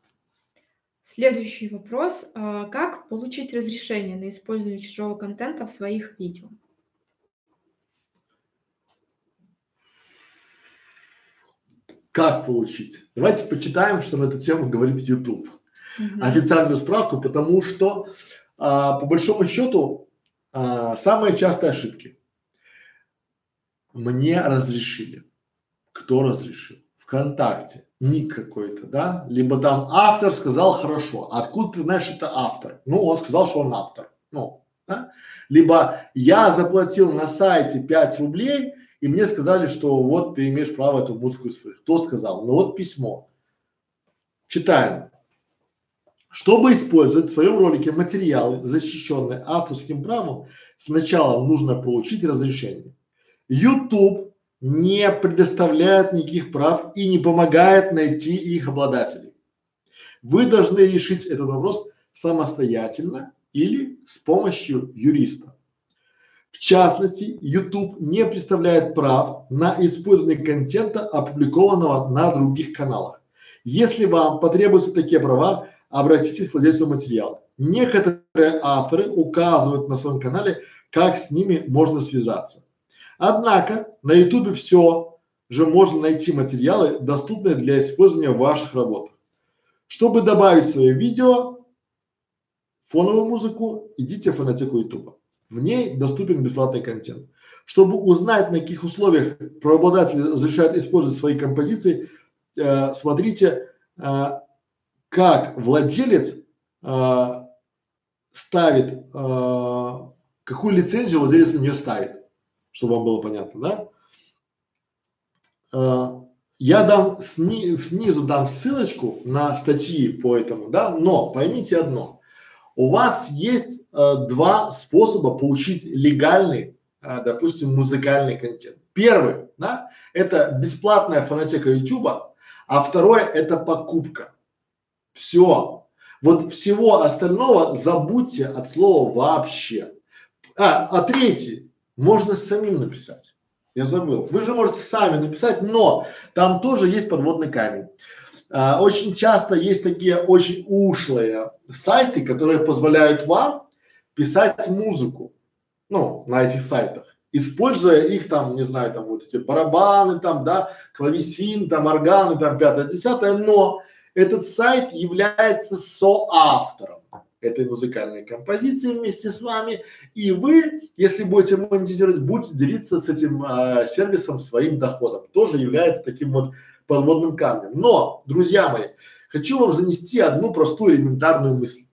следующий вопрос. А, как получить разрешение на использование чужого контента в своих видео? Как получить? Давайте почитаем, что на эту тему говорит YouTube. Угу. Официальную справку, потому что а, по большому счету а, самые частые ошибки. Мне разрешили. Кто разрешил? ВКонтакте ник какой-то, да, либо там автор сказал хорошо, откуда ты знаешь это автор? Ну, он сказал, что он автор, ну, да? Либо я заплатил на сайте 5 рублей, и мне сказали, что вот ты имеешь право эту музыку использовать. Кто сказал? Ну вот письмо. Читаем. Чтобы использовать в своем ролике материалы, защищенные авторским правом, сначала нужно получить разрешение. YouTube не предоставляет никаких прав и не помогает найти их обладателей. Вы должны решить этот вопрос самостоятельно или с помощью юриста. В частности, YouTube не представляет прав на использование контента, опубликованного на других каналах. Если вам потребуются такие права, обратитесь к владельцу материала. Некоторые авторы указывают на своем канале, как с ними можно связаться. Однако на ютубе все же можно найти материалы, доступные для использования в ваших работах. Чтобы добавить свое видео фоновую музыку, идите в фонотеку ютуба. В ней доступен бесплатный контент. Чтобы узнать, на каких условиях правообладатель разрешает использовать свои композиции, э, смотрите, э, как владелец э, ставит, э, какую лицензию владелец на нее ставит чтобы вам было понятно, да? А, я дам сни, снизу дам ссылочку на статьи по этому, да, но поймите одно. У вас есть э, два способа получить легальный, э, допустим, музыкальный контент. Первый, да, это бесплатная фонотека YouTube, а второе это покупка. Все. Вот всего остального забудьте от слова вообще. А, а третий, можно самим написать. Я забыл. Вы же можете сами написать, но там тоже есть подводный камень. А, очень часто есть такие очень ушлые сайты, которые позволяют вам писать музыку, ну, на этих сайтах, используя их там, не знаю, там вот эти барабаны там, да, клавесин, там органы, там пятое, десятое, но этот сайт является соавтором этой музыкальной композиции вместе с вами. И вы, если будете монетизировать, будете делиться с этим а, сервисом своим доходом. Тоже является таким вот подводным камнем. Но, друзья мои, хочу вам занести одну простую элементарную мысль.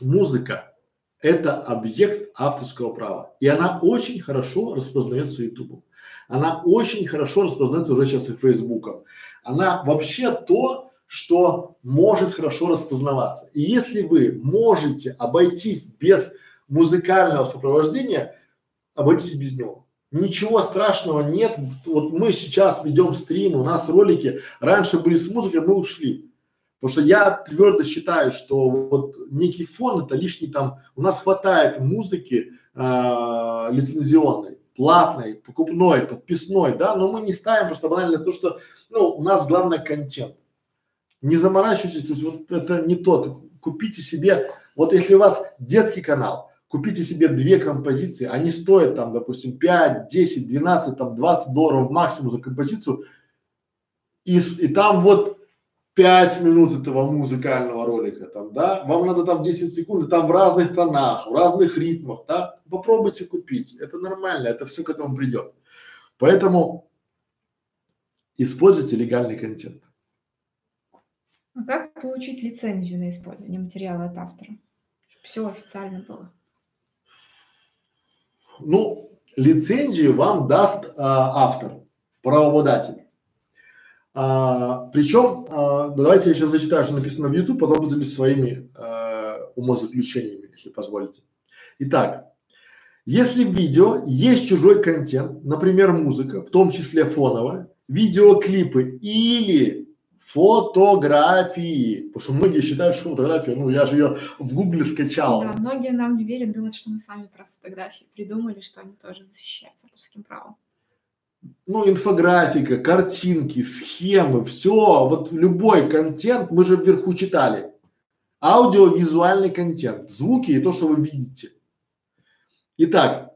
Музыка – это объект авторского права. И она очень хорошо распознается YouTube. Она очень хорошо распознается уже сейчас и Фейсбуком. Она вообще то, что может хорошо распознаваться. И если вы можете обойтись без музыкального сопровождения, обойтись без него. Ничего страшного нет. Вот мы сейчас ведем стрим, у нас ролики. Раньше были с музыкой, мы ушли. Потому что я твердо считаю, что вот некий фон это лишний там, у нас хватает музыки э, лицензионной, платной, покупной, подписной, да, но мы не ставим просто банально то, что, ну, у нас главное контент. Не заморачивайтесь, то есть вот это не то. Купите себе, вот если у вас детский канал, купите себе две композиции, они стоят там, допустим, 5, 10, 12, там 20 долларов максимум за композицию, и, и там вот 5 минут этого музыкального ролика там, да, вам надо там 10 секунд, и там в разных тонах, в разных ритмах, да, попробуйте купить, это нормально, это все к этому придет. Поэтому используйте легальный контент. А как получить лицензию на использование материала от автора? Чтобы все официально было. Ну, лицензию вам даст а, автор, правообладатель. А, причем, а, давайте я сейчас зачитаю, что написано в YouTube, потом поделюсь своими а, умозаключениями, если позволите. Итак, Если в видео есть чужой контент, например, музыка, в том числе фоновая, видеоклипы или фотографии, потому что многие считают, что фотография, ну я же ее в гугле скачал. Да, многие нам не верят, думают, что мы сами про фотографии придумали, что они тоже защищаются авторским правом. Ну, инфографика, картинки, схемы, все, вот любой контент, мы же вверху читали. Аудиовизуальный контент, звуки и то, что вы видите. Итак,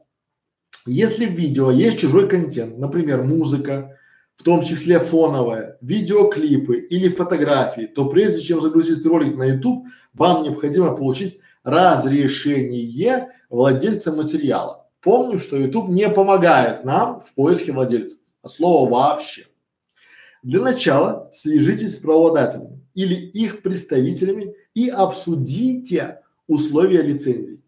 если в видео есть чужой контент, например, музыка, в том числе фоновая, видеоклипы или фотографии, то прежде чем загрузить ролик на YouTube, вам необходимо получить разрешение владельца материала. Помню, что YouTube не помогает нам в поиске владельцев, а слово вообще. Для начала свяжитесь с правообладателями или их представителями и обсудите условия лицензии.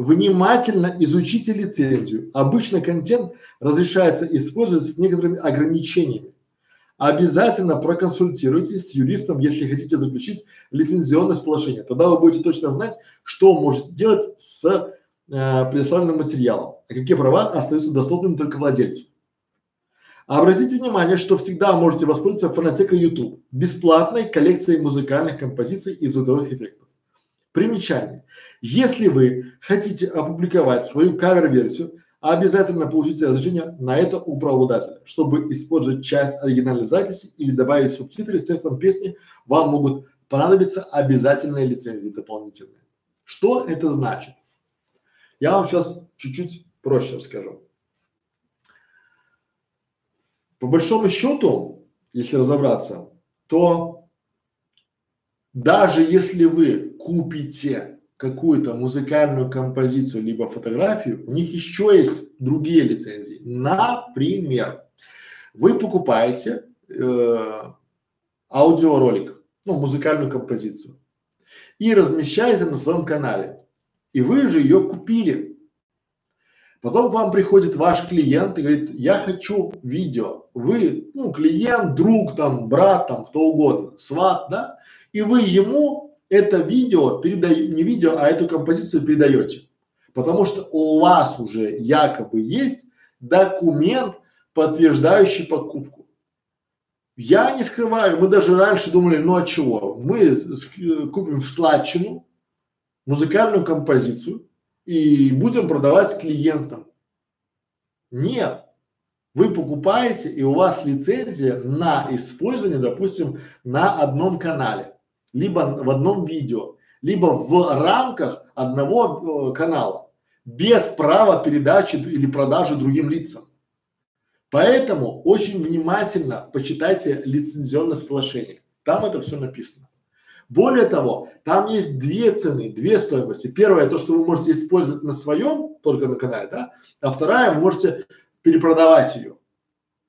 Внимательно изучите лицензию. Обычно контент разрешается использовать с некоторыми ограничениями. Обязательно проконсультируйтесь с юристом, если хотите заключить лицензионное соглашение. Тогда вы будете точно знать, что можете делать с э, предоставленным материалом, а какие права остаются доступными только владельцу. Обратите внимание, что всегда можете воспользоваться фонотекой YouTube, бесплатной коллекцией музыкальных композиций и звуковых эффектов. Примечание. Если вы хотите опубликовать свою кавер-версию, обязательно получите разрешение на это у правообладателя. Чтобы использовать часть оригинальной записи или добавить субтитры с текстом песни, вам могут понадобиться обязательные лицензии дополнительные. Что это значит? Я вам сейчас чуть-чуть проще расскажу. По большому счету, если разобраться, то даже если вы купите какую-то музыкальную композицию либо фотографию, у них еще есть другие лицензии. Например, вы покупаете э, аудиоролик, ну, музыкальную композицию и размещаете на своем канале. И вы же ее купили. Потом к вам приходит ваш клиент и говорит, я хочу видео. Вы, ну, клиент, друг, там, брат, там, кто угодно, сват, да? И вы ему это видео передаете, не видео, а эту композицию передаете. Потому что у вас уже якобы есть документ, подтверждающий покупку. Я не скрываю, мы даже раньше думали, ну а чего? Мы купим в складчину музыкальную композицию и будем продавать клиентам. Нет. Вы покупаете и у вас лицензия на использование, допустим, на одном канале либо в одном видео, либо в рамках одного э, канала, без права передачи или продажи другим лицам. Поэтому очень внимательно почитайте лицензионное соглашение. Там это все написано. Более того, там есть две цены, две стоимости. Первая то, что вы можете использовать на своем, только на канале, да, а вторая вы можете перепродавать ее.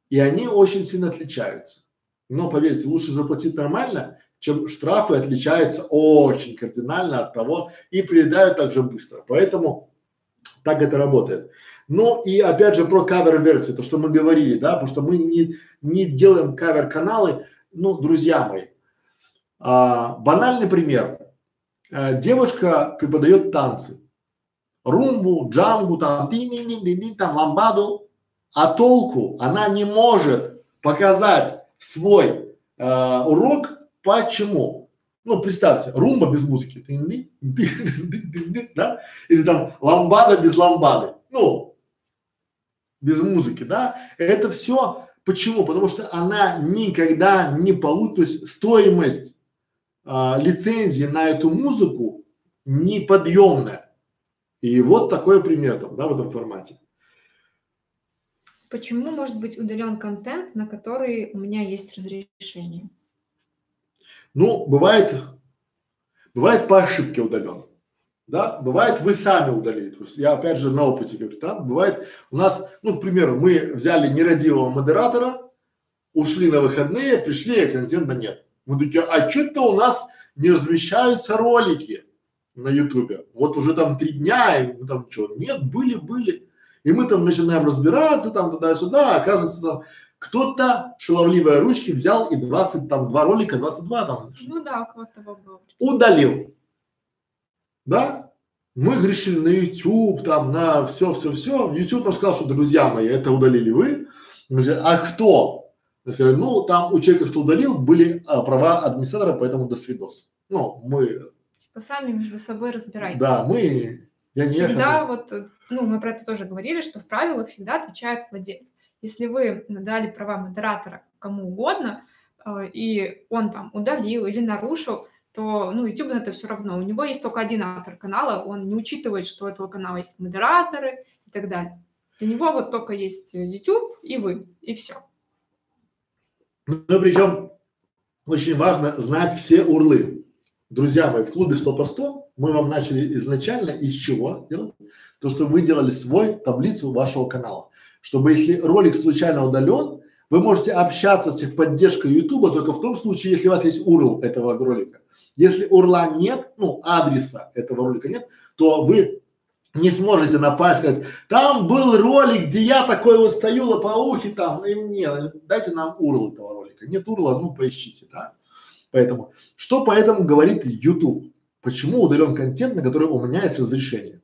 И они очень сильно отличаются. Но поверьте, лучше заплатить нормально, чем штрафы отличаются очень кардинально от того и прилетают также быстро. Поэтому так это работает. Ну и опять же про кавер-версии, то, что мы говорили, да, потому что мы не, не делаем кавер-каналы, ну, друзья мои. А, банальный пример. А, девушка преподает танцы. Румбу, джангу, там, ди -ди -ди -ди -ди, там, ламбаду. А толку она не может показать свой э, урок Почему? Ну, представьте, румба без музыки, да? Или там ламбада без ламбады, ну, без музыки, да? Это все почему? Потому что она никогда не получит, то есть стоимость а, лицензии на эту музыку неподъемная. И вот такой пример там, да, в этом формате. Почему может быть удален контент, на который у меня есть разрешение? Ну, бывает, бывает по ошибке удален. Да, бывает вы сами удалили. То есть я опять же на опыте говорю, да, бывает у нас, ну, к примеру, мы взяли нерадивого модератора, ушли на выходные, пришли, а контента нет. Мы такие, а что-то у нас не размещаются ролики на ютубе. Вот уже там три дня, и мы там что, нет, были, были. И мы там начинаем разбираться там туда-сюда, оказывается там кто-то шаловливые ручки взял и 20, там, два ролика, 22 там. Ну да, у кого-то было. Удалил. Да? мы грешили на YouTube, там, на все-все-все. YouTube нам сказал, что, друзья мои, это удалили вы. Мы сказали, а кто? Мы сказали, ну, там у человека, что удалил, были а, права администратора, поэтому до свидос. Ну, мы… Типа сами между собой разбирайтесь. Да, мы… Я не всегда вот, ну, мы про это тоже говорили, что в правилах всегда отвечает владелец. Если вы дали права модератора кому угодно, э, и он там удалил или нарушил, то, ну, YouTube на это все равно. У него есть только один автор канала, он не учитывает, что у этого канала есть модераторы и так далее. Для него вот только есть YouTube и вы, и все. Ну, причем очень важно знать все урлы. Друзья мои, в клубе 100 по 100 мы вам начали изначально из чего делать? То, что вы делали свой таблицу вашего канала. Чтобы если ролик случайно удален, вы можете общаться с техподдержкой YouTube только в том случае, если у вас есть URL этого ролика. Если урла нет, ну, адреса этого ролика нет, то вы не сможете напасть, сказать, там был ролик, где я такой вот стою лопоухи там, и мне, дайте нам URL этого ролика. Нет урла, ну поищите, да. Поэтому, что поэтому говорит YouTube? Почему удален контент, на который у меня есть разрешение?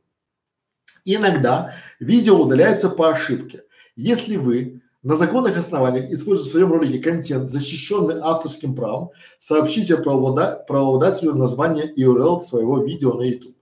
Иногда видео удаляется по ошибке. Если вы на законных основаниях используя в своем ролике контент, защищенный авторским правом, сообщите правооблада правообладателю название и URL своего видео на YouTube.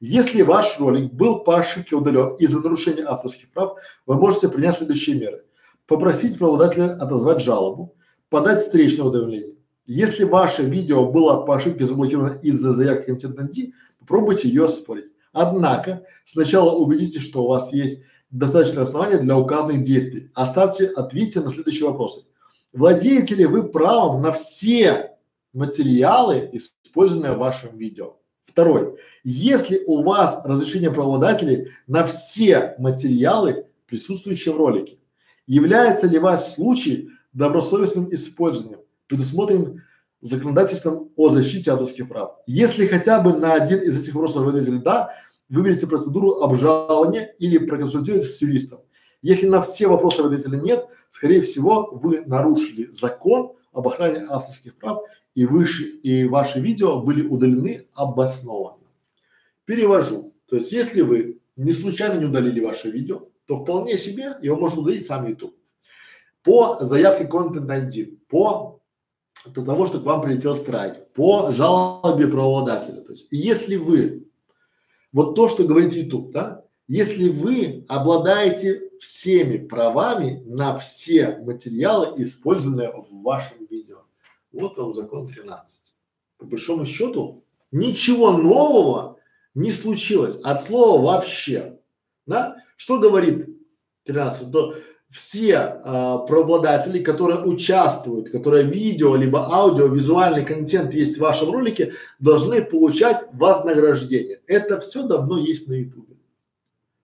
Если ваш ролик был по ошибке удален из-за нарушения авторских прав, вы можете принять следующие меры. Попросить правообладателя отозвать жалобу, подать встречное уведомление. Если ваше видео было по ошибке заблокировано из-за заявки контента ID, попробуйте ее оспорить. Однако сначала убедитесь, что у вас есть достаточное основание для указанных действий. Оставьте, ответьте на следующие вопросы. Владеете ли вы правом на все материалы, использованные в вашем видео? Второй. Если у вас разрешение правообладателей на все материалы, присутствующие в ролике, является ли ваш случай добросовестным использованием, предусмотрен законодательством о защите авторских прав? Если хотя бы на один из этих вопросов вы ответили «да», выберите процедуру обжалования или проконсультируйтесь с юристом. Если на все вопросы ответили нет, скорее всего, вы нарушили закон об охране авторских прав и выше, и ваши видео были удалены обоснованно. Перевожу. То есть, если вы не случайно не удалили ваше видео, то вполне себе его можно удалить сам YouTube. По заявке Content ID, по того, что к вам прилетел страйк, по жалобе правообладателя. То есть, если вы вот то, что говорит YouTube, да? Если вы обладаете всеми правами на все материалы, использованные в вашем видео. Вот вам закон 13. По большому счету ничего нового не случилось от слова вообще. Да? Что говорит 13? То все а, преобладатели, которые участвуют, которые видео, либо аудио, визуальный контент есть в вашем ролике, должны получать вознаграждение. Это все давно есть на. И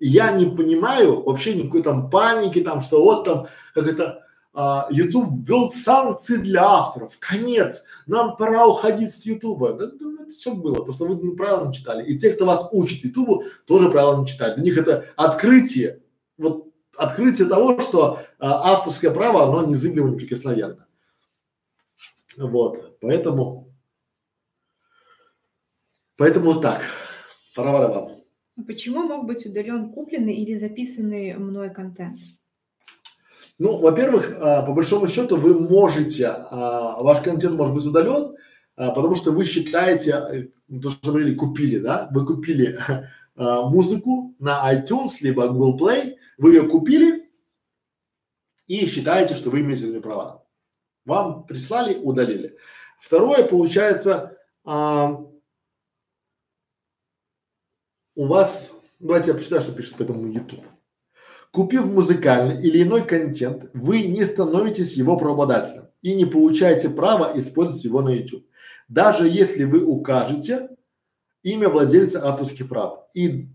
я не понимаю вообще никакой там паники, там, что вот там, как это, а, YouTube ввел санкции для авторов. Конец. Нам пора уходить с Ютуба. Да, да, это все было. Просто вы правила не читали. И те, кто вас учит Ютубу, тоже правила не читают. Для них это открытие. Вот открытие того, что а, авторское право, оно незыблемо неприкосновенно. Вот, поэтому, поэтому вот так. Пора вам. А почему мог быть удален купленный или записанный мной контент? Ну, во-первых, а, по большому счету вы можете, а, ваш контент может быть удален, а, потому что вы считаете, э, то, что говорили, купили, да, вы купили а, музыку на iTunes либо Google Play, вы ее купили и считаете, что вы имеете на права. Вам прислали, удалили. Второе, получается, а, у вас, давайте я прочитаю, что пишет по этому YouTube. Купив музыкальный или иной контент, вы не становитесь его правообладателем и не получаете права использовать его на YouTube. Даже если вы укажете имя владельца авторских прав и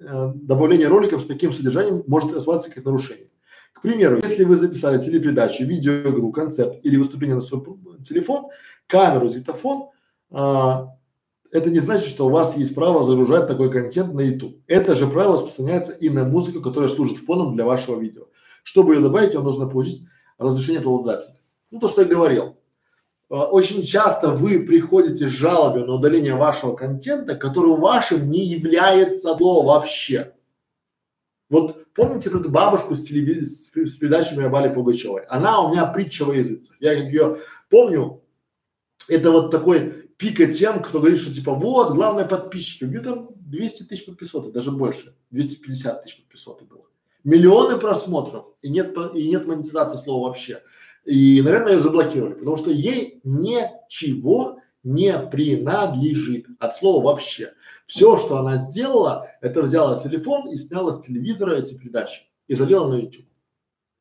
добавление роликов с таким содержанием может рассматриваться как нарушение. К примеру, если вы записали телепередачу, видеоигру, концерт или выступление на свой телефон, камеру, диктофон, а, это не значит, что у вас есть право загружать такой контент на YouTube. Это же правило распространяется и на музыку, которая служит фоном для вашего видео. Чтобы ее добавить, вам нужно получить разрешение правообладателя. Ну, то, что я говорил. Очень часто вы приходите с жалобой на удаление вашего контента, который вашим не является зло вообще. Вот помните эту бабушку с, телевиз... с передачами о Пугачевой? Она у меня притча во языце. Я ее помню. Это вот такой пика тем, кто говорит, что типа вот, главное подписчики. У нее там 200 тысяч подписоты, даже больше. 250 тысяч подписоты было. Миллионы просмотров и нет, и нет монетизации слова вообще. И, наверное, ее заблокировали, потому что ей ничего не принадлежит от слова вообще. Все, что она сделала, это взяла телефон и сняла с телевизора эти передачи и залила на YouTube.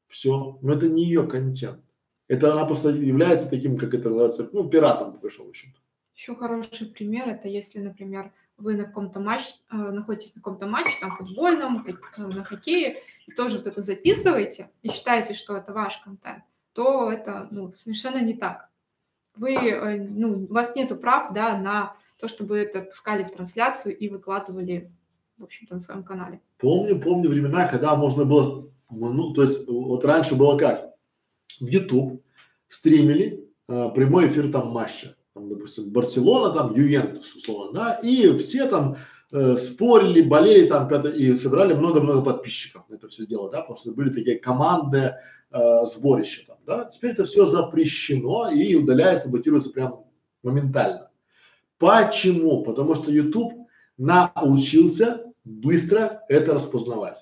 Все. Но это не ее контент. Это она просто является таким, как это называется, ну, пиратом, по большому счету. Еще хороший пример, это если, например, вы на каком-то матче, э, находитесь на каком-то матче, там, футбольном, э, на хоккее, и тоже вот это записываете, и считаете, что это ваш контент, то это, ну, совершенно не так. Вы, э, ну, у вас нету прав, да, на то, чтобы это пускали в трансляцию и выкладывали, в общем-то, на своем канале. Помню, помню времена, когда можно было, ну, то есть вот раньше было как? В YouTube стримили э, прямой эфир там матча, там, допустим, Барселона, там, Ювентус, условно, да, и все там э, спорили, болели там, и собирали много-много подписчиков это все дело, да, потому что были такие команды, э, сборища там, да. Теперь это все запрещено и удаляется, блокируется прям моментально. Почему? Потому что YouTube научился быстро это распознавать.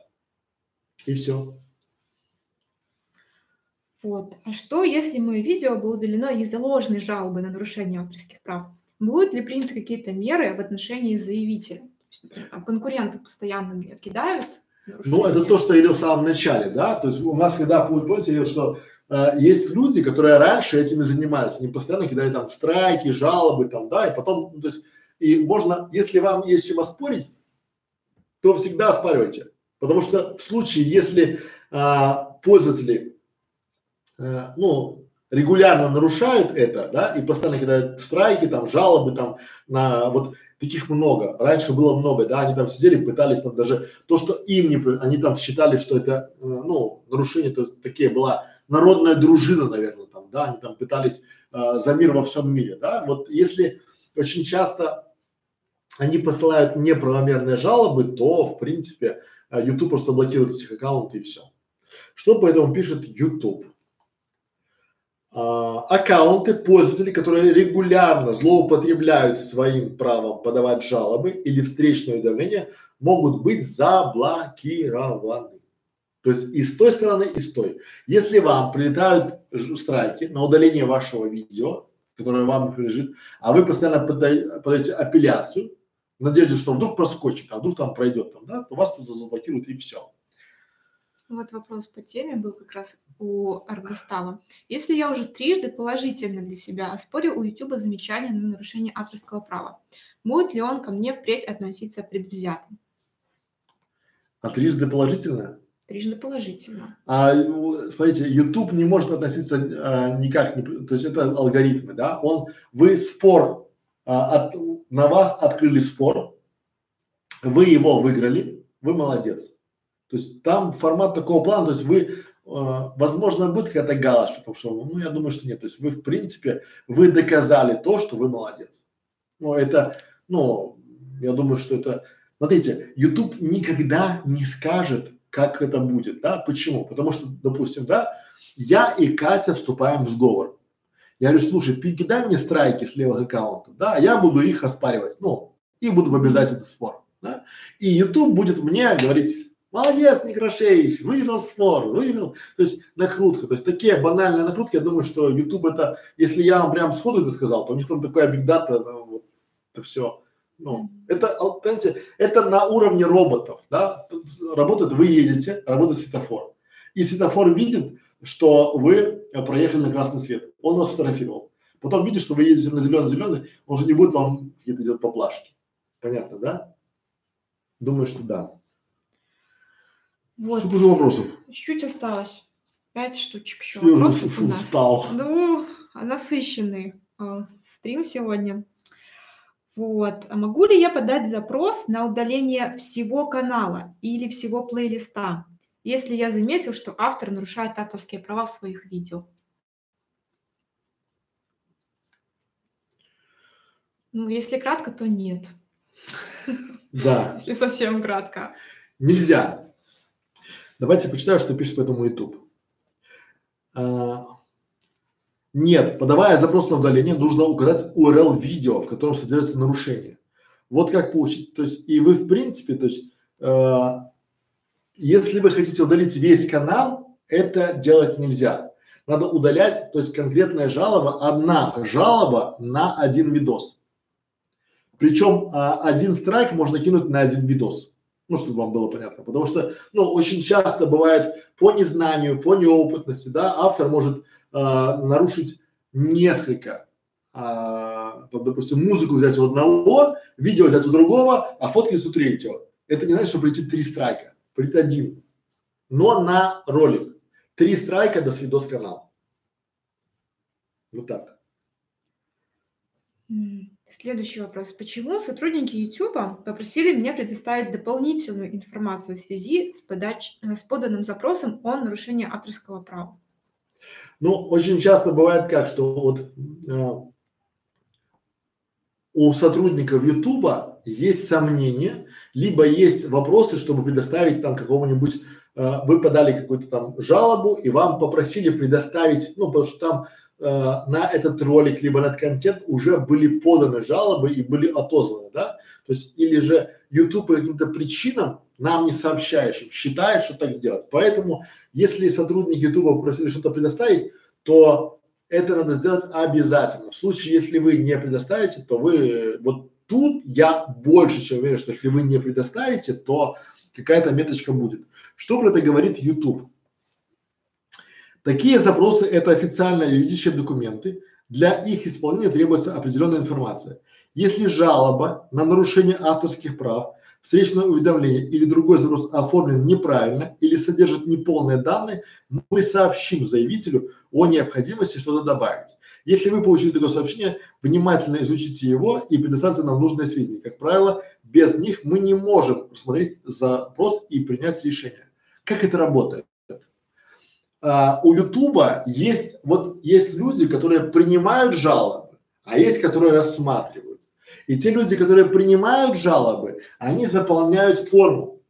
И все. Вот. А что, если мое видео было удалено из-за ложной жалобы на нарушение авторских прав? Будут ли приняты какие-то меры в отношении заявителя? Например, конкуренты постоянно мне кидают Ну, это то, что я говорил в самом начале, да? То есть у нас, когда, помните, что э, есть люди, которые раньше этими занимались, они постоянно кидали там страйки, жалобы там, да, и потом, ну, то есть, и можно, если вам есть чем оспорить, то всегда оспаривайте. Потому что в случае, если а, пользователи, а, ну, регулярно нарушают это, да, и постоянно кидают страйки, там, жалобы, там, на вот таких много. Раньше было много, да, они там сидели, пытались там даже то, что им не, они там считали, что это, э, ну, нарушение, то есть такие была народная дружина, наверное, там, да, они там пытались э, за мир во всем мире, да, вот если очень часто они посылают неправомерные жалобы, то, в принципе, э, YouTube просто блокирует этих аккаунты и все. Что поэтому пишет YouTube? А, аккаунты пользователей, которые регулярно злоупотребляют своим правом подавать жалобы или встречное давление, могут быть заблокированы. То есть и с той стороны, и с той. Если вам прилетают страйки на удаление вашего видео, которое вам принадлежит, а вы постоянно подаете, подаете апелляцию, в надежде, что вдруг проскочит, а вдруг там пройдет, там, да, то вас просто заблокируют и все. Вот вопрос по теме был как раз у Аргостава. Если я уже трижды положительно для себя оспорю у YouTube замечание на нарушение авторского права, будет ли он ко мне впредь относиться предвзято? А трижды положительно? Трижды положительно. А смотрите, YouTube не может относиться а, никак, не, то есть это алгоритмы, да? Он, вы спор а, от, на вас открыли спор, вы его выиграли, вы молодец. То есть там формат такого плана, то есть вы, возможно, будет какая-то галочка, потому что, ну, я думаю, что нет. То есть вы, в принципе, вы доказали то, что вы молодец. Ну, это, ну, я думаю, что это, смотрите, YouTube никогда не скажет, как это будет, да, почему? Потому что, допустим, да, я и Катя вступаем в сговор. Я говорю, слушай, ты кидай мне страйки с левых аккаунтов, да, я буду их оспаривать, ну, и буду побеждать этот спор, да, и YouTube будет мне говорить, молодец, Некрашевич, выиграл спор, выиграл, то есть накрутка, то есть такие банальные накрутки, я думаю, что YouTube это, если я вам прям сходу это сказал, то у них там такая бигдата, ну, вот, это все, ну, это, знаете, это на уровне роботов, да, работает, вы едете, работает светофор. И светофор видит, что вы проехали на красный свет. Он вас фотографировал. Потом видит, что вы едете на зеленый-зеленый, он же не будет вам какие-то делать поблажки. Понятно, да? Думаю, что да. Вот. Сколько же вопросов? Чуть осталось. Пять штучек еще. Я уже устал. Ну, насыщенный э, стрим сегодня. Вот. А могу ли я подать запрос на удаление всего канала или всего плейлиста, если я заметил, что автор нарушает авторские права в своих видео? Ну, если кратко, то нет. Да. Если совсем кратко. Нельзя. Давайте почитаю, что пишет по этому YouTube. А, нет, подавая запрос на удаление, нужно указать URL видео, в котором содержится нарушение. Вот как получить, то есть и вы в принципе, то есть э, если вы хотите удалить весь канал, это делать нельзя. Надо удалять, то есть конкретная жалоба, одна жалоба на один видос. Причем а, один страйк можно кинуть на один видос. Ну, чтобы вам было понятно. Потому что, ну, очень часто бывает по незнанию, по неопытности, да, автор может а, нарушить несколько, а, допустим, музыку взять у одного, видео взять у другого, а фотки у третьего. Это не значит, что прилетит три страйка, прилетит один. Но на ролик. Три страйка до свидос канал. Вот так. Следующий вопрос. Почему сотрудники YouTube попросили меня предоставить дополнительную информацию в связи с, подач... с поданным запросом о нарушении авторского права? Ну, очень часто бывает как, что вот э, у сотрудников YouTube есть сомнения, либо есть вопросы, чтобы предоставить там какому-нибудь, э, вы подали какую-то там жалобу и вам попросили предоставить, ну, потому что там на этот ролик либо на этот контент уже были поданы жалобы и были отозваны, да, то есть или же YouTube по каким-то причинам нам не сообщающим считает, что так сделать. Поэтому, если сотрудники YouTube попросили что-то предоставить, то это надо сделать обязательно. В случае, если вы не предоставите, то вы вот тут я больше чем уверен, что если вы не предоставите, то какая-то меточка будет. Что про это говорит YouTube? Такие запросы – это официальные юридические документы. Для их исполнения требуется определенная информация. Если жалоба на нарушение авторских прав встречное уведомление или другой запрос оформлен неправильно или содержит неполные данные, мы сообщим заявителю о необходимости что-то добавить. Если вы получили такое сообщение, внимательно изучите его и предоставьте нам нужные сведения. Как правило, без них мы не можем рассмотреть запрос и принять решение. Как это работает? А, у Ютуба есть вот есть люди, которые принимают жалобы, а есть, которые рассматривают. И те люди, которые принимают жалобы, они заполняют форму.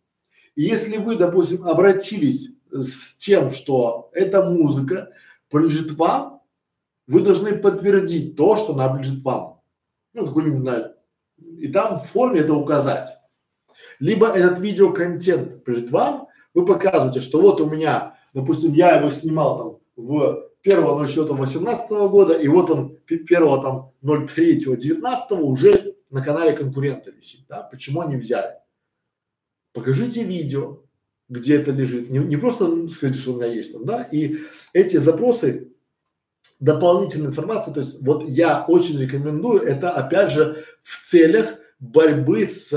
И если вы, допустим, обратились с тем, что эта музыка принадлежит вам, вы должны подтвердить то, что она принадлежит вам. Ну, какой-нибудь, знаю, и там в форме это указать. Либо этот видеоконтент принадлежит вам, вы показываете, что вот у меня, допустим, я его снимал там в 1.04.18 года, и вот он 1 там 03.19 уже на канале конкурента висит, да, почему они взяли? Покажите видео, где это лежит, не, не просто скажите, что у меня есть там, да, и эти запросы, дополнительная информация, то есть вот я очень рекомендую, это опять же в целях борьбы с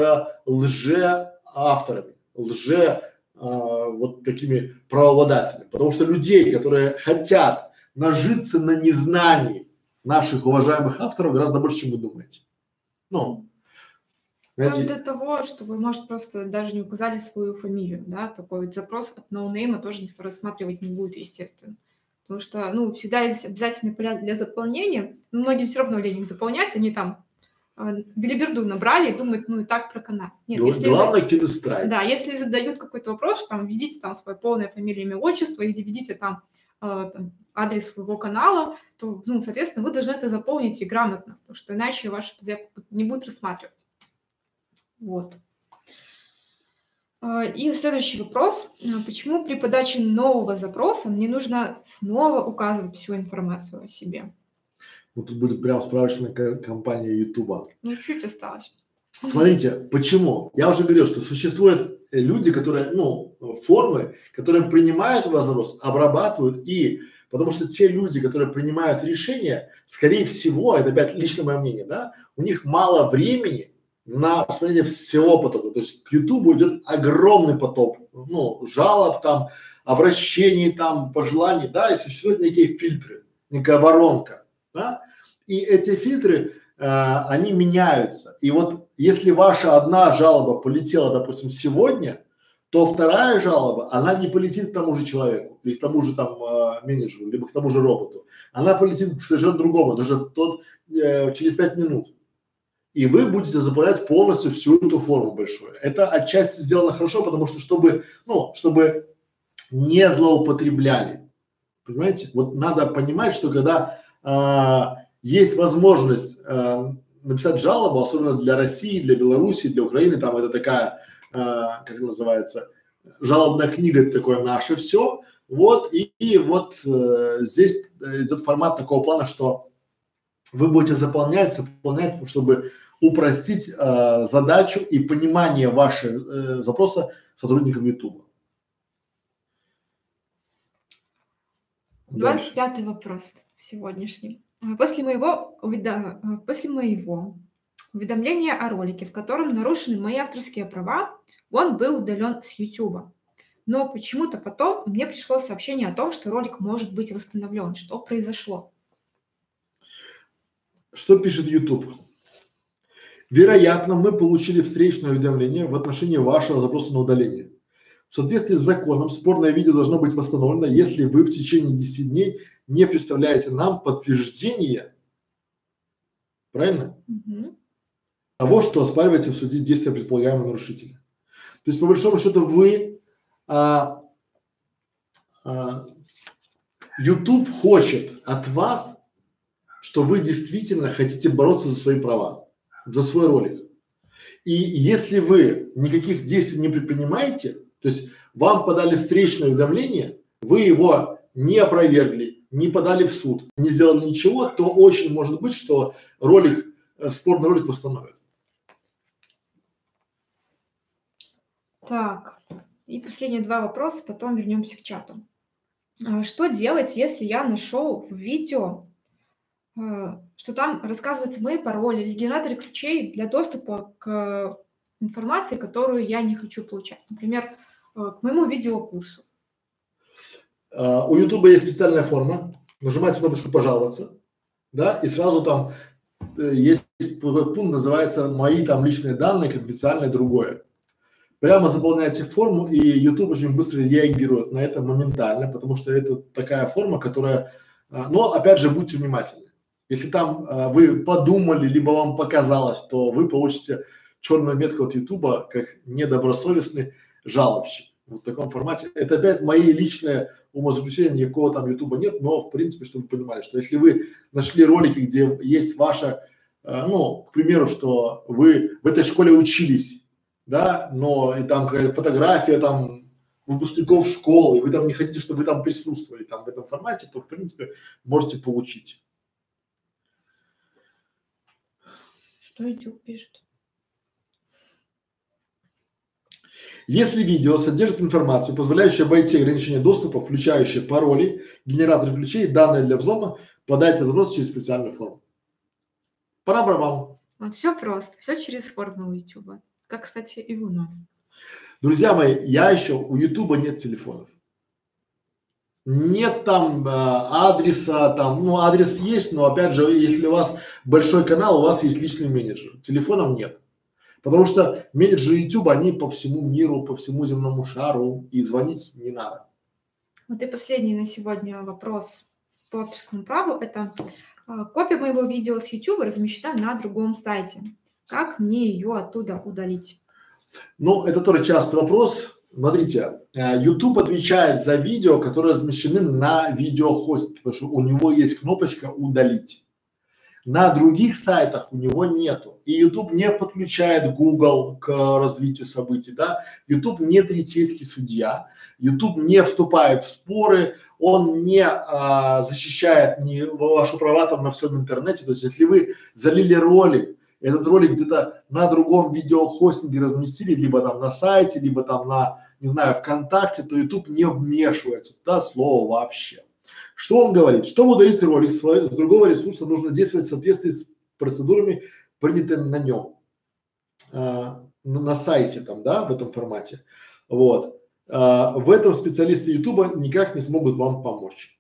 лже-авторами, лже а, вот такими правообладателями, потому что людей, которые хотят нажиться на незнании наших уважаемых авторов гораздо больше, чем вы думаете. Ну, знаете, до того, что вы, может, просто даже не указали свою фамилию, да, такой вот запрос от ноунейма тоже никто рассматривать не будет, естественно. Потому что, ну, всегда есть обязательные поля для заполнения, но многим все равно лень их заполнять, они там билиберду набрали и думают, ну и так проканать. Нет, если главное кинострайк. Да, если задают какой-то вопрос, там, введите там свое полное фамилия, имя, отчество или введите там, э, там адрес своего канала, то, ну, соответственно, вы должны это заполнить и грамотно, потому что иначе ваши заявку не будут рассматривать. Вот. А, и следующий вопрос. А, почему при подаче нового запроса мне нужно снова указывать всю информацию о себе? Вот тут будет прям справочная компания YouTube. Ну, чуть осталось. Смотрите, почему? Я уже говорил, что существуют люди, которые, ну, формы, которые принимают запрос, обрабатывают и Потому что те люди, которые принимают решения, скорее всего, это опять личное мое мнение, да, у них мало времени на посмотрение всего потока. То есть к Ютубу идет огромный поток, ну, жалоб там, обращений там, пожеланий, да, и существуют некие фильтры, некая воронка, да, и эти фильтры, э, они меняются. И вот если ваша одна жалоба полетела, допустим, сегодня, то вторая жалоба, она не полетит к тому же человеку, или к тому же там э, менеджеру, либо к тому же роботу. Она полетит к совершенно другому, даже в тот, э, через пять минут. и вы будете заполнять полностью всю эту форму большую. Это отчасти сделано хорошо, потому что чтобы, ну, чтобы не злоупотребляли. Понимаете? Вот надо понимать, что когда а, есть возможность а, написать жалобу, особенно для России, для Беларуси, для Украины, там это такая, а, как называется, жалобная книга, это такое наше все. Вот и, и вот э, здесь идет формат такого плана, что вы будете заполнять, заполнять, чтобы упростить э, задачу и понимание вашего э, запроса сотрудникам YouTube. 25 вопрос сегодняшний. А, после моего, уведа... А, после моего уведомления о ролике, в котором нарушены мои авторские права, он был удален с YouTube. Но почему-то потом мне пришло сообщение о том, что ролик может быть восстановлен. Что произошло? Что пишет YouTube? Вероятно, мы получили встречное уведомление в отношении вашего запроса на удаление. В соответствии с законом спорное видео должно быть восстановлено, если вы в течение 10 дней не представляете нам подтверждение, правильно? Угу. Того, что оспариваете в суде действия предполагаемого нарушителя. То есть, по большому счету, вы а, а, YouTube хочет от вас, что вы действительно хотите бороться за свои права, за свой ролик. И если вы никаких действий не предпринимаете, то есть вам подали встречное уведомление, вы его не опровергли, не подали в суд, не сделали ничего, то очень может быть, что ролик, э, спорный ролик восстановят. Так, и последние два вопроса, потом вернемся к чату. А, что делать, если я нашел в видео, а, что там рассказываются мои пароли или генераторы ключей для доступа к информации, которую я не хочу получать? Например, Э, к моему видеокурсу? Uh, у Ютуба есть специальная форма. Нажимаете кнопочку «Пожаловаться», да, и сразу там э, есть пункт, называется «Мои там личные данные, конфиденциальное другое». Прямо заполняете форму, и YouTube очень быстро реагирует на это моментально, потому что это такая форма, которая… Uh, но опять же, будьте внимательны. Если там uh, вы подумали, либо вам показалось, то вы получите черную метку от YouTube как недобросовестный жалобщик в таком формате. Это опять мои личные умозаключения, никакого там Ютуба нет, но в принципе, чтобы вы понимали, что если вы нашли ролики, где есть ваша, э, ну, к примеру, что вы в этой школе учились, да, но и там какая-то фотография там выпускников школы, и вы там не хотите, чтобы вы там присутствовали там в этом формате, то в принципе можете получить. Что YouTube пишет? Если видео содержит информацию, позволяющую обойти ограничение доступа, включающие пароли, генератор ключей, данные для взлома, подайте запрос через специальную форму. Пора барабан. Вот все просто, все через форму у YouTube. Как, кстати, и у нас. Друзья мои, я еще, у YouTube нет телефонов. Нет там э, адреса, там, ну адрес есть, но опять же, если у вас большой канал, у вас есть личный менеджер. Телефонов нет. Потому что менеджеры YouTube, они по всему миру, по всему земному шару, и звонить не надо. Вот и последний на сегодня вопрос по авторскому праву. Это а, копия моего видео с YouTube размещена на другом сайте. Как мне ее оттуда удалить? Ну, это тоже частый вопрос. Смотрите, э, YouTube отвечает за видео, которые размещены на видеохосте, потому что у него есть кнопочка «Удалить». На других сайтах у него нету. И YouTube не подключает Google к развитию событий, да. YouTube не третейский судья. YouTube не вступает в споры, он не а, защищает не ваши права там на всем интернете. То есть, если вы залили ролик, этот ролик где-то на другом видеохостинге разместили, либо там на сайте, либо там на, не знаю, ВКонтакте, то YouTube не вмешивается, да, слово вообще. Что он говорит? Чтобы удалить ролик с, с другого ресурса, нужно действовать в соответствии с процедурами, принятыми на нем, а, на, сайте там, да, в этом формате. Вот. А, в этом специалисты YouTube никак не смогут вам помочь.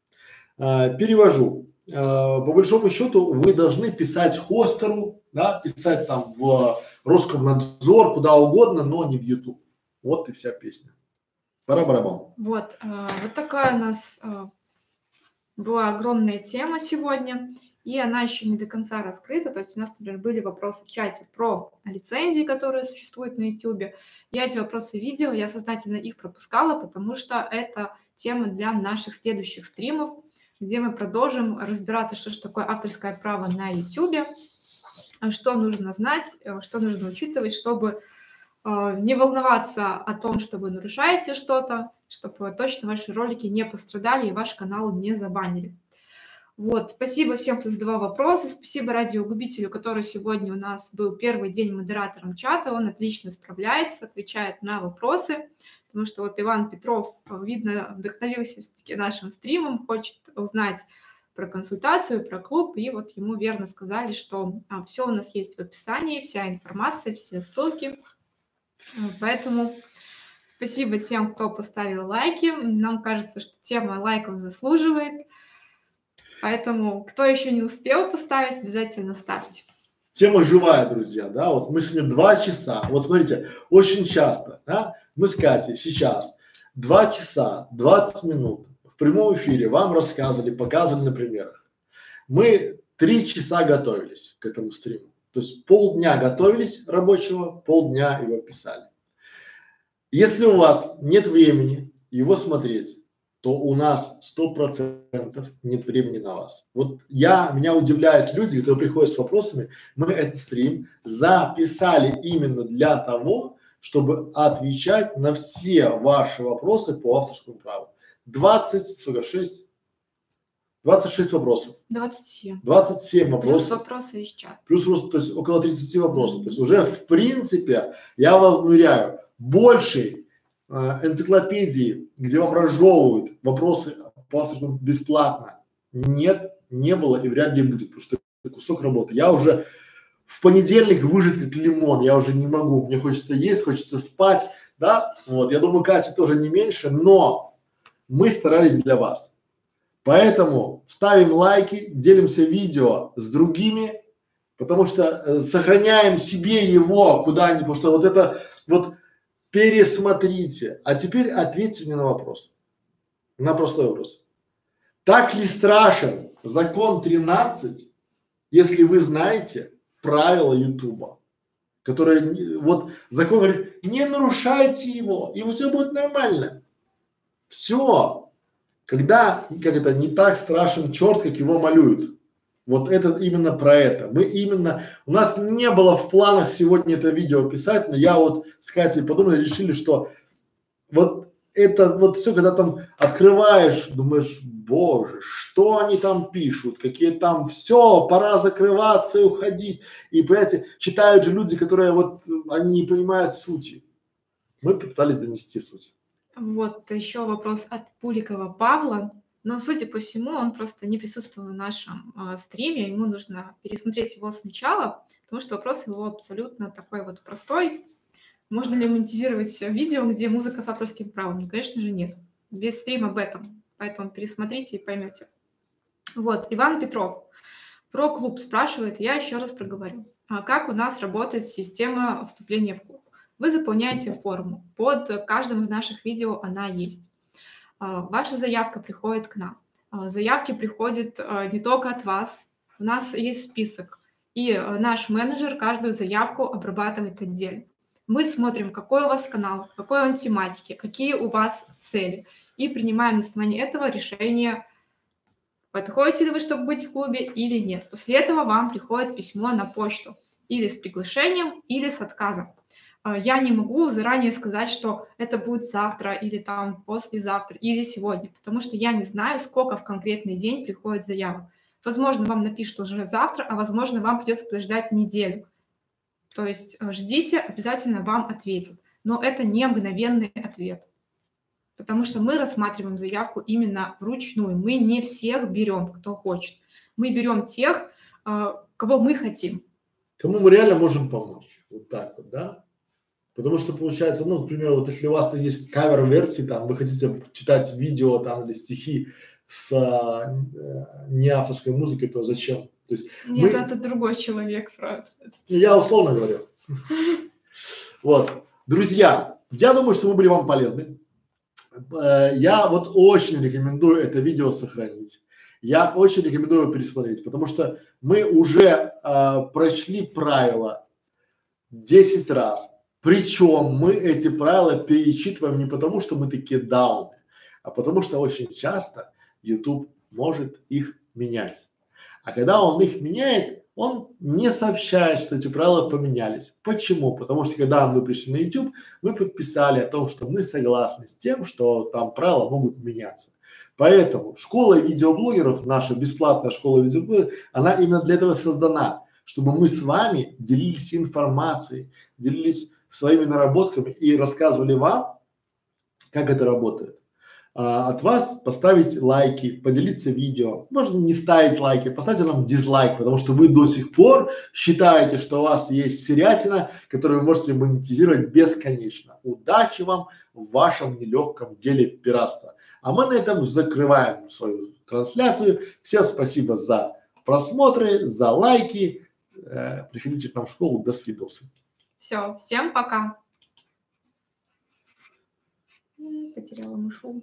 А, перевожу. А, по большому счету вы должны писать хостеру, да, писать там в Роскомнадзор, куда угодно, но не в YouTube. Вот и вся песня. Пора барабан. Вот, а, вот такая у нас а, была огромная тема сегодня. и она еще не до конца раскрыта. То есть у нас, например, были вопросы в чате про лицензии, которые существуют на YouTube. Я эти вопросы видела, я сознательно их пропускала, потому что это тема для наших следующих стримов, где мы продолжим разбираться, что же такое авторское право на YouTube, что нужно знать, э, что нужно учитывать, чтобы не волноваться о том, что вы нарушаете что-то, чтобы точно ваши ролики не пострадали и ваш канал не забанили. Вот, спасибо всем, кто задавал вопросы, спасибо радиогубителю, который сегодня у нас был первый день модератором чата, он отлично справляется, отвечает на вопросы, потому что вот Иван Петров, видно, вдохновился все-таки нашим стримом, хочет узнать про консультацию, про клуб, и вот ему верно сказали, что а, все у нас есть в описании, вся информация, все ссылки, поэтому спасибо тем, кто поставил лайки, нам кажется, что тема лайков заслуживает, Поэтому, кто еще не успел поставить, обязательно ставьте. Тема живая, друзья, да, вот мы сегодня два часа, вот смотрите, очень часто, да, мы с Катей сейчас два часа, 20 минут в прямом эфире вам рассказывали, показывали на примерах. Мы три часа готовились к этому стриму, то есть полдня готовились рабочего, полдня его писали. Если у вас нет времени его смотреть, то у нас сто процентов нет времени на вас. Вот я, меня удивляют люди, которые приходят с вопросами, мы этот стрим записали именно для того, чтобы отвечать на все ваши вопросы по авторскому праву. 20, сколько, 6? 26 вопросов. 27. 27 вопросов. Плюс вопросы из чата. Плюс, то есть около 30 вопросов. То есть уже в принципе, я вам уверяю, большей э, энциклопедии, где вам разжевывают вопросы по авторскому бесплатно, нет, не было и вряд ли будет, потому что это кусок работы. Я уже в понедельник выжат как лимон, я уже не могу, мне хочется есть, хочется спать, да, вот, я думаю, Катя тоже не меньше, но мы старались для вас. Поэтому ставим лайки, делимся видео с другими, потому что э, сохраняем себе его куда-нибудь, потому что вот это вот пересмотрите. А теперь ответьте мне на вопрос. На простой вопрос. Так ли страшен закон 13, если вы знаете правила Ютуба, которые, вот закон говорит, не нарушайте его, и все будет нормально. Все. Когда, как это, не так страшен черт, как его малюют. Вот это именно про это. Мы именно, у нас не было в планах сегодня это видео писать, но я вот с Катей подумали, решили, что вот это вот все, когда там открываешь, думаешь, боже, что они там пишут, какие там, все, пора закрываться и уходить. И, понимаете, читают же люди, которые вот, они не понимают сути. Мы попытались донести суть. Вот еще вопрос от Пуликова Павла. Но, судя по всему, он просто не присутствовал на нашем э, стриме, ему нужно пересмотреть его сначала, потому что вопрос его абсолютно такой вот простой. Можно ли монетизировать видео, где музыка с авторским правом? Ну, конечно же, нет. Без стрима об этом. Поэтому пересмотрите и поймете. Вот, Иван Петров. Про клуб спрашивает, я еще раз проговорю. А как у нас работает система вступления в клуб? Вы заполняете форму. Под каждым из наших видео она есть. А, ваша заявка приходит к нам. А, заявки приходят а, не только от вас, у нас есть список, и наш менеджер каждую заявку обрабатывает отдельно. Мы смотрим, какой у вас канал, какой он тематики, какие у вас цели, и принимаем на основании этого решение, подходите ли вы, чтобы быть в клубе или нет. После этого вам приходит письмо на почту или с приглашением, или с отказом. А, я не могу заранее сказать, что это будет завтра или там послезавтра или сегодня, потому что я не знаю, сколько в конкретный день приходит заявок. Возможно, вам напишут уже завтра, а возможно, вам придется подождать неделю. То есть э, ждите, обязательно вам ответят. Но это не мгновенный ответ, потому что мы рассматриваем заявку именно вручную. Мы не всех берем, кто хочет. Мы берем тех, э, кого мы хотим. Кому мы реально можем помочь. Вот так вот, да? Потому что получается, ну, к примеру, вот если у вас есть кавер-версии, там, вы хотите читать видео там или стихи с а, не авторской музыкой, то зачем? То есть Нет, мы... это другой человек, Фред. Я условно говорю. Вот. Друзья, я думаю, что мы были вам полезны. Э, я вот очень рекомендую это видео сохранить. Я очень рекомендую пересмотреть, потому что мы уже э, прочли правила 10 раз. Причем мы эти правила перечитываем не потому, что мы такие дауны, а потому что очень часто YouTube может их менять. А когда он их меняет, он не сообщает, что эти правила поменялись. Почему? Потому что когда мы пришли на YouTube, мы подписали о том, что мы согласны с тем, что там правила могут меняться. Поэтому школа видеоблогеров, наша бесплатная школа видеоблогеров, она именно для этого создана, чтобы мы с вами делились информацией, делились своими наработками и рассказывали вам, как это работает а, от вас поставить лайки, поделиться видео. Можно не ставить лайки, поставьте нам дизлайк, потому что вы до сих пор считаете, что у вас есть серятина, которую вы можете монетизировать бесконечно. Удачи вам в вашем нелегком деле пиратства. А мы на этом закрываем свою трансляцию. Всем спасибо за просмотры, за лайки. Э, приходите к нам в школу. До свидос. Все, всем пока. Потеряла мышу.